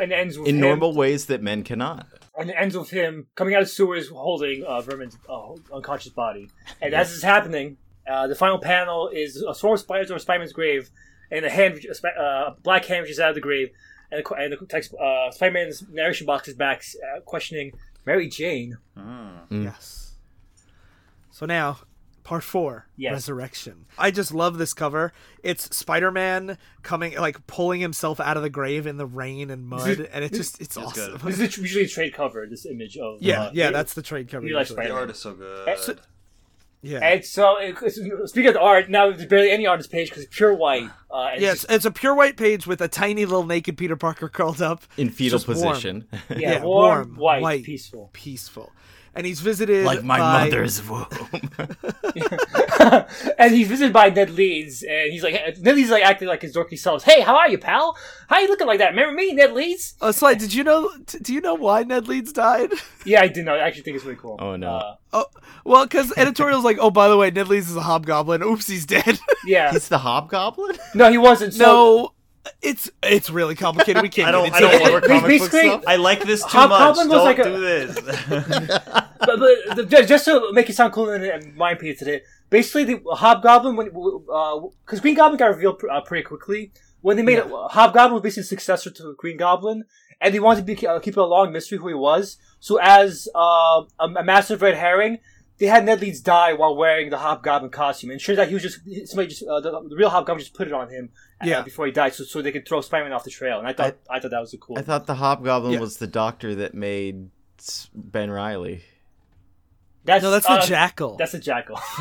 Speaker 2: and ends with
Speaker 4: In
Speaker 2: him,
Speaker 4: normal ways that men cannot.
Speaker 2: And it ends with him coming out of sewers holding uh, Vermin's uh, unconscious body. And as this is happening, uh, the final panel is a swarm of spiders over Spider-Man's grave, and a hand, a spi- uh, black hand reaches out of the grave, and the, and the text, uh, Spider-Man's narration box is back, uh, questioning Mary Jane.
Speaker 1: Yes. So now, part four,
Speaker 2: Yes.
Speaker 1: resurrection. I just love this cover. It's Spider-Man coming, like pulling himself out of the grave in the rain and mud,
Speaker 2: is-
Speaker 1: and it just it's
Speaker 3: It's
Speaker 1: awesome.
Speaker 3: good.
Speaker 2: This is usually a trade cover. This image of
Speaker 1: Yeah,
Speaker 2: uh,
Speaker 1: yeah,
Speaker 2: it-
Speaker 1: that's the trade cover.
Speaker 2: you like
Speaker 1: usually.
Speaker 3: The
Speaker 2: Spider-
Speaker 3: art is so good.
Speaker 2: So-
Speaker 1: Yeah.
Speaker 2: And so, it, speaking of the art, now there's barely any art on this page because it's pure white. Uh, and
Speaker 1: Yeah,
Speaker 2: it's
Speaker 1: it's, it's a pure white page with a tiny little naked Peter Parker curled up
Speaker 4: In fetal
Speaker 1: just warm.
Speaker 4: position.
Speaker 2: yeah,
Speaker 1: yeah,
Speaker 2: warm,
Speaker 1: warm,
Speaker 2: white,
Speaker 1: white.
Speaker 2: peaceful.
Speaker 1: peaceful. And he's visited
Speaker 4: like my
Speaker 1: by-
Speaker 4: mother's womb.
Speaker 2: and he's visited by Ned Leeds, and he's like, Ned Leeds is like acting like his dorky self. Hey, how are you, pal? How you looking like that? Remember me, Ned Leeds?
Speaker 1: Oh, Sly, did you know? t- Do you know why Ned Leeds died?
Speaker 2: Yeah, I did know. I actually think it's really cool.
Speaker 4: Oh, no.
Speaker 2: Uh,
Speaker 1: Oh, well, because editorial's like, oh, by the way, Ned Leeds is a hobgoblin. Oops, he's dead.
Speaker 2: yeah.
Speaker 4: He's the hobgoblin?
Speaker 2: No, he wasn't. So,
Speaker 1: no, it's it's really complicated. We can't.
Speaker 3: I don't.
Speaker 1: Get
Speaker 3: I don't
Speaker 1: it.
Speaker 3: want
Speaker 2: Ba-
Speaker 3: comic book stuff. I like this too
Speaker 2: Hobgoblin
Speaker 3: much. Don't
Speaker 2: like a-
Speaker 3: do this.
Speaker 2: But, but the, just- just to make it sound cooler and my opinion today, basically the Hobgoblin, when because Green Goblin got revealed pr- uh, pretty quickly, when they made it, Hobgoblin was basically the successor to Green Goblin, and they wanted to be, uh, keep it a long mystery who he was. So as uh, a, a massive red herring, they had Ned Leeds die while wearing the Hobgoblin costume, and sure that he was just somebody just uh, the, the real Hobgoblin just put it on him. uh,
Speaker 1: Yeah.
Speaker 2: before he died, so, so they could throw Spider-Man off the trail, and I thought I, thought that was a cool.
Speaker 4: I thought the hobgoblin
Speaker 1: Yeah.
Speaker 4: was the doctor that made Ben Reilly.
Speaker 2: That's
Speaker 1: No, that's
Speaker 2: uh,
Speaker 1: the jackal.
Speaker 2: That's a jackal.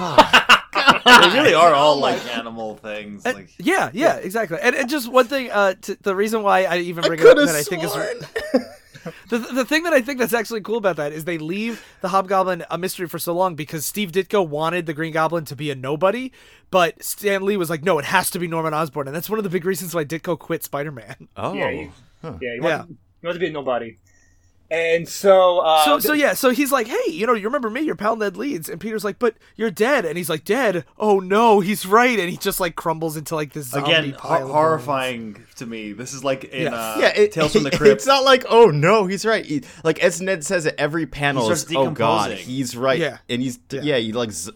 Speaker 3: they really are all like animal things.
Speaker 1: Uh,
Speaker 3: Like
Speaker 1: yeah, yeah, exactly. And, and just one thing, uh, t- the reason why I even bring it up
Speaker 4: have
Speaker 1: that I think is the, the thing that I think that's actually cool about that is they leave the Hobgoblin a mystery for so long because Steve Ditko wanted the Green Goblin to be a nobody, but Stan Lee was like, no, it has to be Norman Osborn, and that's one of the big reasons why Ditko quit Spider Man.
Speaker 4: Oh.
Speaker 2: Yeah, you- Yeah, he
Speaker 1: Yeah.
Speaker 2: wanted, he wanted to be a nobody. And so, uh,
Speaker 1: so so yeah, so he's like, hey, you know, you remember me? Your pal Ned Leeds, and Peter's like, but you're dead, and he's like, dead? Oh no, he's right, and he just like crumbles into like this zombie
Speaker 3: again,
Speaker 1: pile
Speaker 3: hor- horrifying to me. This is like in
Speaker 1: Yes.
Speaker 3: uh,
Speaker 4: yeah, it,
Speaker 3: Tales from the Crypt.
Speaker 4: It's not like, oh no, he's right. He- like as Ned says at every panel, is, oh god, he's right.
Speaker 1: Yeah.
Speaker 4: and he's yeah,
Speaker 1: Yeah.
Speaker 4: he like z-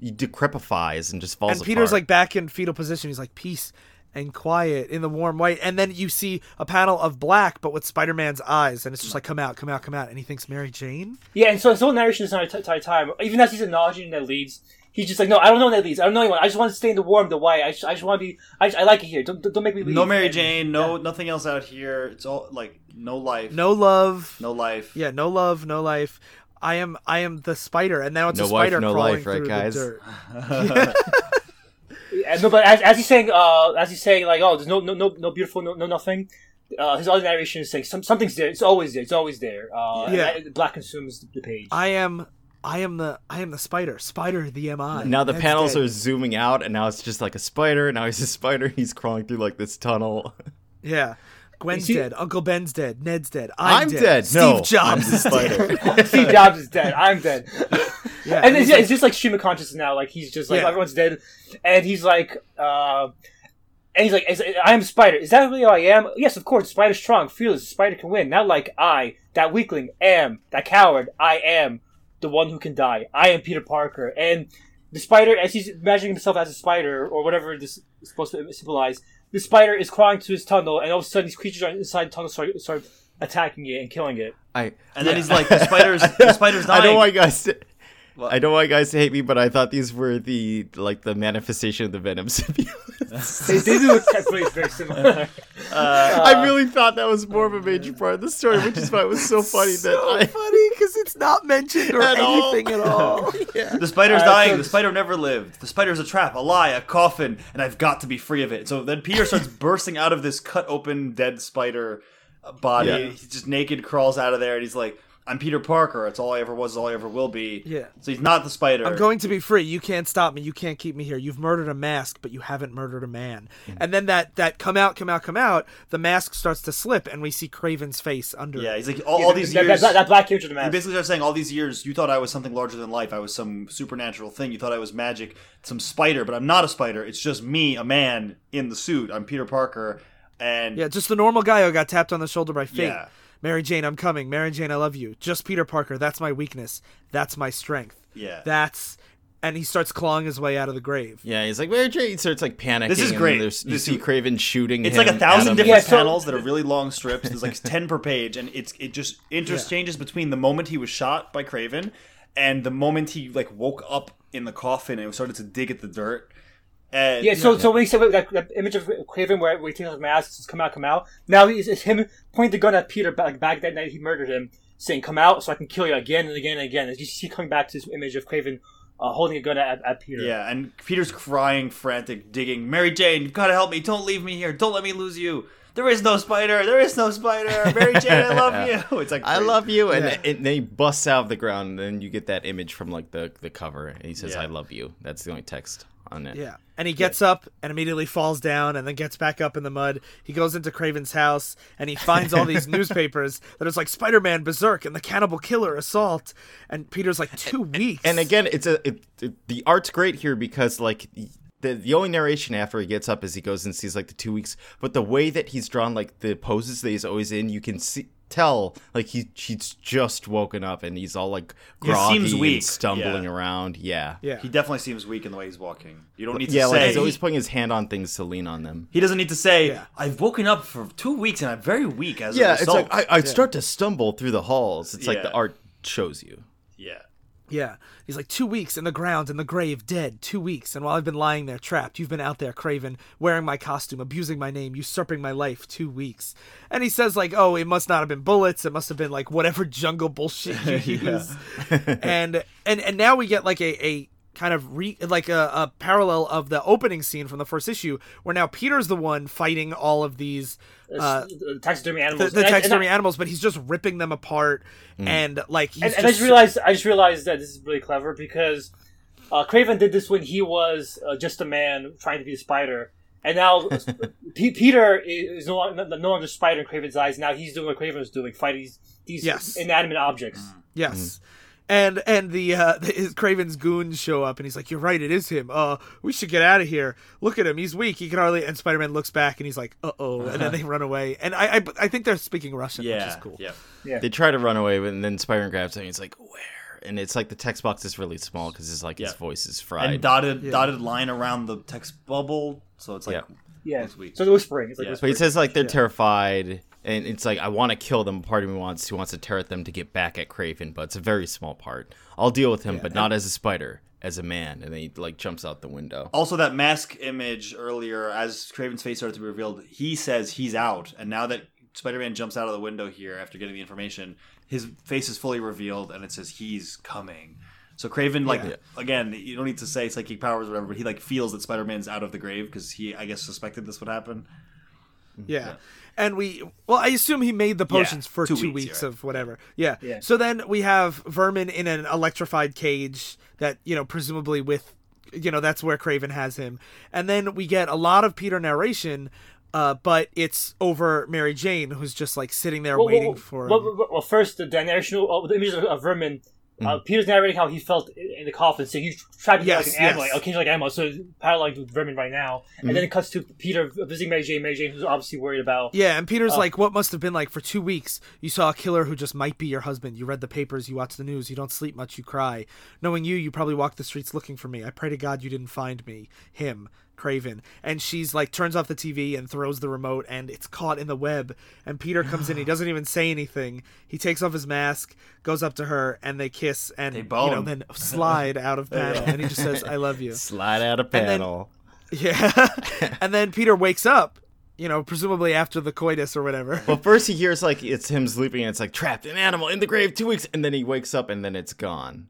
Speaker 4: he decrepifies and just falls.
Speaker 1: and Peter's
Speaker 4: apart.
Speaker 1: like back in fetal position. He's like peace and quiet in the warm white, and then you see a panel of black, but with Spider Man's eyes, and it's just like come out, come out, come out, and he thinks Mary Jane.
Speaker 2: yeah, and so his whole narration is not a entire time. Even as he's acknowledging Ned Leeds, he's just like, no, I don't know Ned Leeds. I don't know anyone. I just want to stay in the warm, the white. I just, I just want to be. I, just- I like it here. Don't, don't make me leave.
Speaker 3: no Mary Jane, no nothing else out here. It's all like no life,
Speaker 1: No love.
Speaker 3: no life.
Speaker 1: Yeah, no love, no life. I am I am the spider, and now it's
Speaker 4: No
Speaker 1: a
Speaker 4: wife,
Speaker 1: spider
Speaker 4: no
Speaker 1: crawling
Speaker 4: life, right,
Speaker 1: through
Speaker 4: guys?
Speaker 1: the dirt.
Speaker 2: Yeah, no, but as, as he's saying, uh, as he's saying, like, oh, there's no, no, no, no beautiful, no, no nothing. Uh, his other narration is saying some, something's there. It's always there. It's always there. Uh,
Speaker 1: Yeah.
Speaker 2: and that- black consumes the page.
Speaker 1: I am I am the I am the spider. Spider the MI.
Speaker 4: Now the
Speaker 1: Ned's
Speaker 4: panels
Speaker 1: dead.
Speaker 4: are zooming out, and now it's just like a spider. Now he's a spider. He's crawling through like this tunnel.
Speaker 1: Yeah. Gwen's
Speaker 2: see-
Speaker 1: dead. Uncle Ben's dead. Ned's dead. I'm,
Speaker 4: I'm dead.
Speaker 1: Steve
Speaker 4: No,
Speaker 1: Jobs
Speaker 4: I'm
Speaker 1: is dead.
Speaker 2: Steve Jobs is dead. I'm dead.
Speaker 1: Yeah,
Speaker 2: and it's,
Speaker 1: he's like-
Speaker 2: it's just like stream of consciousness now. Like he's just like
Speaker 1: Yeah.
Speaker 2: everyone's dead, and he's like, uh, and he's like, I am Spider. Is that really who I am? Yes, of course. Spider strong, fearless. Spider can win. Not like I, that weakling, am that coward. I am the one who can die. I am Peter Parker, and the Spider, as he's imagining himself as a spider or whatever this is supposed to symbolize, the Spider is crawling to his tunnel, and all of a sudden these creatures are inside the tunnel start, start attacking it and killing it.
Speaker 4: I
Speaker 3: And then he's like, the spider's the spider's
Speaker 4: I
Speaker 3: dying.
Speaker 4: don't want you guys. To,
Speaker 3: What?
Speaker 4: I don't want you guys to hate me, but I thought these were the like the manifestation of the Venom symbiote.
Speaker 2: They, they do look very, very similar.
Speaker 4: I really thought that was more of a major part of the story, which is why it was so funny that
Speaker 1: so
Speaker 4: I.
Speaker 1: funny because it's not mentioned or
Speaker 4: At all.
Speaker 1: anything at all.
Speaker 4: yeah.
Speaker 3: The spider's
Speaker 2: Uh,
Speaker 3: dying.
Speaker 2: so-
Speaker 3: The spider never lived. The spider's a trap, a lie, a coffin, and I've got to be free of it. So then Peter starts bursting out of this cut open dead spider uh, body.
Speaker 4: Yeah.
Speaker 3: He's just naked, crawls out of there, and he's like, "I'm Peter Parker. It's all I ever was. It's all I ever will be."
Speaker 1: Yeah.
Speaker 3: So he's not the spider.
Speaker 1: I'm going to be free. You can't stop me. You can't keep me here. You've murdered a mask, but you haven't murdered a man. Mm-hmm. And then that that come out, come out, come out. The mask starts to slip, and we see Kraven's face under.
Speaker 3: yeah, he's like all, all these
Speaker 2: that,
Speaker 3: years.
Speaker 2: that, that black character the
Speaker 3: He basically starts saying all these years you thought I was something larger than life. I was some supernatural thing. You thought I was magic, some spider, but I'm not a spider. It's just me, a man in the suit. I'm Peter Parker, and
Speaker 1: Yeah, just the normal guy who got tapped on the shoulder by fate.
Speaker 3: Yeah.
Speaker 1: Mary Jane, I'm coming. Mary Jane, I love you. Just Peter Parker. That's my weakness. That's my strength.
Speaker 3: Yeah.
Speaker 1: That's and he starts clawing his way out of the grave.
Speaker 4: Yeah, he's like Mary Jane. He starts like panicking.
Speaker 3: This is great.
Speaker 4: there's- You
Speaker 3: This
Speaker 4: see
Speaker 3: is-
Speaker 4: Kraven shooting.
Speaker 3: It's
Speaker 4: him
Speaker 3: like a thousand different
Speaker 2: Yeah, so-
Speaker 3: panels that are really long strips. There's like ten per page, and it's it just interchanges between the moment he was shot by Kraven and the moment he like woke up in the coffin and started to dig at the dirt. And
Speaker 2: Yeah, so so when he said that, that image of Kraven where, where he takes off his mask, and says "Come out, come out." Now it's, it's him pointing the gun at Peter back, back that night he murdered him, saying "Come out, so I can kill you again and again and again." As you see coming back to this image of Kraven uh, holding a gun at, at Peter.
Speaker 3: yeah, and Peter's crying, frantic, digging. Mary Jane, you've got to help me! Don't leave me here! Don't let me lose you! There is no spider! There is no spider! Mary Jane, I love you! It's like
Speaker 4: I love you, and,
Speaker 1: Yeah.
Speaker 4: and then he busts out of the ground, and then you get that image from like the the cover, and he says,
Speaker 3: Yeah.
Speaker 4: "I love you." That's the only text on it.
Speaker 1: Yeah. And he gets up and immediately falls down and then gets back up in the mud. He goes into Kraven's house and he finds all these newspapers that is like Spider Man Berserk and the Cannibal Killer Assault. And Peter's like, two weeks.
Speaker 4: And again, it's a it, it- the art's great here because like the the only narration after he gets up is he goes and sees like the two weeks, but the way that he's drawn like the poses that he's always in, you can see tell like he he's just woken up and he's all like
Speaker 3: He
Speaker 4: groggy
Speaker 3: seems
Speaker 4: and
Speaker 3: weak,
Speaker 4: stumbling
Speaker 3: yeah.
Speaker 4: around. Yeah.
Speaker 1: Yeah.
Speaker 3: He definitely seems weak in the way he's walking. You don't need to
Speaker 4: Yeah, like he's always putting his hand on things to lean on them.
Speaker 3: he doesn't need to say.
Speaker 1: Yeah.
Speaker 3: I've woken up for two weeks and I'm very weak as a
Speaker 4: Yeah, it's like I, I start to stumble through the halls. It's like the art shows you.
Speaker 3: Yeah.
Speaker 1: He's like, two weeks in the ground, in the grave, dead. Two weeks. And while I've been lying there trapped, you've been out there, Kraven, wearing my costume, abusing my name, usurping my life. Two weeks. And he says, like, oh, it must not have been bullets. It must have been, like, whatever jungle bullshit you use. and, and, and now we get, like, a, a kind of re like a, a parallel of the opening scene from the first issue where now peter's the one fighting all of these uh,
Speaker 2: the taxidermy animals.
Speaker 1: the
Speaker 2: And I- and I-
Speaker 1: taxidermy animals but he's just ripping them apart and like he's
Speaker 2: and, and I just realized I just realized that this is really clever because uh, Kraven did this when he was uh, just a man trying to be a spider, and now P- Peter is no longer, no longer spider in Kraven's eyes. Now he's doing what Kraven was doing, fighting these, these
Speaker 1: Yes.
Speaker 2: inanimate objects.
Speaker 1: Yes. And and the uh the, his Kraven's goons show up and he's like, You're right, it is him. Uh we should get out of here. Look at him, he's weak, he can hardly and Spider Man looks back and he's like, Uh oh and then they run away. And I, I I think they're speaking Russian,
Speaker 3: Yeah.
Speaker 1: which is cool.
Speaker 3: Yeah.
Speaker 2: Yeah.
Speaker 4: They try to run away, and then Spider-Man grabs him. And he's like, "Where?" And it's like the text box is really small because it's like his voice is fried.
Speaker 3: And dotted
Speaker 1: Yeah.
Speaker 3: dotted line around the text bubble, so it's like
Speaker 4: Yeah.
Speaker 2: Yeah.
Speaker 3: It's weak.
Speaker 2: So the whispering. It's like
Speaker 3: Yeah.
Speaker 4: But he says like they're terrified, and it's like I want to kill them. Part of me wants who wants to tear at them to get back at Kraven, but it's a very small part. I'll deal with him, but not as a spider, as a man. And then he like jumps out the window.
Speaker 3: Also, that mask image earlier, as Kraven's face started to be revealed, he says he's out, and now that Spider-Man jumps out of the window here after getting the information, his face is fully revealed, and it says he's coming. So Kraven, like
Speaker 1: Yeah.
Speaker 3: again, you don't need to say psychic powers or whatever, but he like feels that Spider-Man's out of the grave because he, I guess, suspected this would happen.
Speaker 1: Yeah. And we, well, I assume he made the potions for
Speaker 3: two
Speaker 1: two,
Speaker 3: weeks,
Speaker 1: weeks,
Speaker 3: yeah.
Speaker 1: of whatever. Yeah.
Speaker 2: Yeah.
Speaker 1: So then we have Vermin in an electrified cage that, you know, presumably with, you know, that's where Kraven has him. And then we get a lot of Peter narration, uh, but it's over Mary Jane, who's just like sitting there
Speaker 2: Well,
Speaker 1: waiting
Speaker 2: well,
Speaker 1: for.
Speaker 2: Well, well, well, first the narration of the images of, of Vermin. Uh, Peter's narrating how he felt in the coffin, so he's trapped
Speaker 1: Yes,
Speaker 2: like an animal,
Speaker 1: yes.
Speaker 2: like, a cage like animal, so paralyzed with Vermin right now. And then it cuts to Peter visiting Mary Jane. Mary Jane, who's obviously worried about.
Speaker 1: Yeah, and Peter's
Speaker 2: Uh,
Speaker 1: like, what must have been like for two weeks? You saw a killer who just might be your husband. You read the papers, you watch the news, you don't sleep much, you cry. Knowing you, you probably walk the streets looking for me. I pray to God you didn't find me. Him, Kraven. And she's like, turns off the TV and throws the remote, and it's caught in the web. And Peter comes in, he doesn't even say anything. He takes off his mask, goes up to her, and they kiss, and
Speaker 3: They
Speaker 1: you know, then slide out of panel. And he just says, I love you.
Speaker 4: Slide out of
Speaker 1: And then-
Speaker 4: panel.
Speaker 1: Yeah. and then Peter wakes up, you know, presumably after the coitus or whatever.
Speaker 4: Well, first he hears like it's him sleeping, and it's like trapped, an animal in the grave, two weeks, and then he wakes up, and then it's gone.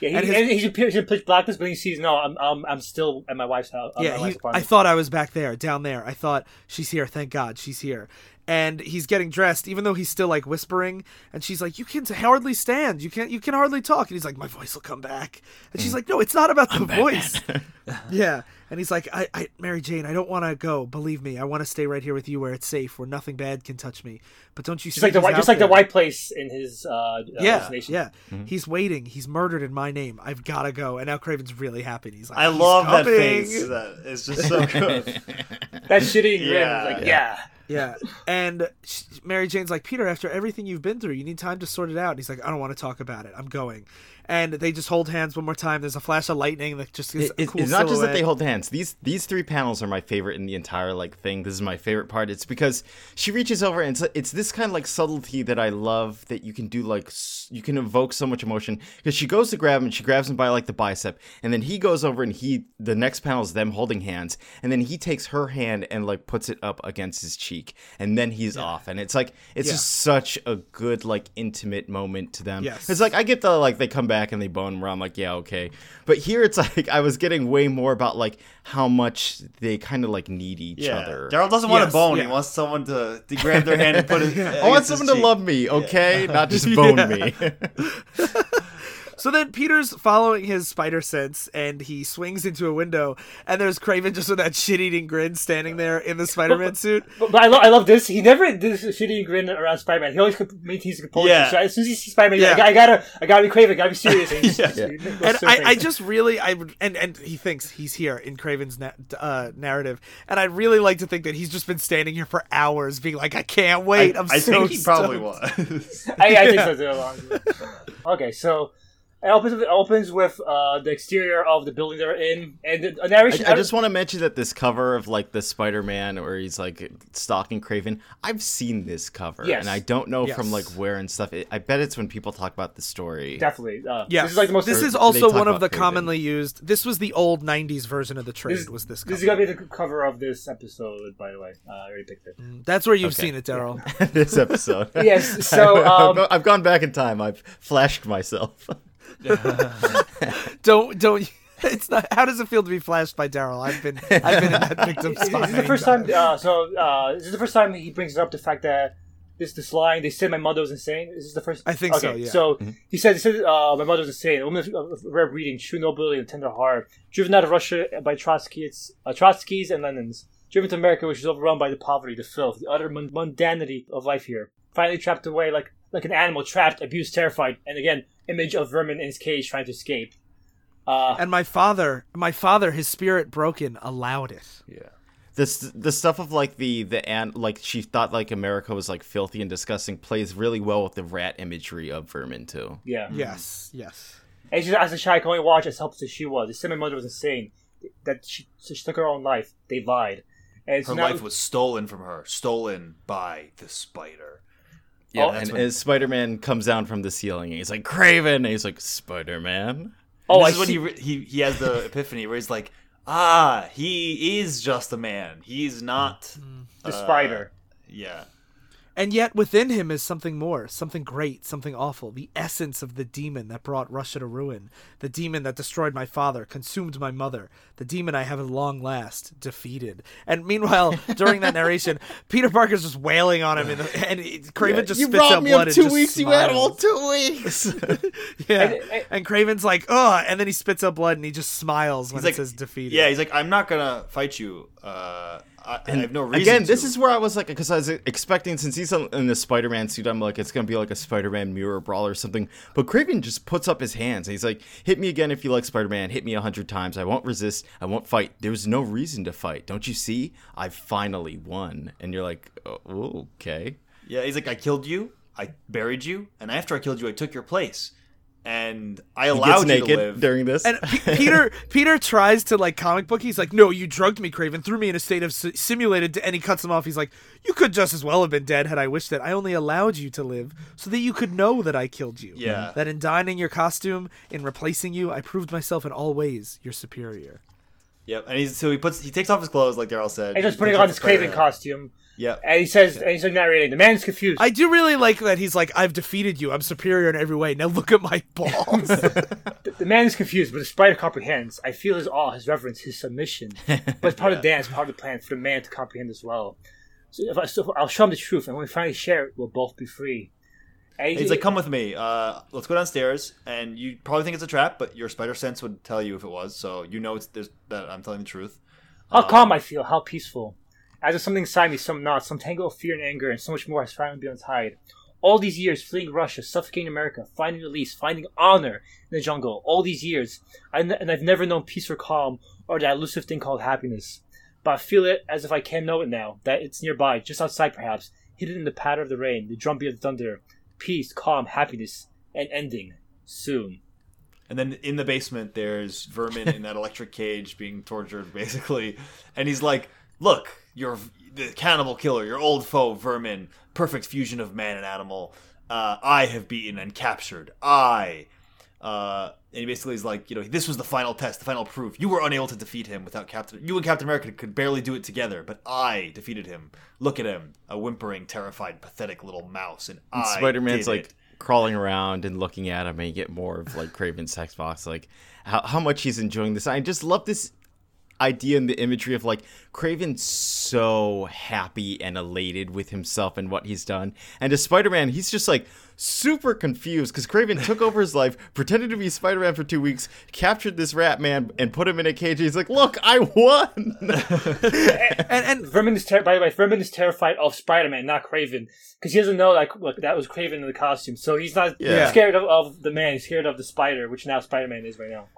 Speaker 2: Yeah, he,
Speaker 1: his-
Speaker 2: he's, in, he's in pitch blackness, but he sees no, I'm, I'm, I'm still at my wife's house. my
Speaker 1: yeah, he,
Speaker 2: wife's
Speaker 1: I thought I was back there, down there. I thought she's here. Thank God she's here. And he's getting dressed, even though he's still like whispering. And she's like, "You can hardly stand. You can't. You can hardly talk." And he's like, "My voice will come back." And she's hmm. like, "No, it's not about the voice." yeah. And he's like, I, I, Mary Jane, I don't want to go. Believe me, I want to stay right here with you where it's safe, where nothing bad can touch me. But don't you
Speaker 2: just
Speaker 1: see
Speaker 2: like the white, just like the white place in his uh, uh
Speaker 1: Yeah,
Speaker 2: destination.
Speaker 1: yeah. Mm-hmm. He's waiting. He's murdered in my name. I've got to go. And now Kraven's really happy. And he's like,
Speaker 3: I
Speaker 1: "He's
Speaker 3: love that
Speaker 1: coming."
Speaker 3: face. That is just so good.
Speaker 2: That shitty grin,
Speaker 3: Yeah.
Speaker 2: like yeah.
Speaker 1: Yeah, and sh- Mary Jane's like, Peter, after everything you've been through, you need time to sort it out. And he's like, I don't want to talk about it. I'm going. And they just hold hands one more time. There's a flash of lightning that just is
Speaker 4: It-
Speaker 1: a cool
Speaker 4: it's not just that they hold hands. These these three panels are my favorite in the entire like thing. This is my favorite part. It's because she reaches over and it's, it's this kind of like subtlety that I love that you can do like you can evoke so much emotion because she goes to grab him, she grabs him by like the bicep, and then he goes over and he the next panel is them holding hands, and then he takes her hand and like puts it up against his cheek, and then he's off, and it's like it's
Speaker 1: Yeah.
Speaker 4: just such a good like intimate moment to them.
Speaker 1: Yes.
Speaker 4: It's like I get the like they come back and they bone where I'm like, yeah, okay. But here it's like I was getting way more about like how much they kind of like need each
Speaker 3: Yeah,
Speaker 4: other.
Speaker 3: Daryl doesn't want
Speaker 1: Yes,
Speaker 3: a bone.
Speaker 1: yeah.
Speaker 3: He wants someone to, to grab their hand and put it.
Speaker 4: I want someone to love me, okay? Not just bone me.
Speaker 1: So then Peter's following his spider sense and he swings into a window and there's Kraven just with that shit eating grin standing there in the Spider-Man suit.
Speaker 2: But, but I, lo- I love this. He never did this shitty grin around Spider-Man. He always maintains composure.
Speaker 3: Yeah.
Speaker 2: So as soon as he sees Spider-Man,
Speaker 1: Yeah.
Speaker 2: like, I gotta, I gotta be kraven, gotta be serious. And he just,
Speaker 3: Yeah.
Speaker 1: And
Speaker 2: so
Speaker 1: I, I just really, I would- and and he thinks he's here in Kraven's na- uh, narrative, and I'd really like to think that he's just been standing here for hours, being like, I can't wait.
Speaker 3: I,
Speaker 1: I'm
Speaker 3: I
Speaker 1: so
Speaker 3: think he probably was.
Speaker 2: I, I think so too. Okay, so it opens, it opens with uh, the exterior of the building they're in, and the narration.
Speaker 4: I, I just want to mention that this cover of like the Spider-Man where he's like stalking Kraven, I've seen this cover,
Speaker 2: Yes.
Speaker 4: and I don't know from like where and stuff. It, I bet it's when people talk about the story.
Speaker 2: definitely. Uh,
Speaker 1: Yeah,
Speaker 2: this is like the most.
Speaker 1: This
Speaker 2: this,
Speaker 1: is also one of the
Speaker 4: Kraven.
Speaker 1: commonly used. This was the old '90s version of the trade.
Speaker 2: this,
Speaker 1: was this? Cover.
Speaker 2: This is gonna be the cover of this episode, by the way. Uh, I already picked it.
Speaker 1: That's where you've
Speaker 4: Okay.
Speaker 1: seen it, Daryl.
Speaker 4: this episode.
Speaker 2: Yes. So um,
Speaker 4: I've, I've gone back in time. I've flashed myself.
Speaker 1: don't don't. It's not. How does it feel to be flashed by Daryl? I've been I've been in that victim
Speaker 2: This is the first time. Uh, so uh, this is the first time he brings up the fact that this this line. They said my mother was insane. This is the first.
Speaker 1: I think so, yeah.
Speaker 2: So he said, he said uh, my mother was insane. A woman of of rare breeding, true nobility and tender heart, driven out of Russia by Trotskyites, uh, Trotskys and Lenins, driven to America, which is overrun by the poverty, the filth, the utter mundanity of life here. Finally trapped away like like an animal, trapped, abused, terrified, and again, image of vermin in his cage trying to escape. Uh,
Speaker 1: And my father, my father, his spirit broken, allowed it.
Speaker 3: yeah.
Speaker 4: This the stuff of like the the and like she thought like America was like filthy and disgusting plays really well with the rat imagery of vermin too.
Speaker 2: yeah.
Speaker 1: Yes, yes.
Speaker 2: And she, as a child, can only watch as helpless as she was. They said my mother was insane. That she, so she took her own life. They lied. And so
Speaker 3: Her
Speaker 2: now,
Speaker 3: life was stolen from her, stolen by the spider.
Speaker 4: Yeah,
Speaker 2: Oh,
Speaker 4: and,
Speaker 3: when-
Speaker 4: as Spider-Man comes down from the ceiling and he's like Kraven, and he's like Spider-Man.
Speaker 2: Oh,
Speaker 3: this
Speaker 2: I
Speaker 3: is when
Speaker 2: see.
Speaker 3: he, he he has the epiphany where he's like, ah, he is just a man. He's not
Speaker 2: the
Speaker 3: uh,
Speaker 2: spider.
Speaker 3: Yeah.
Speaker 1: And yet within him is something more, something great, something awful, the essence of the demon that brought Russia to ruin, the demon that destroyed my father, consumed my mother, the demon I have at long last defeated. And meanwhile, during that narration, Peter Parker's just wailing on him, and, and it- Kraven just
Speaker 4: you
Speaker 1: spits
Speaker 4: robbed
Speaker 1: out
Speaker 4: me
Speaker 1: blood
Speaker 4: of
Speaker 1: and
Speaker 4: two
Speaker 1: just
Speaker 4: weeks. You had all
Speaker 1: smiles.
Speaker 4: two weeks.
Speaker 1: yeah.
Speaker 2: And- and-
Speaker 1: And Kraven's like, ugh, and then he spits out blood and he just smiles when
Speaker 3: He's
Speaker 1: it
Speaker 3: like,
Speaker 1: says defeated.
Speaker 3: Yeah, he's like, I'm not gonna fight you. Uh, I, I have no reason.
Speaker 4: Again, this is where I was like, because I was expecting since he's in the Spider-Man suit, I'm like, it's gonna be like a Spider-Man mirror brawl or something. But Kraven just puts up his hands. And he's like, "Hit me again if you like Spider-Man. Hit me a hundred times. I won't resist. I won't fight. There's no reason to fight. Don't you see? I finally won." And you're like, oh, "Okay."
Speaker 3: Yeah, he's like, I killed you, I buried you, and after I killed you, I took your place, and I
Speaker 4: He
Speaker 3: allowed
Speaker 4: gets
Speaker 3: you to live.
Speaker 4: during this.
Speaker 1: And P- Peter Peter tries to like comic book. He's like, "No, you drugged me, Kraven. Threw me in a state of si- simulated." And he cuts him off. He's like, "You could just as well have been dead had I wished it. I only allowed you to live so that you could know that I killed you.
Speaker 3: Yeah. Mm-hmm.
Speaker 1: That in donning your costume, in replacing you, I proved myself in all ways your superior."
Speaker 3: Yep, and he's so he puts he takes off his clothes like Daryl said.
Speaker 2: And just
Speaker 3: He
Speaker 2: putting on his
Speaker 3: his
Speaker 2: Kraven
Speaker 3: Spider-Man.
Speaker 2: costume.
Speaker 3: Yep.
Speaker 2: And he says, and he's like narrating, the man's confused.
Speaker 1: I do really like that he's like, "I've defeated you. I'm superior in every way. Now look at my balls."
Speaker 2: The, the man is confused, but the spider comprehends. I feel his awe, his reverence, his submission. But it's part of the dance, part of the plan for the man to comprehend as well. So, if I, so I'll show him the truth, and when we finally share it, we'll both be free. And he-
Speaker 3: He's like, "Come with me. Uh, let's go downstairs." And you probably think it's a trap, but your spider sense would tell you if it was. So you know it's that I'm telling the truth.
Speaker 2: How calm I feel, how peaceful. As if something inside me, some not, some tangle of fear and anger, and so much more has finally been untied. All these years fleeing Russia, suffocating America, finding release, finding honor in the jungle. All these years, I n- and I've never known peace or calm, or that elusive thing called happiness. But I feel it as if I can know it now, that it's nearby, just outside perhaps, hidden in the patter of the rain, the drumbeat of the thunder. Peace, calm, happiness, and ending. Soon.
Speaker 3: And then in the basement, there's Vermin in that electric cage being tortured, basically. And he's like, "Look, you're the cannibal killer, your old foe, Vermin, perfect fusion of man and animal. Uh, I have beaten and captured. I." Uh, and he basically is like, you know, this was the final test, the final proof. You were unable to defeat him without Captain. You and Captain America could barely do it together, but I defeated him. Look at him, a whimpering, terrified, pathetic little mouse, and, I
Speaker 4: Spider Man's like
Speaker 3: it.
Speaker 4: crawling around and looking at him, and you get more of like Kraven's text box, like how, how much he's enjoying this. I just love this idea and the imagery of like Kraven's so happy and elated with himself and what he's done. And as Spider Man, he's just like super confused because Kraven took over his life, pretended to be Spider Man for two weeks, captured this rat man, and put him in a cage. He's like, Look, I won.
Speaker 1: and and
Speaker 2: Vermin is ter- by the way, Vermin is terrified of Spider-Man, not Kraven, because he doesn't know like look that was Kraven in the costume, so he's not
Speaker 4: Yeah.
Speaker 2: scared of, of the man. He's scared of the spider, which now Spider-Man is right now.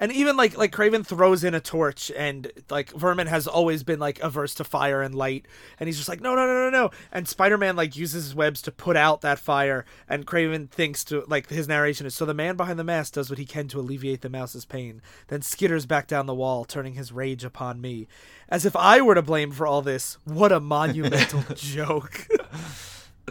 Speaker 1: And even like like Kraven throws in a torch, and like Vermin has always been like averse to fire and light, and he's just like no no no no no. And Spider Man like uses his webs to put out that fire, and Kraven thinks to like his narration is so the man behind the mask does what he can to alleviate the mouse's pain, then skitters back down the wall, turning his rage upon me, as if I were to blame for all this. What a monumental joke!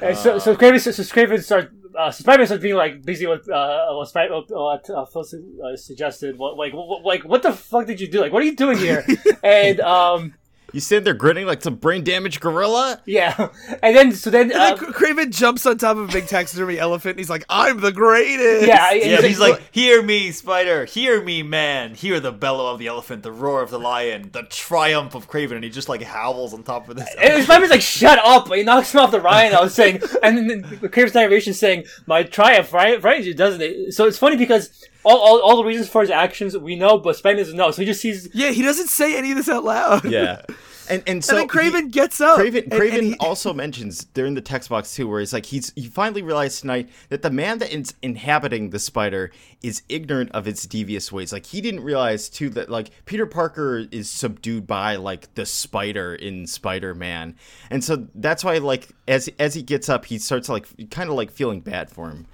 Speaker 2: And so so Kraven so, so Kraven starts. Uh, Spider-Man starts being like busy with uh, what, Spider- what uh, Phil su- uh, suggested. What, like, what, like, what the fuck did you do? Like, what are you doing here? and um,
Speaker 4: you stand there grinning like some brain damaged gorilla.
Speaker 2: yeah, and then so then,
Speaker 1: And
Speaker 2: uh,
Speaker 1: then Kraven jumps on top of a big taxidermy elephant, and he's like, "I'm the greatest."
Speaker 2: yeah,
Speaker 3: Yeah, he's like, hear me, spider, hear me, man. Hear the bellow of the elephant, the roar of the lion, the triumph of Kraven, and he just like howls on top of this.
Speaker 2: And Spider-Man's like, shut up! But he knocks him off the Ryan. I was saying, and then the Kraven's narration saying, my triumph, right? Right? Doesn't it? So it's funny because all, all, all the reasons for his actions we know, but Spider-Man doesn't know. So he just sees.
Speaker 1: yeah. He doesn't say any of this out loud.
Speaker 4: Yeah. And and so
Speaker 1: and then
Speaker 4: he-
Speaker 1: Kraven gets up.
Speaker 4: Kraven,
Speaker 1: and-
Speaker 4: Kraven
Speaker 1: and he-
Speaker 4: also mentions during the text box too, where he's like, he's he finally realized tonight that the man that is inhabiting the spider is ignorant of its devious ways. Like he didn't realize too that like Peter Parker is subdued by like the spider in Spider Man, and so that's why like as as he gets up, he starts like kind of like feeling bad for him.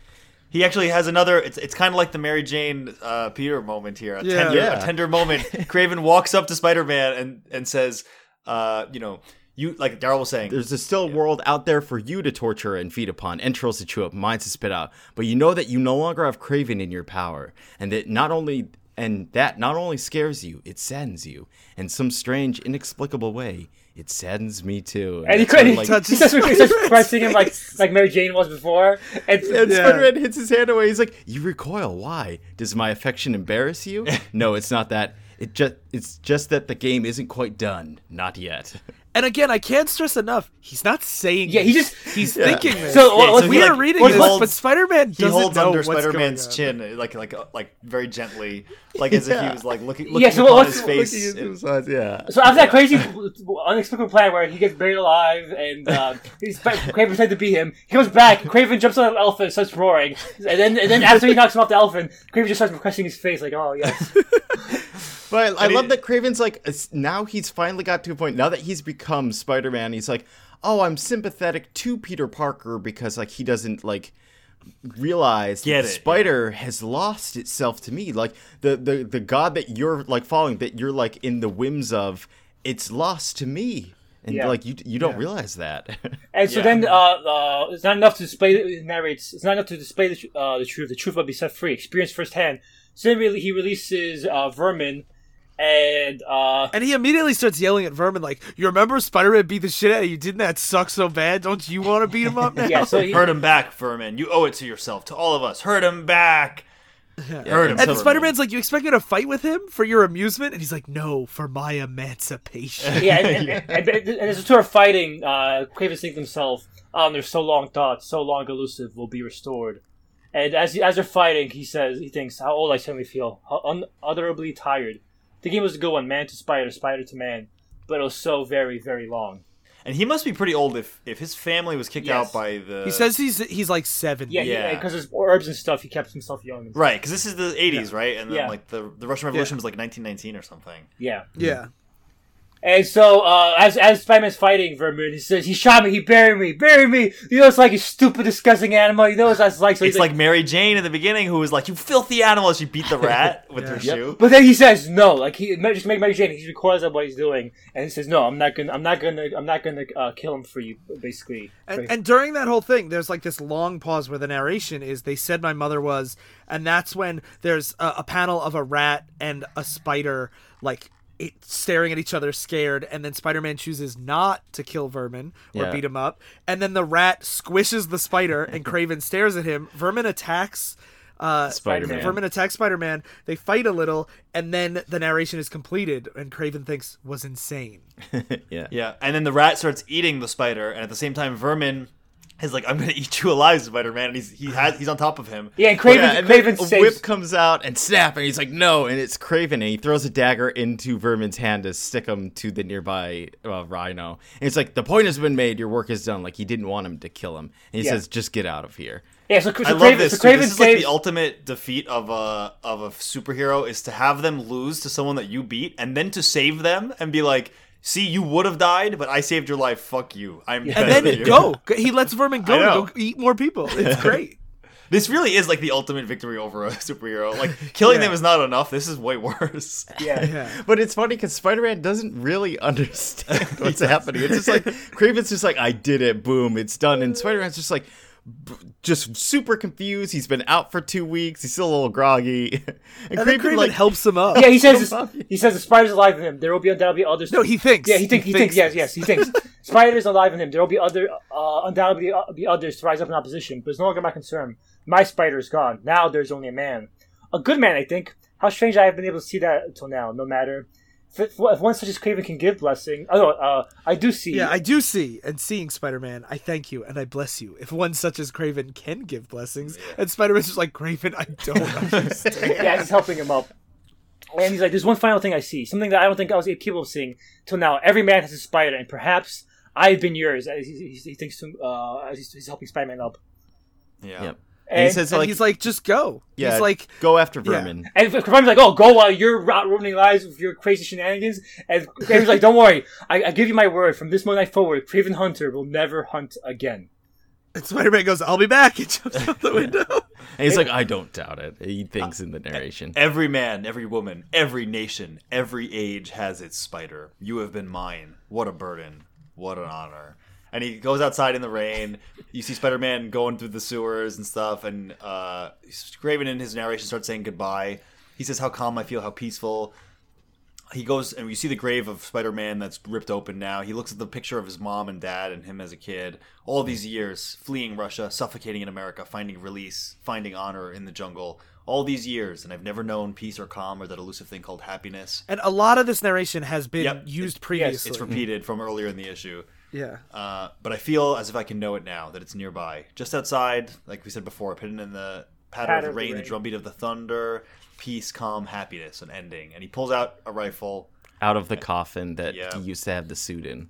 Speaker 3: He actually has another. It's it's kind of like the Mary Jane uh, Peter moment here. A
Speaker 1: Yeah.
Speaker 3: tender,
Speaker 4: Yeah.
Speaker 3: a tender moment. Kraven walks up to Spider Man and and says, uh, you know, you like Daryl was saying.
Speaker 4: There's a still world out there for you to torture and feed upon, entrails to chew up, minds to spit out. But you know that you no longer have Kraven in your power, and that not only and that not only scares you, it saddens you. In some strange, inexplicable way, it saddens me too.
Speaker 2: And he couldn't.
Speaker 4: like,
Speaker 1: touch-
Speaker 2: he starts, he starts pressing him like like Mary Jane was before. And,
Speaker 4: And
Speaker 1: Yeah.
Speaker 4: Spider-Man hits his hand away. He's like, "You recoil. Why? Does my affection embarrass you? no, it's not that. It just it's just that the game isn't quite done. Not yet."
Speaker 1: And again, I can't stress enough. He's not saying.
Speaker 2: Yeah, he just-
Speaker 1: he's
Speaker 4: Yeah.
Speaker 1: thinking this.
Speaker 2: So,
Speaker 3: Yeah, so
Speaker 1: we
Speaker 3: he,
Speaker 1: are
Speaker 3: like,
Speaker 1: reading this,
Speaker 2: holds-
Speaker 1: but Spider-Man
Speaker 3: he
Speaker 1: doesn't know He
Speaker 3: holds
Speaker 1: know
Speaker 3: under Spider-Man's chin, like like like very gently, like as if he was like looking looking
Speaker 2: Yeah, so
Speaker 3: upon
Speaker 2: what's-
Speaker 3: his face.
Speaker 4: Looking into his eyes, yeah.
Speaker 2: So after that crazy, unexpected plan where he gets buried alive and uh, he's Kraven tried to beat him, he comes back. Kraven jumps on an elephant, and starts roaring, and then and then after he knocks him off the elephant, Kraven just starts pressing his face like, "Oh yes."
Speaker 4: But I,
Speaker 3: I mean-
Speaker 4: love that Kraven's like now he's finally got to a point now that he's become Spider-Man. He's like, "Oh, I'm sympathetic to Peter Parker because like he doesn't like realize
Speaker 3: Get
Speaker 4: that
Speaker 3: it.
Speaker 4: Spider has lost itself to me. Like the the the god that you're like following that you're like in the whims of, it's lost to me." And
Speaker 2: Yeah.
Speaker 4: like you you don't realize that.
Speaker 2: And so
Speaker 3: Yeah.
Speaker 2: then, uh, uh, it's not enough to display. It narrates. It's not enough to display the, uh, the truth. The truth will be set free. Experience firsthand. So then, really, he releases uh, Vermin, and uh,
Speaker 1: And he immediately starts yelling at Vermin like, "You remember Spider-Man beat the shit out of you? Didn't that suck so bad? Don't you want to beat him up now?"
Speaker 2: yeah. So he,
Speaker 3: Hurt him back, Vermin. You owe it to yourself, to all of us. Hurt him back. Hurt him.
Speaker 1: And
Speaker 3: Vermin.
Speaker 1: Spider-Man's like, "You expect me to fight with him for your amusement?" And he's like, "No, for my emancipation."
Speaker 2: yeah, and, and, and, and, and as the two are fighting, uh, Kraven thinks to himself, "Um, their so long thoughts, so long elusive, will be restored." And as as they're fighting, he says, he thinks, "How old I suddenly feel, how unutterably tired." The game was a good one, man to spider, spider to man, but it was so very, very long.
Speaker 3: and he must be pretty old if if his family was kicked
Speaker 2: Yes.
Speaker 3: out by the.
Speaker 1: He says he's he's like seven.
Speaker 2: Yeah,
Speaker 3: Yeah.
Speaker 2: because his herbs and stuff, he kept himself young. And
Speaker 3: Right, because this is the '80s, right? And then
Speaker 2: Yeah.
Speaker 3: like the the Russian Revolution was like 1919 or something.
Speaker 2: Yeah.
Speaker 1: yeah.
Speaker 2: And so, uh, as as Spider-Man's fighting Vermin, he says, "He shot me. He buried me. Bury me. You know, it's like a stupid, disgusting animal. You know what that's like." So
Speaker 3: It's like Mary Jane in the beginning, who was like, "You filthy animal!" She beat the rat with her
Speaker 1: Yeah.
Speaker 3: shoe.
Speaker 2: But then he says no, like he just make Mary Jane. He records of what he's doing, and he says, "No, I'm not gonna, I'm not gonna, I'm not gonna uh, kill him for you." Basically,
Speaker 1: And, and during that whole thing, there's like this long pause where the narration is they said my mother was, and that's when there's a, a panel of a rat and a spider like it, staring at each other, scared, and then Spider-Man chooses not to kill Vermin or
Speaker 4: Yeah.
Speaker 1: beat him up, and then the rat squishes the spider, and Kraven stares at him. Vermin attacks. Uh,
Speaker 4: Spider-Man.
Speaker 1: Vermin attacks Spider-Man. They fight a little, and then the narration is completed, and Kraven thinks was insane.
Speaker 4: yeah.
Speaker 3: Yeah, and then the rat starts eating the spider, and at the same time, Vermin is like, "I'm gonna eat you alive, Spider-Man," and he's he has he's on top of him.
Speaker 2: yeah, and Kraven,
Speaker 4: Yeah, and Kraven a whip comes out and snap, and he's like, "No!" And it's Kraven, and he throws a dagger into Vermin's hand to stick him to the nearby uh, Rhino. And it's like, "The point has been made. Your work is done." Like he didn't want him to kill him, and he
Speaker 2: Yeah.
Speaker 4: says, "Just get out of here."
Speaker 2: yeah, so, so
Speaker 3: I love
Speaker 2: Kraven,
Speaker 3: this.
Speaker 2: so. Kraven
Speaker 3: This is like the ultimate defeat of a of a superhero is to have them lose to someone that you beat, and then to save them and be like, "See, you would have died, but I saved your life. Fuck you. I'm better
Speaker 1: And then
Speaker 3: you."
Speaker 1: go. He lets Vermin go
Speaker 3: I
Speaker 1: to
Speaker 3: know.
Speaker 1: go eat more people. It's great.
Speaker 3: This really is like the ultimate victory over a superhero. Like killing
Speaker 1: Yeah.
Speaker 3: them is not enough. This is way worse.
Speaker 2: yeah,
Speaker 1: Yeah.
Speaker 4: But it's funny because Spider-Man doesn't really understand what's happening. It's just like Kraven's just like, "I did it, boom, it's done," and Spider-Man's just like. B- Just super confused. He's been out for two weeks. He's still a little groggy. And,
Speaker 1: And then Kraven
Speaker 4: like
Speaker 1: helps him up.
Speaker 2: yeah. He says, he says the spider's alive in him. There will be undoubtedly others.
Speaker 1: No, he thinks.
Speaker 2: Yeah, he, think, he,
Speaker 1: He
Speaker 2: thinks.
Speaker 1: thinks
Speaker 2: Yes, yes, he thinks. Spider's alive in him. There will be other, uh, undoubtedly uh, be others to rise up in opposition, but it's no longer my concern. My spider is gone. Now there's only a man, a good man. I think. How strange I have been able to see that until now. No matter if, if, if one such as Kraven can give blessing. Oh, uh, I do see.
Speaker 1: Yeah, I do see. And seeing Spider Man, I thank you and I bless you. If one such as Kraven can give blessings, and Spider Man's just like, Kraven, I don't understand.
Speaker 2: yeah, he's helping him up. And he's like, "There's one final thing I see, something that I don't think I was capable of seeing till now. Every man has a spider, and perhaps I've been yours." As he, he, he thinks to, uh, as he's, he's helping Spider-Man up.
Speaker 3: Yeah.
Speaker 4: Yep.
Speaker 2: And,
Speaker 4: And he eh? says
Speaker 1: and
Speaker 4: like,
Speaker 1: he's like, just go.
Speaker 4: yeah,
Speaker 1: He's like,
Speaker 4: go after Vermin.
Speaker 2: And Kraven's like, "Oh, go while you're ru- ruining lives with your crazy shenanigans." And Kraven's like, "Don't worry, I, I give you my word. From this moment forward, Kraven Hunter will never hunt again."
Speaker 1: and Spider Man goes, I'll be back. He jumps out the window.
Speaker 4: And he's like, I don't doubt it. He thinks in the narration.
Speaker 3: Every man, every woman, every nation, every age has its spider. You have been mine. What a burden. What an honor. And he goes outside in the rain. You see Spider Man going through the sewers and stuff. And uh, Kraven in his narration starts saying goodbye. He says how calm I feel, how peaceful. he goes and you see the grave of Spider-Man that's ripped open now. He looks at the picture of his mom and dad and him as a kid. All these years fleeing Russia, suffocating in America, finding release, finding honor in the jungle. All these years, and I've never known peace or calm or that elusive thing called happiness.
Speaker 1: And a lot of this narration has been
Speaker 3: Yep.
Speaker 1: used previously.
Speaker 3: It's repeated from earlier in the issue.
Speaker 1: Yeah.
Speaker 3: Uh, but I feel as if I can know it now that it's nearby, just outside, like we said before, hidden in the patter,
Speaker 2: Patter
Speaker 3: of the
Speaker 2: of the
Speaker 3: rain, the
Speaker 2: rain.
Speaker 3: drumbeat of the thunder, peace, calm, happiness, an ending. And he pulls out a rifle.
Speaker 4: Out of the coffin that
Speaker 3: Yeah.
Speaker 4: he used to have the suit in.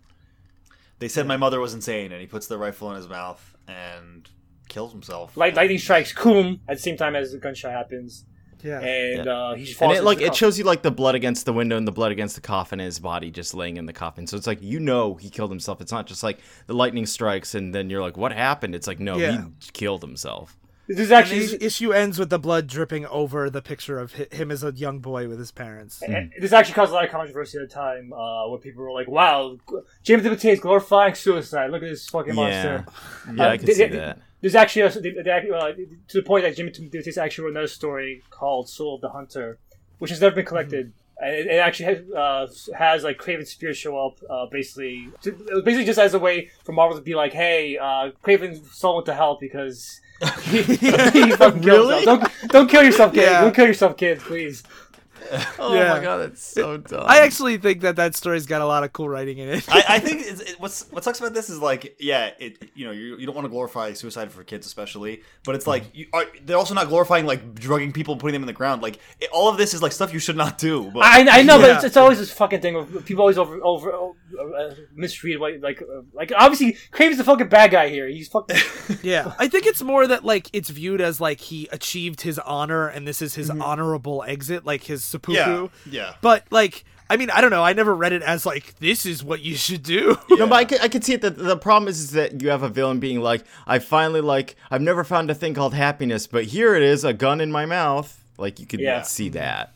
Speaker 3: They said my mother was insane, and he puts the rifle in his mouth and kills himself.
Speaker 2: Light, lightning strikes Coom at the same time as the gunshot happens,
Speaker 1: Yeah.
Speaker 2: and uh, he
Speaker 4: And it like it shows you like the blood against the window and the blood against the coffin and his body just laying in the coffin. So it's like you know he killed himself. It's not just like the lightning strikes and then you're like, what happened? It's like no,
Speaker 1: Yeah.
Speaker 4: he killed himself.
Speaker 2: This is
Speaker 1: And
Speaker 2: actually
Speaker 1: the issue ends with the blood dripping over the picture of him as a young boy with his parents.
Speaker 2: And this actually caused a lot of controversy at the time, uh, where people were like, "Wow, J. M. DeMatteis is glorifying suicide. Look at this fucking
Speaker 4: Yeah,
Speaker 2: monster."
Speaker 4: yeah,
Speaker 2: Uh,
Speaker 4: I can
Speaker 2: th-
Speaker 4: see
Speaker 2: th-
Speaker 4: that.
Speaker 2: There's actually a, act- uh, to the point that J. M. DeMatteis actually wrote another story called "Soul of the Hunter," which has never been collected. And it, it actually has, uh, has like Kraven's spear show up, uh, basically, to, basically just as a way for Marvel to be like, "Hey, uh, Kraven's soul went to hell because he, he fucking killed himself. Don't don't kill yourself, kid.
Speaker 1: Yeah.
Speaker 2: Don't kill yourself, kids, please."
Speaker 4: Oh
Speaker 1: Yeah.
Speaker 4: my god, that's so dumb.
Speaker 1: I actually think that that story's got a lot of cool writing in it.
Speaker 3: I, I think it's, it, what's what sucks about this is like, yeah, it you know you, you don't want to glorify suicide for kids especially, but it's like you are, they're also not glorifying like drugging people and putting them in the ground. Like it, all of this is like stuff you should not do. But
Speaker 2: I, I know, but it's, it's always this fucking thing of people always over over uh, misread what like uh, like obviously Kraven's the fucking bad guy here. He's fucking
Speaker 1: Yeah, I think it's more that like it's viewed as like he achieved his honor and this is his honorable exit, like his seppuku.
Speaker 3: yeah, yeah.
Speaker 1: But like, I mean, I don't know. I never read it as like this is what you should do.
Speaker 4: No, but I could, I could see it. That the problem is, is that you have a villain being like, I finally like, I've never found a thing called happiness, but here it is, a gun in my mouth. Like you could
Speaker 2: Yeah.
Speaker 4: see that.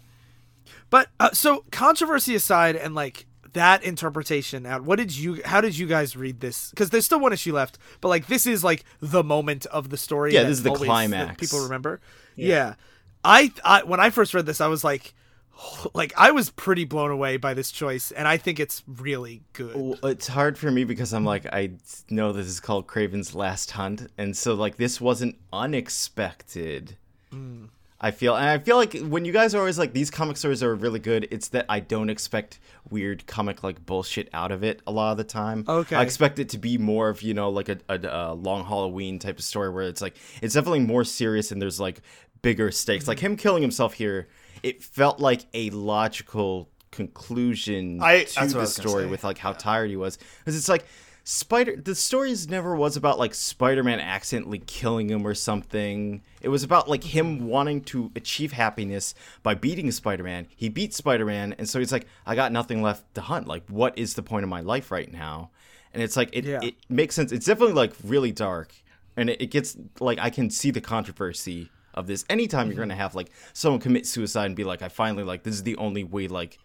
Speaker 1: But uh, so controversy aside, and like that interpretation out. What did you? How did you guys read this? Because there's still one issue left, but like this is like the moment of the story.
Speaker 4: Yeah, this is the
Speaker 1: always- that
Speaker 4: climax.
Speaker 1: People remember. Yeah, I, I when I first read this, I was like, like I was pretty blown away by this choice, and I think it's really good.
Speaker 4: Well, It's hard for me because I'm like, I know this is called Kraven's Last Hunt, and so like this wasn't unexpected. Mm. I feel, and I feel like when you guys are always like these comic stories are really good, it's that I don't expect weird comic like bullshit out of it a lot of the time.
Speaker 1: Okay.
Speaker 4: I expect it to be more of you know like a, a, a long Halloween type of story where it's like it's definitely more serious and there's like bigger stakes. Like him killing himself here, it felt like a logical conclusion
Speaker 3: I-
Speaker 4: to
Speaker 3: that's what I
Speaker 4: the story with like how tired he was because it's like spider the stories never was about like spider-man accidentally killing him or something. It was about like him wanting to achieve happiness by beating spider-man. He beat spider-man and so he's like i got nothing left to hunt. Like what is the point of my life right now? And it's like it,
Speaker 1: Yeah.
Speaker 4: it makes sense. It's definitely like really dark and it, it gets like i can see the controversy of this. Anytime you're mm-hmm. gonna have like someone commit suicide and be like i finally like this is the only way like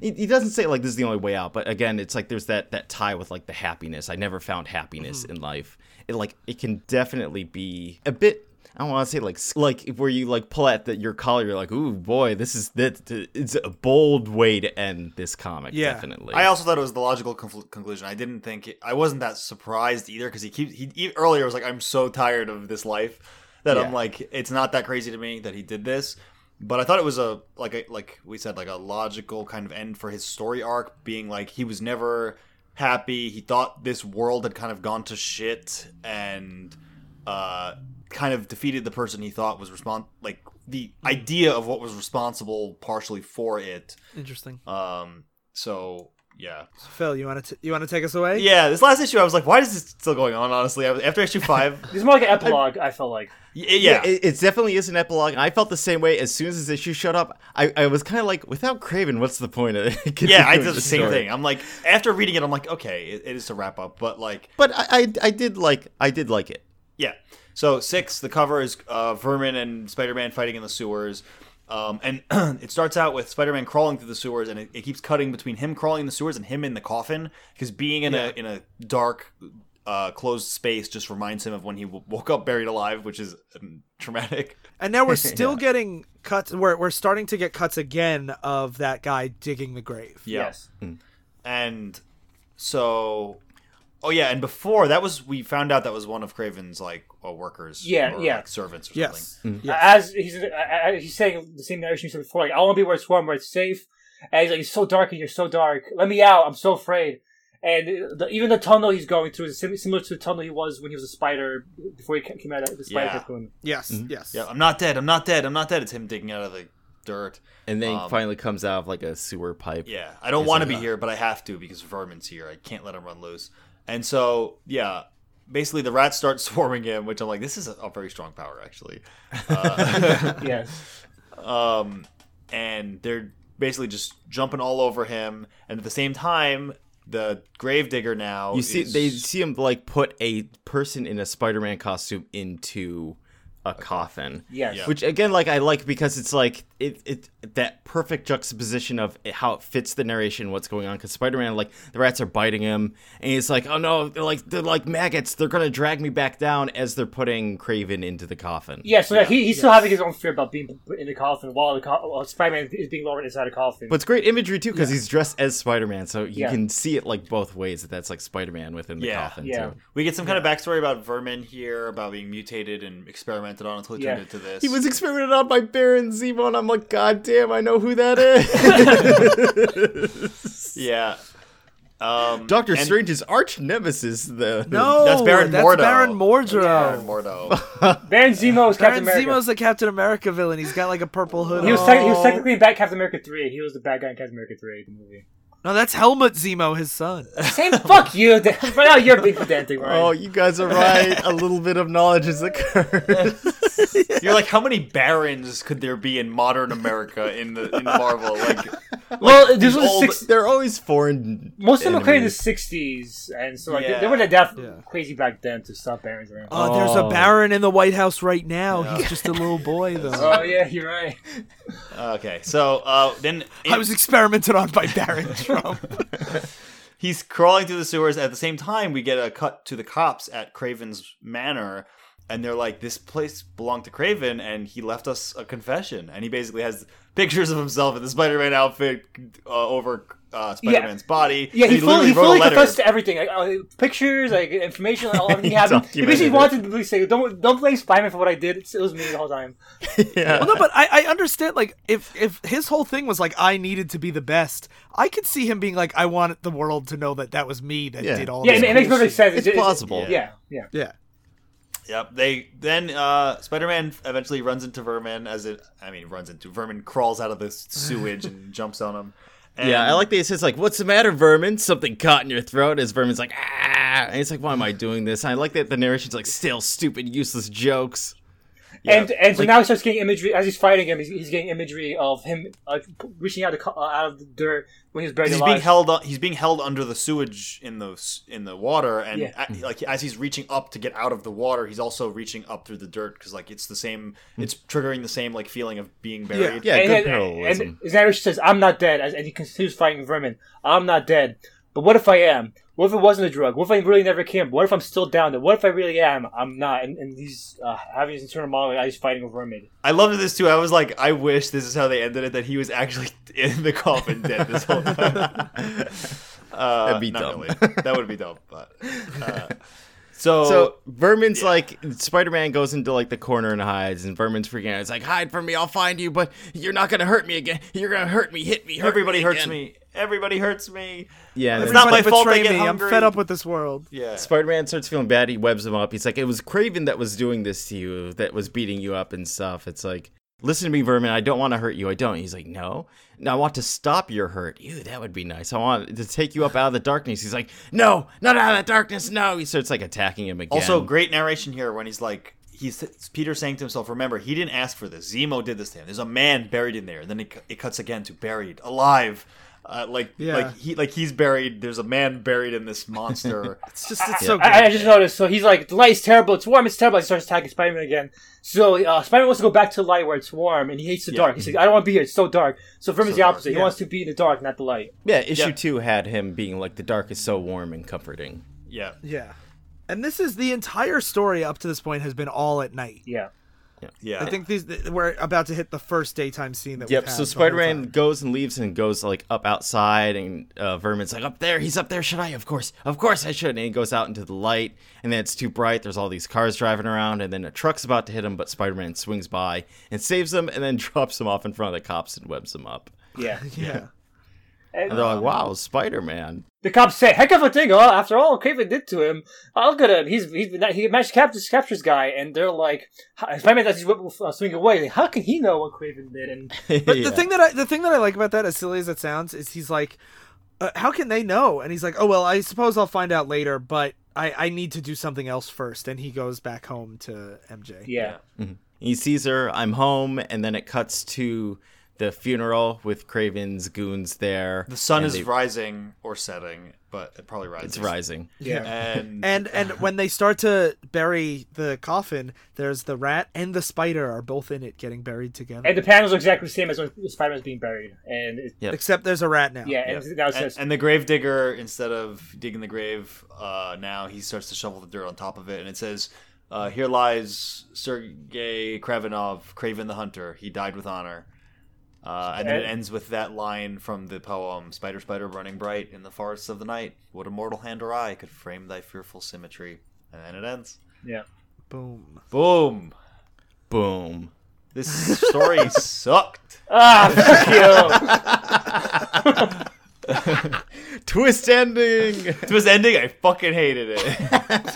Speaker 4: he, he doesn't say like this is the only way out but again it's like there's that that tie with like the happiness i never found happiness mm-hmm. in life it like it can definitely be a bit I don't want to say like like where you like pull at the, your collar. You're like, ooh boy, this is that. It's a bold way to end this comic.
Speaker 1: Yeah.
Speaker 4: definitely.
Speaker 3: I also thought it was the logical confl- conclusion. I didn't think it, I wasn't that surprised either because he keeps he, he earlier was like I'm so tired of this life that
Speaker 4: Yeah.
Speaker 3: I'm like it's not that crazy to me that he did this. But I thought it was a like a, like we said like a logical kind of end for his story arc being like he was never happy. He thought this world had kind of gone to shit and uh kind of defeated the person he thought was respon like the idea of what was responsible partially for it.
Speaker 1: Interesting.
Speaker 3: Um so yeah.
Speaker 1: Phil, you want to you want to take us away?
Speaker 3: Yeah, this last issue, I was like, why is this still going on? Honestly, was- after issue five,
Speaker 2: It's more like an epilogue. I felt like.
Speaker 3: y- yeah,
Speaker 4: it, it definitely is an epilogue. And I felt the same way as soon as this issue showed up. I, I was kind of like, without Kraven, what's the point of it?
Speaker 3: yeah, I did the same
Speaker 4: story?
Speaker 3: thing. I'm like, after reading it, I'm like, okay, it, it is to wrap up, but like,
Speaker 4: But I, I, I did like, I did like it.
Speaker 3: yeah. So six, the cover is uh, Vermin and Spider-Man fighting in the sewers. Um, and it starts out with Spider-Man crawling through the sewers, and it, it keeps cutting between him crawling in the sewers and him in the coffin because being in a in a dark, uh, closed space just reminds him of when he w- woke up buried alive, which is um, traumatic.
Speaker 1: And now we're still getting cuts. We're we're starting to get cuts again of that guy digging the grave.
Speaker 3: Yeah.
Speaker 2: Yes.
Speaker 3: And so, oh yeah, and before that was we found out that was one of Kraven's like uh, workers,
Speaker 2: Yeah,
Speaker 3: or,
Speaker 2: yeah.
Speaker 3: like, servants or
Speaker 1: Yes.
Speaker 3: something.
Speaker 1: Yes.
Speaker 2: As he's uh, he's saying the same narration he said before, like I want to be where it's warm, where it's safe. And he's like, "It's so dark and you're so dark. Let me out. I'm so afraid." And the, even the tunnel he's going through is similar to the tunnel he was when he was a spider before he came out of the spider
Speaker 3: Yeah.
Speaker 2: cocoon.
Speaker 1: Yes. Yes.
Speaker 3: Yeah, I'm not dead. I'm not dead. I'm not dead. It's him digging out of the dirt.
Speaker 4: And then
Speaker 3: Um,
Speaker 4: he finally comes out of like a sewer pipe.
Speaker 3: Yeah, I don't want to be here, but I have to because Vermin's here. I can't let him run loose. And so, yeah, basically the rats start swarming him, which I'm like, this is a, a very strong power, actually. Uh,
Speaker 2: Yes.
Speaker 3: um, and they're basically just jumping all over him, and at the same time, the gravedigger now
Speaker 4: You see,
Speaker 3: is-
Speaker 4: they see him like put a person in a Spider-Man costume into a coffin.
Speaker 2: Yes.
Speaker 3: Yeah.
Speaker 4: Which again, like I like because it's like it, it that perfect juxtaposition of how it fits the narration, what's going on. Because Spider-Man, like the rats are biting him, and he's like, "Oh no, they're like they're like maggots. They're gonna drag me back down." As they're putting Kraven into the coffin.
Speaker 2: Yeah, so he, he's still having his own fear about being put in the coffin while the co- while Spider-Man is being lowered inside a coffin.
Speaker 4: But it's great imagery too because he's dressed as Spider-Man, so you
Speaker 2: Yeah.
Speaker 4: can see it like both ways. That that's like Spider-Man within the
Speaker 3: Yeah.
Speaker 4: coffin
Speaker 2: Yeah.
Speaker 4: too.
Speaker 3: we get some kind of backstory about Vermin here, about being mutated and experimented on until he
Speaker 2: Yeah.
Speaker 3: turned into this.
Speaker 4: He was experimented on by Baron Zemo, and I'm like, God damn, I know who that is.
Speaker 3: yeah. Um,
Speaker 4: Doctor
Speaker 3: and-
Speaker 4: Strange's arch nemesis, the
Speaker 1: No,
Speaker 3: That's Baron
Speaker 1: that's
Speaker 3: Mordo.
Speaker 1: Baron Mordro.
Speaker 3: Baron Mordo.
Speaker 2: Baron Zemo is Captain
Speaker 1: Baron
Speaker 2: America.
Speaker 1: Zemo's the Captain America villain. He's got like a purple hood.
Speaker 2: he was
Speaker 1: on.
Speaker 2: tec- he was technically in Bat Captain America three. He was the bad guy in Captain America three, the movie.
Speaker 1: No, that's Helmut Zemo, his son.
Speaker 2: Same. fuck you. Right now you're being pedantic, right?
Speaker 4: Oh, you guys are right. a little bit of knowledge is a curse.
Speaker 3: You're like, how many barons could there be in modern America in the in Marvel? Like,
Speaker 2: well, this
Speaker 3: these
Speaker 2: was
Speaker 3: old-
Speaker 2: six.
Speaker 4: They're always foreign.
Speaker 2: Most of them were created in the '60s, and so like they,
Speaker 3: Yeah.
Speaker 2: they were that
Speaker 1: Yeah.
Speaker 2: crazy back then to stop barons around.
Speaker 1: Oh, there's a
Speaker 4: Oh.
Speaker 1: Baron in the White House right now. He's just a little boy, though.
Speaker 2: Oh yeah, you're right.
Speaker 3: okay, so uh, then
Speaker 1: I was experimented on by Baron Trump.
Speaker 3: he's crawling through the sewers. At the same time, we get a cut to the cops at Kraven's Manor, and they're like, "This place belonged to Kraven, and he left us a confession." And he basically has pictures of himself in the Spider-Man outfit uh, over uh, Spider-Man's body.
Speaker 2: Yeah,
Speaker 3: And
Speaker 2: he, fully,
Speaker 3: literally
Speaker 2: he
Speaker 3: wrote a
Speaker 2: fully confessed to everything, like uh, pictures, like information, all everything he had. He
Speaker 4: Documented
Speaker 2: basically
Speaker 4: it.
Speaker 2: wanted to really say, "Don't don't blame Spider-Man for what I did. It was me the whole time."
Speaker 4: yeah.
Speaker 1: well, no, but I, I understand. Like, if if his whole thing was like I needed to be the best, I could see him being like, I want the world to know that that was me that
Speaker 4: Yeah.
Speaker 1: did all.
Speaker 2: Yeah,
Speaker 1: this
Speaker 2: it, it makes
Speaker 1: cool
Speaker 2: perfect sense.
Speaker 4: It's
Speaker 2: It's-
Speaker 4: plausible.
Speaker 2: Yeah, yeah.
Speaker 1: Yeah.
Speaker 3: Yep. They then uh, Spider-Man eventually runs into Vermin as it. I mean, runs into Vermin, crawls out of the sewage and jumps on him. And
Speaker 4: Yeah, I like that he says like, "What's the matter, Vermin? Something caught in your throat." As Vermin's like, "Ah," and he's like, "Why am I doing this?" I like that the narration's like, "Still stupid, useless jokes."
Speaker 2: And and so
Speaker 4: like-
Speaker 2: now he starts getting imagery as he's fighting him. He's, he's getting imagery of him like p- reaching out, to, uh, out of the dirt when he was buried
Speaker 3: He's
Speaker 2: alive.
Speaker 3: being held. On, he's being held under the sewage in the in the water, and
Speaker 2: Yeah.
Speaker 3: a- like as he's reaching up to get out of the water, he's also reaching up through the dirt because like it's the same. It's triggering the same like feeling of being buried.
Speaker 4: Yeah,
Speaker 2: and,
Speaker 4: good
Speaker 2: and,
Speaker 4: parallelism.
Speaker 2: and his narration says, "I'm not dead," as, and he continues fighting vermin. I'm not dead, but what if I am? What if it wasn't a drug? What if I really never came? What if I'm still down there? What if I really am? I'm not. And, and he's uh, having his internal monologue. He's fighting a vermin.
Speaker 3: I loved this too. I was like, I wish this is how they ended it. That he was actually in the coffin dead this whole time. Uh,
Speaker 4: That'd be
Speaker 3: not
Speaker 4: dumb.
Speaker 3: really. That would be dumb. But uh, so,
Speaker 4: So Vermin's like Spider-Man goes into like the corner and hides, and Vermin's freaking out. It's like, "Hide from me, I'll find you, but you're not gonna hurt me again. You're gonna hurt me, hit me, hurt
Speaker 3: everybody
Speaker 4: me
Speaker 3: hurts
Speaker 4: again."
Speaker 3: me. Everybody hurts me.
Speaker 4: Yeah, and
Speaker 3: It's not my fault I
Speaker 1: betray
Speaker 3: get
Speaker 1: me. I'm fed up with this world.
Speaker 3: Yeah.
Speaker 4: Spider-Man starts feeling bad. He webs him up. He's like, "It was Kraven that was doing this to you, that was beating you up and stuff." It's like, "Listen to me, Vermin. I don't want to hurt you. I don't." He's like, "No, no, I want to stop your hurt. Ew, that would be nice. I want to take you up out of the darkness." He's like, "No, not out of the darkness. No." He starts like attacking him again.
Speaker 3: Also, great narration here when he's like, he's Peter saying to himself, "Remember, he didn't ask for this. Zemo did this to him. There's a man buried in there." And then it, it cuts again to buried, alive. Uh, like,
Speaker 1: Yeah.
Speaker 3: like he, like he's buried. There's a man buried in this monster.
Speaker 1: It's just it's so good.
Speaker 2: I, I just noticed. So he's like, the light is terrible. It's warm. It's terrible. He starts attacking Spider-Man again. So uh, Spider-Man wants to go back to the light where it's warm, and he hates the dark. He says, "I don't want to be here. It's so dark." So Vermin's the
Speaker 3: dark,
Speaker 2: opposite. He
Speaker 1: yeah.
Speaker 2: wants to be in the dark, not the light.
Speaker 4: yeah, issue
Speaker 3: Yeah.
Speaker 4: two had him being like, "The dark is so warm and comforting."
Speaker 3: yeah.
Speaker 1: yeah. And this is the entire story up to this point has been all at night.
Speaker 2: Yeah.
Speaker 3: Yeah.
Speaker 1: I think these we're about to hit the first daytime scene that.
Speaker 4: Yep.
Speaker 1: we've
Speaker 4: So
Speaker 1: had the
Speaker 4: Spider-Man goes and leaves and goes like up outside, and uh, Vermin's like, "Up there, he's up there. Should I? Of course, of course I should." And he goes out into the light, and then it's too bright. There's all these cars driving around, and then a truck's about to hit him, but Spider-Man swings by and saves him, and then drops him off in front of the cops and webs him up.
Speaker 2: Yeah.
Speaker 1: Yeah.
Speaker 2: And,
Speaker 4: And they're
Speaker 2: uh,
Speaker 4: like, "Wow, Spider-Man."
Speaker 2: The cops say, "Heck of a thing, huh? After all, Kraven did to him. I'll get him. He's he's he managed to capture captures guy." And they're like, "Spider-Man does his whip will uh, swing away. Like, How can he know what Kraven did?" And
Speaker 1: But
Speaker 4: Yeah.
Speaker 1: the thing that I the thing that I like about that, as silly as it sounds, is he's like, uh, "How can they know?" And he's like, "Oh well, I suppose I'll find out later, but I I need to do something else first. And he goes back home to MJ.
Speaker 2: yeah,
Speaker 4: He sees her, I'm home, and then it cuts to the funeral with Kraven's goons there.
Speaker 3: the sun is
Speaker 4: they-
Speaker 3: rising or setting, but it probably rises.
Speaker 4: It's rising.
Speaker 2: yeah.
Speaker 3: And
Speaker 1: And and when they start to bury the coffin, there's the rat and the spider are both in it, getting buried together.
Speaker 2: And the panels are exactly the same as when Spider-Man's being buried. And it,
Speaker 4: Yep.
Speaker 1: Except there's a rat now.
Speaker 2: yeah, and now it
Speaker 3: and,
Speaker 2: says,
Speaker 3: and the grave digger, instead of digging the grave, uh, now he starts to shovel the dirt on top of it, and it says, uh, "Here lies Sergei Kravinoff, Kraven the Hunter. He died with honor." Uh, and then it ends with that line from the poem "Spider, spider, running bright in the forests of the night. What a mortal hand or eye could frame thy fearful symmetry?" And then it ends.
Speaker 2: yeah.
Speaker 1: Boom.
Speaker 3: Boom.
Speaker 4: Boom.
Speaker 3: This story sucked.
Speaker 2: Ah, fuck you.
Speaker 4: Twist ending.
Speaker 3: Twist ending. I fucking hated it.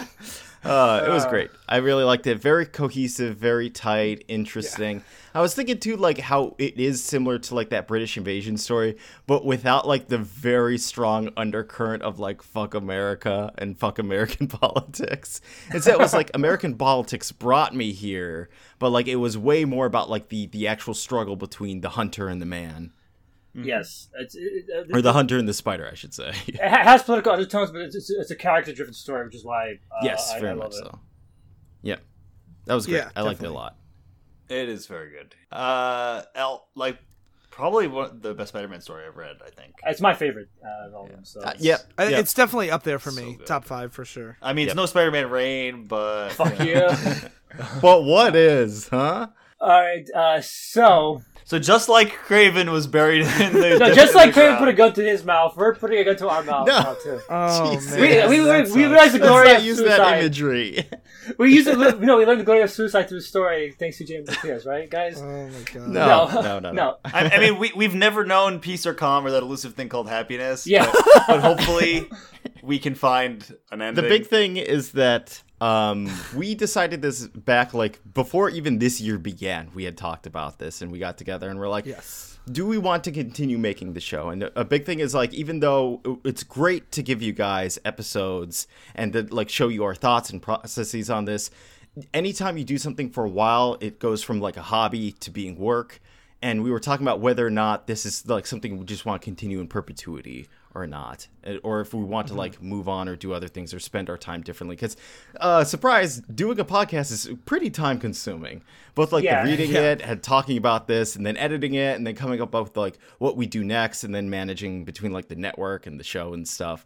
Speaker 4: Uh, it was great. I really liked it. Very cohesive, very tight, interesting. I was thinking too, like how it is similar to like that British invasion story, but without like the very strong undercurrent of like fuck America and fuck American politics. Instead, it was like American politics brought me here, but like it was way more about like the the actual struggle between the hunter and the man,
Speaker 2: yes, it's, it, it,
Speaker 4: or the hunter and the spider, I should say.
Speaker 2: it has political undertones, but it's, it's, it's a character-driven story, which is why. Uh,
Speaker 4: yes,
Speaker 2: I,
Speaker 4: very
Speaker 2: I
Speaker 4: much
Speaker 2: love it.
Speaker 4: so. Yeah, that was great.
Speaker 1: Yeah,
Speaker 4: I liked it a lot.
Speaker 3: It is very good. Uh, L like probably one the best Spider-Man story I've read. I think.
Speaker 2: It's my favorite uh, of all of them. So
Speaker 4: Uh,
Speaker 2: it's-
Speaker 4: yeah,
Speaker 1: I,
Speaker 4: yeah.
Speaker 1: It's definitely up there for me.
Speaker 3: good.
Speaker 1: Top five for sure.
Speaker 3: I mean,
Speaker 4: Yep.
Speaker 3: it's no Spider-Man Reign, but
Speaker 2: Fuck
Speaker 3: you
Speaker 2: you.
Speaker 3: know.
Speaker 4: But what is, huh?
Speaker 2: all right, uh, so
Speaker 3: So just like Kraven was buried in the
Speaker 2: no, just like Kraven put a gun to his mouth, we're putting a gun to our mouth
Speaker 4: No.
Speaker 2: now too.
Speaker 1: Oh
Speaker 4: Jesus.
Speaker 1: man,
Speaker 2: We- we-
Speaker 1: that
Speaker 2: we- we realized the
Speaker 4: Let's
Speaker 2: glory
Speaker 4: not
Speaker 2: of
Speaker 4: use
Speaker 2: suicide.
Speaker 4: that imagery.
Speaker 2: We use it. You know, we learned the glory of suicide through the story thanks to James Pierce, right, guys?
Speaker 1: Oh my god.
Speaker 4: No, no, no, no.
Speaker 3: I, I mean, we we've never known peace or calm or that elusive thing called happiness.
Speaker 2: Yeah.
Speaker 3: but, but hopefully we can find an
Speaker 4: end.
Speaker 3: The
Speaker 4: big thing is that um, we decided this back like before even this year began. We had talked about this and we got together and we're like,
Speaker 1: Yes.
Speaker 4: do we want to continue making the show? And a big thing is like, even though it's great to give you guys episodes and to like show you our thoughts and processes on this, anytime you do something for a while, it goes from like a hobby to being work. And we were talking about whether or not this is like something we just want to continue in perpetuity or not, or if we want to like move on or do other things or spend our time differently. Because, uh, surprise, doing a podcast is pretty time consuming. Both like
Speaker 2: Yeah.
Speaker 4: the reading
Speaker 1: Yeah.
Speaker 4: it and talking about this and then editing it and then coming up with like what we do next and then managing between like the network and the show and stuff.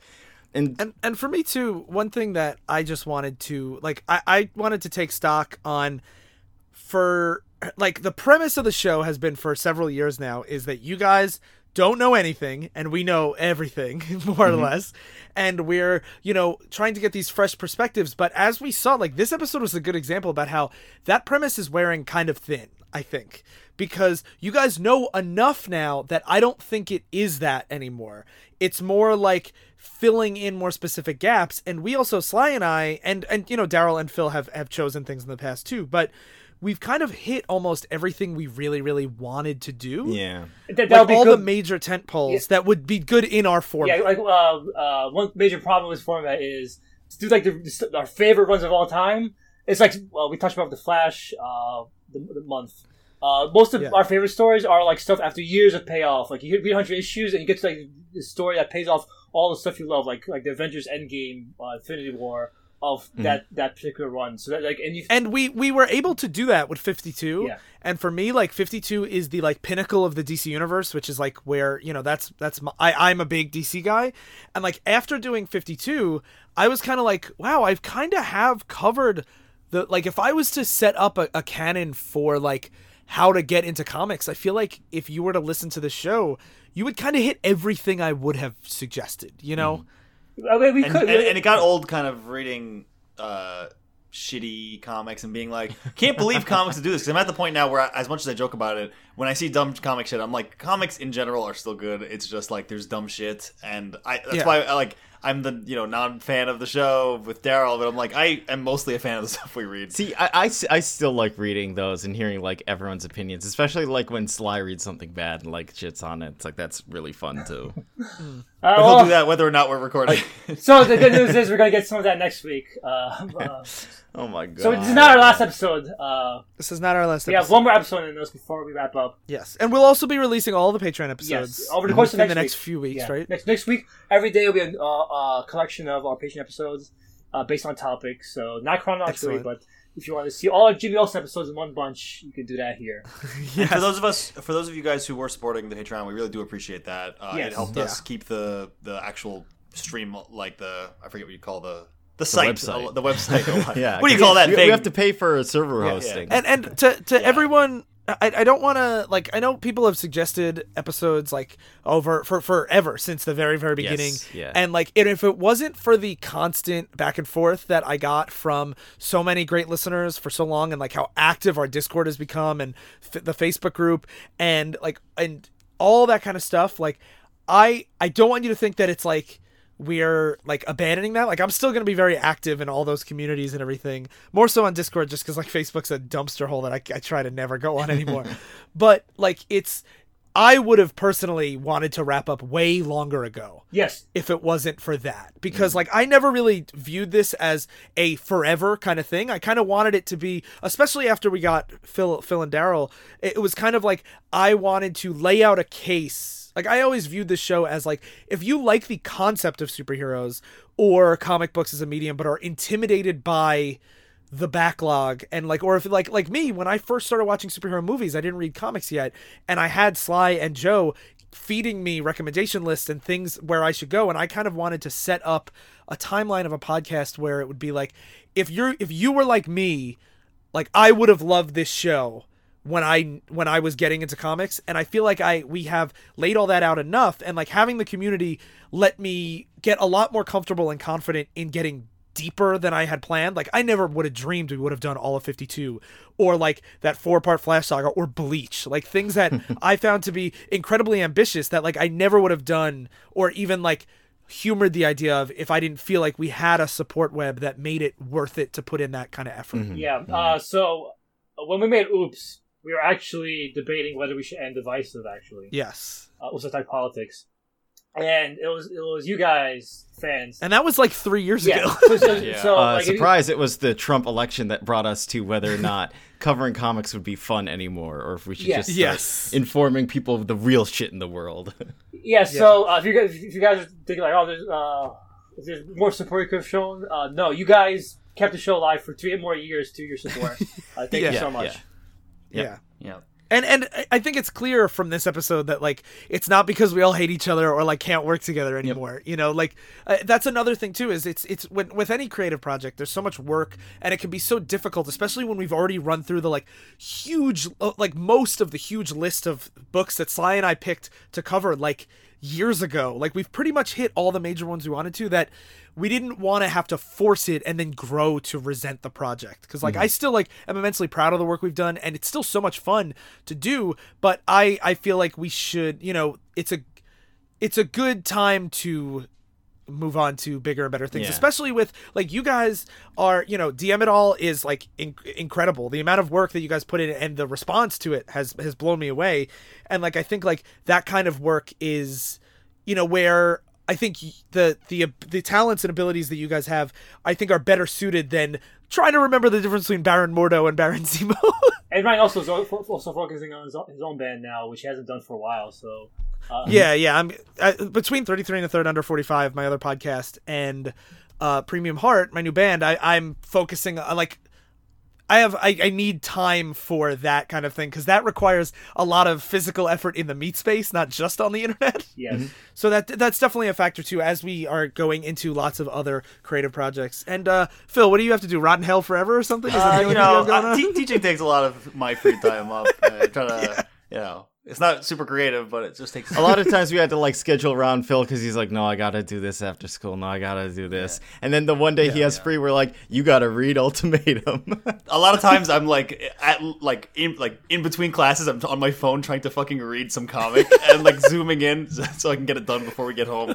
Speaker 4: And,
Speaker 1: and and for me too one thing that i just wanted to like I, I wanted to take stock on for like the premise of the show has been for several years now is that you guys don't know anything and we know everything more or mm-hmm. less. And we're you know trying to get these fresh perspectives. But as we saw like this episode was a good example about how that premise is wearing kind of thin i think. Because you guys know enough now that i don't think it is that anymore. It's more like filling in more specific gaps. And we also sly and i and and you know daryl and phil have have chosen things in the past too. But we've kind of hit almost everything we really really wanted to do
Speaker 4: yeah.
Speaker 2: That,
Speaker 1: like
Speaker 2: would be
Speaker 1: all the major tent poles
Speaker 2: Yeah.
Speaker 1: that would be good in our format
Speaker 2: Yeah, like uh, uh, one major problem with format is to do like the, the, our favorite runs of all time. It's like well, we touched about the Flash, uh, the, the month. Uh, most of
Speaker 1: Yeah.
Speaker 2: our favorite stories are like stuff after years of payoff. Like you hit 100 issues and you get to like the story that pays off all the stuff you love, like like the Avengers Endgame, uh, Infinity War, of mm-hmm. that that particular run. So that like and you
Speaker 1: and we we were able to do that with 52
Speaker 2: Yeah.
Speaker 1: and for me like 52 is the like pinnacle of the dc universe which is like where you know that's that's my, I, i'm a big dc guy. And like after doing 52 i was kind of like wow i've kind of have covered the like if i was to set up a, a canon for like how to get into comics i feel like if you were to listen to the show you would kind of hit everything i would have suggested you know mm-hmm.
Speaker 2: I mean, we
Speaker 3: and,
Speaker 2: could
Speaker 3: and, and it got old kind of reading uh shitty comics and being like can't believe comics do this. Because i'm at the point now where I, as much as i joke about it when i see dumb comic shit i'm like comics in general are still good. It's just like there's dumb shit. And i that's
Speaker 1: Yeah.
Speaker 3: why i like i'm the you know non-fan of the show with daryl but i'm like i am mostly a fan of the stuff we read
Speaker 4: See, I I still like reading those and hearing like everyone's opinions, especially like when Sly reads something bad and like shits on it. It's like that's really fun too.
Speaker 2: Uh,
Speaker 3: but
Speaker 2: well,
Speaker 3: he'll do that whether or not we're recording
Speaker 2: So the good news is we're gonna get some of that next week. Uh, uh,
Speaker 4: oh my god!
Speaker 2: so this is not our last episode. Uh,
Speaker 1: this is not our last
Speaker 2: we have one more episode in this before we wrap up.
Speaker 1: yes and we'll also be releasing all the patreon episodes
Speaker 2: Yes, over the course of
Speaker 1: in
Speaker 2: next
Speaker 1: the next
Speaker 2: week.
Speaker 1: few weeks
Speaker 2: Yeah.
Speaker 1: right
Speaker 2: Next next week, every day will be a, uh, a collection of our Patreon episodes uh, based on topics. So not chronologically,
Speaker 1: Excellent.
Speaker 2: but if you want to see all of Jimmy Olsen episodes in one bunch, you can do that here.
Speaker 3: And for those of us, for those of you guys who were supporting the Patreon, we really do appreciate that. Uh,
Speaker 2: Yes.
Speaker 3: It helped
Speaker 1: Yeah.
Speaker 3: us keep the the actual stream, like the I forget what you call the the site,
Speaker 4: website.
Speaker 3: the, website.
Speaker 4: yeah.
Speaker 3: what do you call that
Speaker 4: we,
Speaker 3: thing?
Speaker 4: We have to pay for server hosting.
Speaker 1: and and to to everyone I, I don't want to like I know people have suggested episodes like over for forever since the very very beginning
Speaker 4: Yes, yeah.
Speaker 1: and like and if it wasn't for the constant back and forth that I got from so many great listeners for so long and like how active our Discord has become and f- the Facebook group and like and all that kind of stuff like I I don't want you to think that it's like we're like abandoning that. Like I'm still going to be very active in all those communities and everything. More so on Discord just cuz like Facebook's a dumpster hole that I, I try to never go on anymore. but like it's I would have personally wanted to wrap up way longer ago
Speaker 2: Yes,
Speaker 1: if it wasn't for that because mm. like I never really viewed this as a forever kind of thing. I kind of wanted it to be especially after we got Phil Phil and Daryl. It was kind of like I wanted to lay out a case. Like I always viewed this show as like if you like the concept of superheroes or comic books as a medium but are intimidated by the backlog and like or if like like me when I first started watching superhero movies I didn't read comics yet and I had Sly and Joe feeding me recommendation lists and things where I should go and I kind of wanted to set up a timeline of a podcast where it would be like if you're if you were like me like I would have loved this show when I when I was getting into comics and I feel like I we have laid all that out enough and like having the community let me get a lot more comfortable and confident in getting deeper than I had planned. Like I never would have dreamed we would have done all of 52 or like that four-part Flash saga or Bleach. Like things that I found to be incredibly ambitious that like I never would have done or even like humored the idea of if I didn't feel like we had a support web that made it worth it to put in that kind of effort.
Speaker 4: Mhm.
Speaker 2: yeah. Uh, so uh, when we made Oops, we were actually debating whether we should end Divisive. Actually,
Speaker 1: Yes.
Speaker 2: uh, also type politics, and it was it was you guys fans.
Speaker 1: And that was like 3 years
Speaker 2: yeah.
Speaker 1: ago.
Speaker 2: so, so-
Speaker 3: Yeah.
Speaker 2: so,
Speaker 4: uh,
Speaker 2: like, if you-
Speaker 4: surprise! It was the Trump election that brought us to whether or not covering comics would be fun anymore, or if we should
Speaker 2: Yes.
Speaker 4: just start
Speaker 1: Yes.
Speaker 4: informing people of the real shit in the world.
Speaker 2: Yeah, so uh, if you guys if you guys are thinking like, oh, there's uh, there's more support you could have shown, uh, no, you guys kept the show alive for three more years to your support. Uh, thank
Speaker 1: Yeah.
Speaker 2: you so
Speaker 4: Yeah,
Speaker 2: much.
Speaker 4: Yeah.
Speaker 1: yeah.
Speaker 3: yeah.
Speaker 1: And and I- I think it's clear from this episode that like it's not because we all hate each other or like can't work together anymore. You know, like uh, that's another thing too is it's it's when, with any creative project there's so much work and it can be so difficult especially when we've already run through the like huge uh, like most of the huge list of books that Sly and I picked to cover like years ago. Like we've pretty much hit all the major ones we wanted to that we didn't want to have to force it and then grow to resent the project because like mm-hmm. I still like am immensely proud of the work we've done and it's still so much fun to do but I I feel like we should you know it's a it's a good time to move on to bigger and better things
Speaker 4: Yeah.
Speaker 1: especially with like you guys are you know dm it all is like in- incredible the amount of work that you guys put in and the response to it has has blown me away and like i think like that kind of work is you know where i think the the the talents and abilities that you guys have i think are better suited than trying to remember the difference between baron mordo and baron zemo
Speaker 2: And Ryan also is al- also focusing on his own band now, which he hasn't done for a while. So uh,
Speaker 1: Yeah, yeah. I'm uh, between 33 and a third under 45, my other podcast, and uh, Premium Heart, my new band, I, I'm focusing uh, like I have I, I need time for that kind of thing because that requires a lot of physical effort in the meat space, not just on the internet.
Speaker 2: Yes.
Speaker 1: So that that's definitely a factor too as we are going into lots of other creative projects. And uh, Phil, what do you have to do? Rotten Hell Forever or something? Is
Speaker 3: Uh, you
Speaker 1: only thing you
Speaker 3: know, uh,
Speaker 1: on?
Speaker 3: teaching takes a lot of my free time up. I try to, you know, it's not super creative, but it just takes
Speaker 4: a lot of times we had to like schedule around Phil because he's like, no, I gotta do this after school. No, I gotta do this. And then the one day he has free, we're like, you gotta read Ultimatum.
Speaker 3: a lot of times I'm like at like in like in between classes I'm on my phone trying to fucking read some comic and like zooming in so I can get it done before we get home.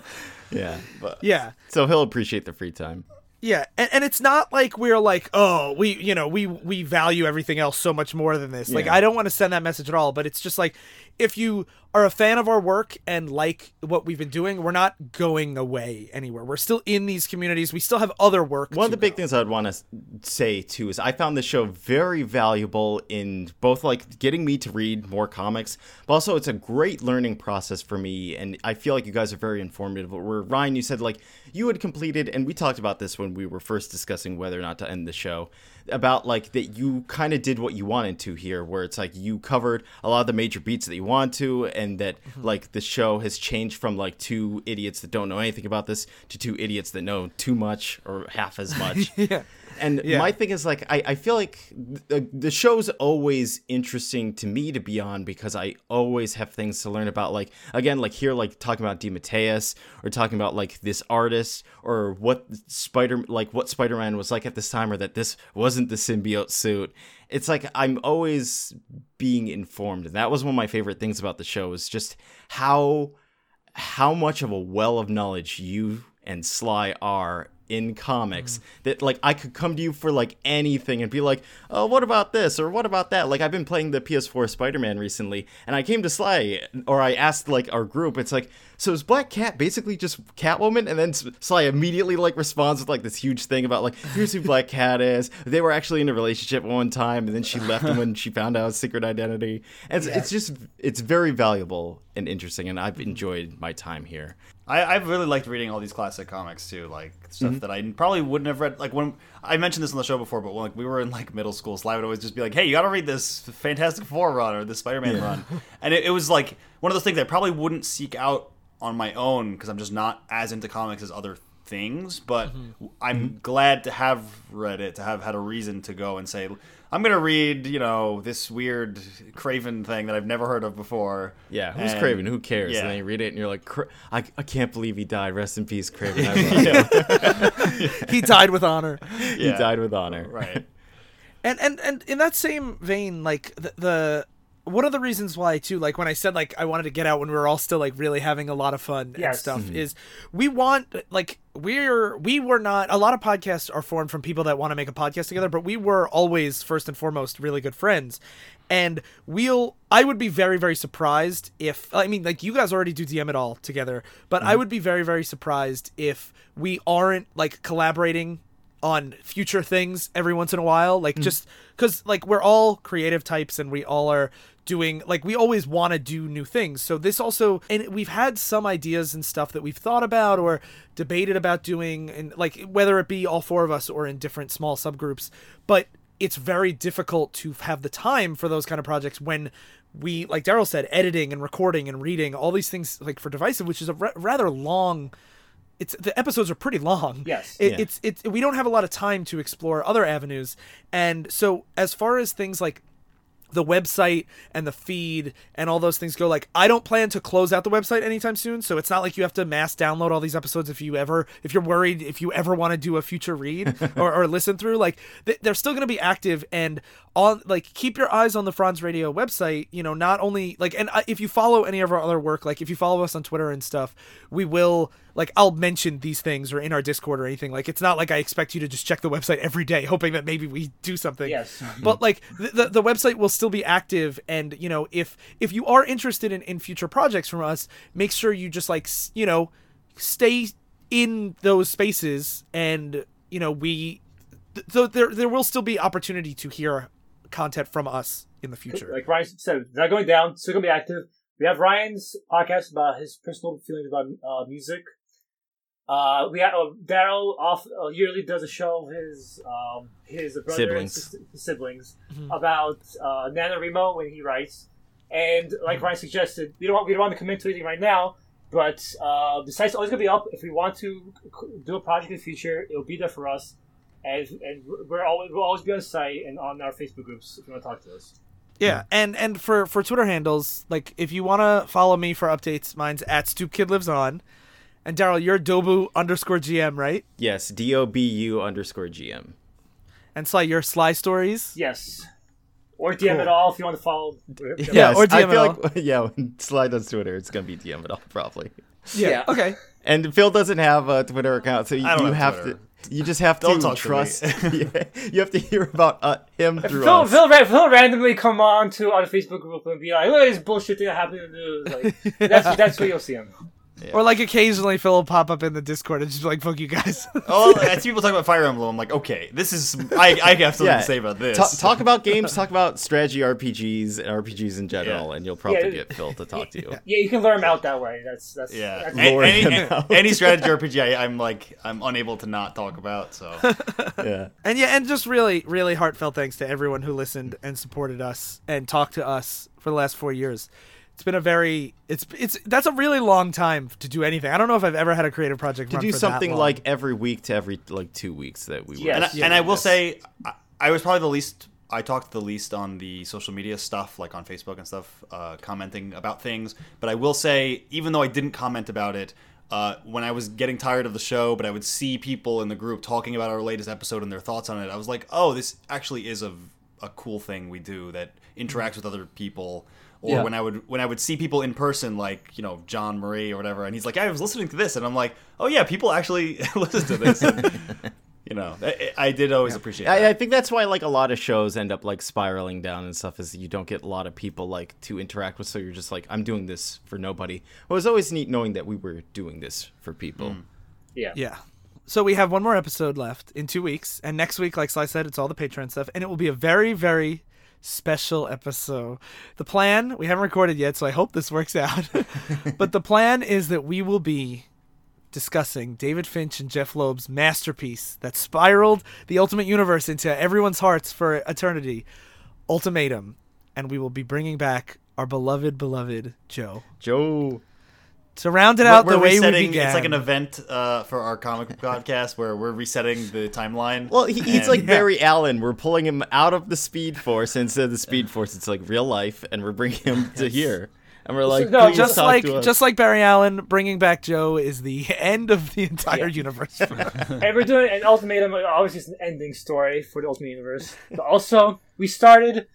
Speaker 4: yeah.
Speaker 3: But
Speaker 1: yeah.
Speaker 4: So he'll appreciate the free time.
Speaker 1: Yeah, and, and it's not like we're like, oh, we you know we we value everything else so much more than this. Like I don't want to send that message at all, but it's just like if you are a fan of our work and like what we've been doing, we're not going away anywhere. We're still in these communities. We still have other work.
Speaker 4: One of the big
Speaker 1: go.
Speaker 4: things I'd want to say too is I found this show very valuable in both like getting me to read more comics, but also it's a great learning process for me. And I feel like you guys are very informative. Where Ryan, you said like you had completed, and we talked about this when we were first discussing whether or not to end the show about like that you kind of did what you wanted to here where it's like you covered a lot of the major beats that you want to and that mm-hmm. like the show has changed from like two idiots that don't know anything about this to two idiots that know too much or half as much
Speaker 1: Yeah.
Speaker 4: And
Speaker 1: Yeah.
Speaker 4: my thing is like I, I feel like the, the show's always interesting to me to be on because I always have things to learn about like again like here like talking about DeMatteis or talking about like this artist or what Spider like what Spider-Man was like at this time or that this wasn't the symbiote suit. It's like I'm always being informed and that was one of my favorite things about the show is just how how much of a well of knowledge you and Sly are in comics mm. that like I could come to you for like anything and be like, "Oh, what about this or what about that?" Like I've been playing the PS4 Spider-Man recently and I came to Sly or I asked like our group, it's like, "So is Black Cat basically just Catwoman?" And then Sly immediately like responds with like this huge thing about like, "Here's who Black Cat is. They were actually in a relationship one time and then she left him when she found out his secret identity." And it's, it's just it's very valuable and interesting and I've enjoyed my time here.
Speaker 3: I, I've really liked reading all these classic comics too, like stuff mm-hmm. that I probably wouldn't have read. Like when I mentioned this on the show before, but when like we were in like middle school, Sly would always just be like, "Hey, you got to read this Fantastic Four run or this Spider-Man run," and it, it was like one of those things I probably wouldn't seek out on my own because I'm just not as into comics as other things. But mm-hmm. I'm mm-hmm. glad to have read it, to have had a reason to go and say. I'm gonna read, you know, this weird Kraven thing that I've never heard of before.
Speaker 4: Yeah, who's
Speaker 3: And-
Speaker 4: Kraven? Who cares?
Speaker 3: yeah.
Speaker 4: And then you read it and you're like, I, I can't believe he died. Rest in peace, Kraven. I
Speaker 1: he died with honor.
Speaker 4: He died with honor.
Speaker 3: Right.
Speaker 1: and and and in that same vein like the, the one of the reasons why too like when i said like i wanted to get out when we were all still like really having a lot of fun and
Speaker 2: Yes.
Speaker 1: stuff mm-hmm. is we want like we're we were not a lot of podcasts are formed from people that want to make a podcast together but we were always first and foremost really good friends. And we'll i would be very very surprised if i mean like you guys already do dm it all together but i mm-hmm. would be very very surprised if we aren't like collaborating on future things every once in a while like mm. just because like we're all creative types and we all are doing like we always want to do new things so this also and we've had some ideas and stuff that we've thought about or debated about doing and like whether it be all four of us or in different small subgroups but it's very difficult to have the time for those kind of projects when we like daryl said editing and recording and reading all these things like for divisive which is a ra- rather long it's the episodes are pretty long.
Speaker 2: Yes.
Speaker 1: It,
Speaker 4: Yeah.
Speaker 1: It's it's we don't have a lot of time to explore other avenues, and so as far as things like the website and the feed and all those things go like i don't plan to close out the website anytime soon. So it's not like you have to mass download all these episodes if you ever if you're worried if you ever want to do a future read or, or listen through like th- they're still going to be active and on like keep your eyes on the franz radio website you know not only like and uh, if you follow any of our other work like if you follow us on twitter and stuff we will like I'll mention these things or in our Discord or anything. Like it's not like I expect you to just check the website every day, hoping that maybe we do something.
Speaker 2: Yes.
Speaker 1: But like the, the the website will still be active, and you know if if you are interested in in future projects from us, make sure you just like you know stay in those spaces, and you know we th- so there there will still be opportunity to hear content from us in the future.
Speaker 2: Like Ryan said, not going down. Still gonna be active. We have Ryan's podcast about his personal feelings about uh, music. Uh, we had uh, Daryl off uh, yearly does a show of his um, his brother and
Speaker 4: Siblings.
Speaker 2: sis- siblings about uh, NaNoWriMo when he writes, and like Ryan suggested, we don't want we don't want to commit to anything right now. But uh, the site's always gonna be up. If we want to c- do a project in the future, it'll be there for us, and and we're always we'll always be on the site and on our Facebook groups if you want to talk to us.
Speaker 1: Yeah, and and for for Twitter handles, like if you want to follow me for updates, mine's at StoopKidLivesOn. And Daryl, you're Dobu underscore GM, right?
Speaker 4: Yes, D O B U underscore GM.
Speaker 1: And Sly, you're Sly Stories.
Speaker 2: Yes. Or DM
Speaker 1: Cool.
Speaker 2: it all if you want to follow.
Speaker 1: Yeah,
Speaker 4: Yes,
Speaker 1: or
Speaker 4: I
Speaker 1: DM
Speaker 4: feel
Speaker 1: it all.
Speaker 4: like yeah, when slide on Twitter, it's gonna be DM it all probably.
Speaker 2: Yeah.
Speaker 1: Okay.
Speaker 4: And Phil doesn't have a Twitter account, so you, you
Speaker 3: have
Speaker 4: have to. You just have
Speaker 3: Don't
Speaker 4: to
Speaker 3: talk to
Speaker 4: trust. you have to hear about uh, him through
Speaker 2: Phil,
Speaker 4: us.
Speaker 2: Phil, ra- Phil randomly come on to our Facebook group and be like, "Look at this bullshit thing that happened in the. Like, that's that's where you'll see him.
Speaker 1: Or like occasionally Phil will pop up in the Discord and just be like, "Fuck you guys."
Speaker 3: Oh, I see people talking about Fire Emblem. I'm like, okay, this is. I, I have something
Speaker 4: Yeah.
Speaker 3: to say about this.
Speaker 4: Ta- talk about games. Talk about strategy RPGs and RPGs in general,
Speaker 3: Yeah.
Speaker 4: and you'll probably
Speaker 2: Yeah.
Speaker 4: get Phil to talk to you.
Speaker 2: Yeah, you can learn them out that way. That's that's
Speaker 3: Yeah,
Speaker 2: That's,
Speaker 4: Lure
Speaker 3: any,
Speaker 4: him
Speaker 3: any,
Speaker 4: out.
Speaker 3: any strategy RPG, I, I'm like, I'm unable to not talk about. So
Speaker 4: Yeah.
Speaker 1: And yeah, and just really, really heartfelt thanks to everyone who listened and supported us and talked to us for the last four years. It's been a very, it's it's that's a really long time to do anything. I don't know if I've ever had a creative project
Speaker 4: To
Speaker 1: run
Speaker 4: do
Speaker 1: for that
Speaker 4: something
Speaker 1: long.
Speaker 4: like every week to every like two weeks that we were.
Speaker 2: Yes.
Speaker 3: and I,
Speaker 1: Yeah,
Speaker 3: and I will
Speaker 4: yes.
Speaker 3: say, I, I was probably the least. I talked the least on the social media stuff, like on Facebook and stuff, uh, commenting about things. But I will say, even though I didn't comment about it, uh, when I was getting tired of the show, but I would see people in the group talking about our latest episode and their thoughts on it, I was like, oh, this actually is a, a cool thing we do that interacts with other people. Or
Speaker 2: Yeah.
Speaker 3: when I would when I would see people in person, like you know John Murray or whatever, and he's like, I was listening to this, and I'm like, oh yeah, people actually listen to this. And, you know, I, I did always appreciate that.
Speaker 4: I, I think that's why like a lot of shows end up like spiraling down and stuff is you don't get a lot of people like to interact with so you're just like I'm doing this for nobody. It was always neat knowing that we were doing this for people. Hmm.
Speaker 2: yeah.
Speaker 1: Yeah. So we have one more episode left in two weeks, and next week, like Sly said, it's all the Patreon stuff, and it will be a very, very special episode. The plan we haven't recorded yet, so I hope this works out. but the plan is that we will be discussing David Finch and Jeph Loeb's masterpiece that spiraled the Ultimate Universe into everyone's hearts for eternity, Ultimatum, and we will be bringing back our beloved, beloved Joe
Speaker 4: Joe
Speaker 1: to round it out
Speaker 3: We're
Speaker 1: the way we began.
Speaker 3: It's like an event uh, for our comic podcast where we're resetting the timeline.
Speaker 4: Well, he, he's
Speaker 3: And-
Speaker 4: like Barry Allen. We're pulling him out of the Speed Force and instead of the Speed Force, it's like real life, and we're bringing him to here. And we're like,
Speaker 2: no,
Speaker 1: just
Speaker 4: talk
Speaker 1: like
Speaker 4: to
Speaker 1: just like Barry Allen bringing back Joe is the end of the entire universe.
Speaker 2: and we're doing an ultimatum. Obviously, it's an ending story for the Ultimate Universe. But also, we started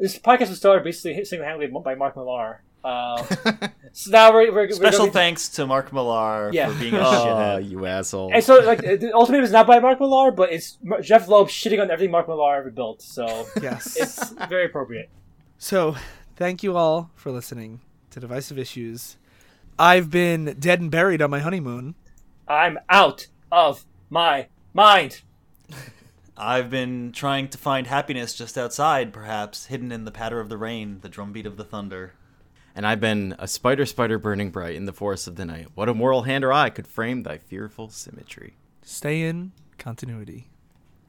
Speaker 2: this podcast was started basically single-handedly by Mark Millar. Uh, so now we're, we're
Speaker 3: Special
Speaker 2: we're going
Speaker 3: thanks to Mark Millar
Speaker 2: Yeah.
Speaker 3: for being a
Speaker 4: oh,
Speaker 3: shithead.
Speaker 4: you asshole.
Speaker 2: And so, like, the Ultimatum is not by Mark Millar, but it's Jeph Loeb shitting on everything Mark Millar ever built. So
Speaker 1: yes.
Speaker 2: it's very appropriate.
Speaker 1: So, thank you all for listening to Divisive Issues. I've been dead and buried on my honeymoon.
Speaker 2: I'm out of my mind.
Speaker 3: I've been trying to find happiness just outside, perhaps, hidden in the patter of the rain, the drumbeat of the thunder.
Speaker 4: And I've been a spider, spider burning bright in the forest of the night. What a hand or eye could frame thy fearful symmetry.
Speaker 1: Stay in continuity.